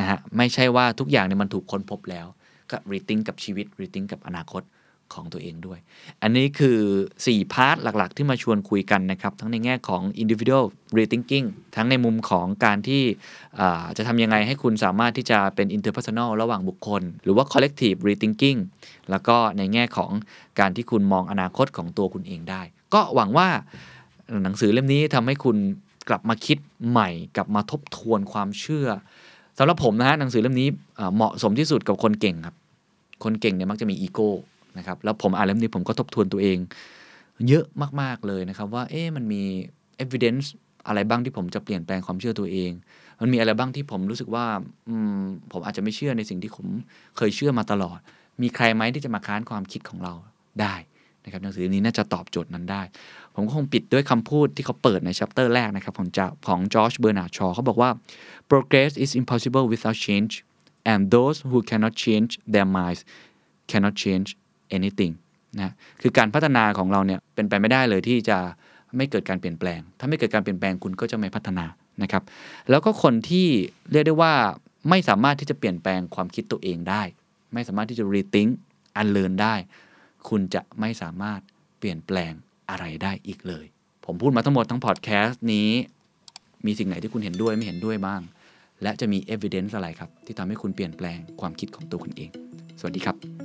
นะฮะไม่ใช่ว่าทุกอย่างเนี่ยมันถูกค้นพบแล้วก็ rethink กับชีวิต rethink กับอนาคต ของตัวเองด้วย อันนี้คือ 4 พาร์ทหลักๆ ที่มาชวนคุยกันนะครับ ทั้งในแง่ของ individual rethinking ทั้งในมุมของการที่จะทำยังไงให้คุณสามารถที่จะเป็น interpersonal ระหว่างบุคคล หรือว่า collective rethinking แล้วก็ในแง่ของการที่คุณมองอนาคตของตัวคุณเองได้ ก็หวังว่าหนังสือเล่มนี้ทำให้คุณกลับมาคิดใหม่กลับมาทบทวนความเชื่อสำหรับผมนะฮะหนังสือเล่มนี้เหมาะสมที่สุดกับคนเก่งครับ คนเก่งเนี่ยมักจะมีอีโก้ นะครับแล้วผมอ่านเล่มนี้ผมก็ทบทวนตัวเอง เยอะมากๆเลยนะครับ ว่าเอ๊ะมันมี evidence อะไรบ้างที่ผมจะเปลี่ยนแปลงความเชื่อตัวเอง มันมีอะไรบ้างที่ผมรู้สึกว่าอมผมอาจจะไม่เชื่อในสิ่งที่ผมเคยเชื่อมาตลอด มีใครไหมที่จะมาค้านความคิดของเราได้นะครับหนังสือนี้น่าจะตอบโจทย์นั้นได้ ผมก็คงปิดด้วยคำพูดที่เขาเปิดใน chapter แรกนะครับของจะของจอร์จเบอร์นาร์ดชอเขาบอกว่า progress is impossible without change and those who cannot change their minds cannot change anything นะคือการพัฒนาของเราเนี่ยเป็นไปไม่ได้เลยที่จะไม่เกิดการเปลี่ยนแปลง ถ้าไม่เกิดการเปลี่ยนแปลงคุณก็จะไม่พัฒนานะครับ แล้วก็คนที่เรียกได้ว่าไม่สามารถที่จะเปลี่ยนแปลงความคิดตัวเองได้ ไม่สามารถที่จะ rethink unlearn ได้ คุณจะไม่สามารถเปลี่ยนแปลงอะไรได้อีกเลย ผมพูดมาทั้งหมดทั้งพอดแคสต์นี้ มีสิ่งไหนที่คุณเห็นด้วยไม่เห็นด้วยบ้าง และจะมี evidence อะไรครับ ที่ทำให้คุณเปลี่ยนแปลงความคิดของตัวคุณเอง สวัสดีครับ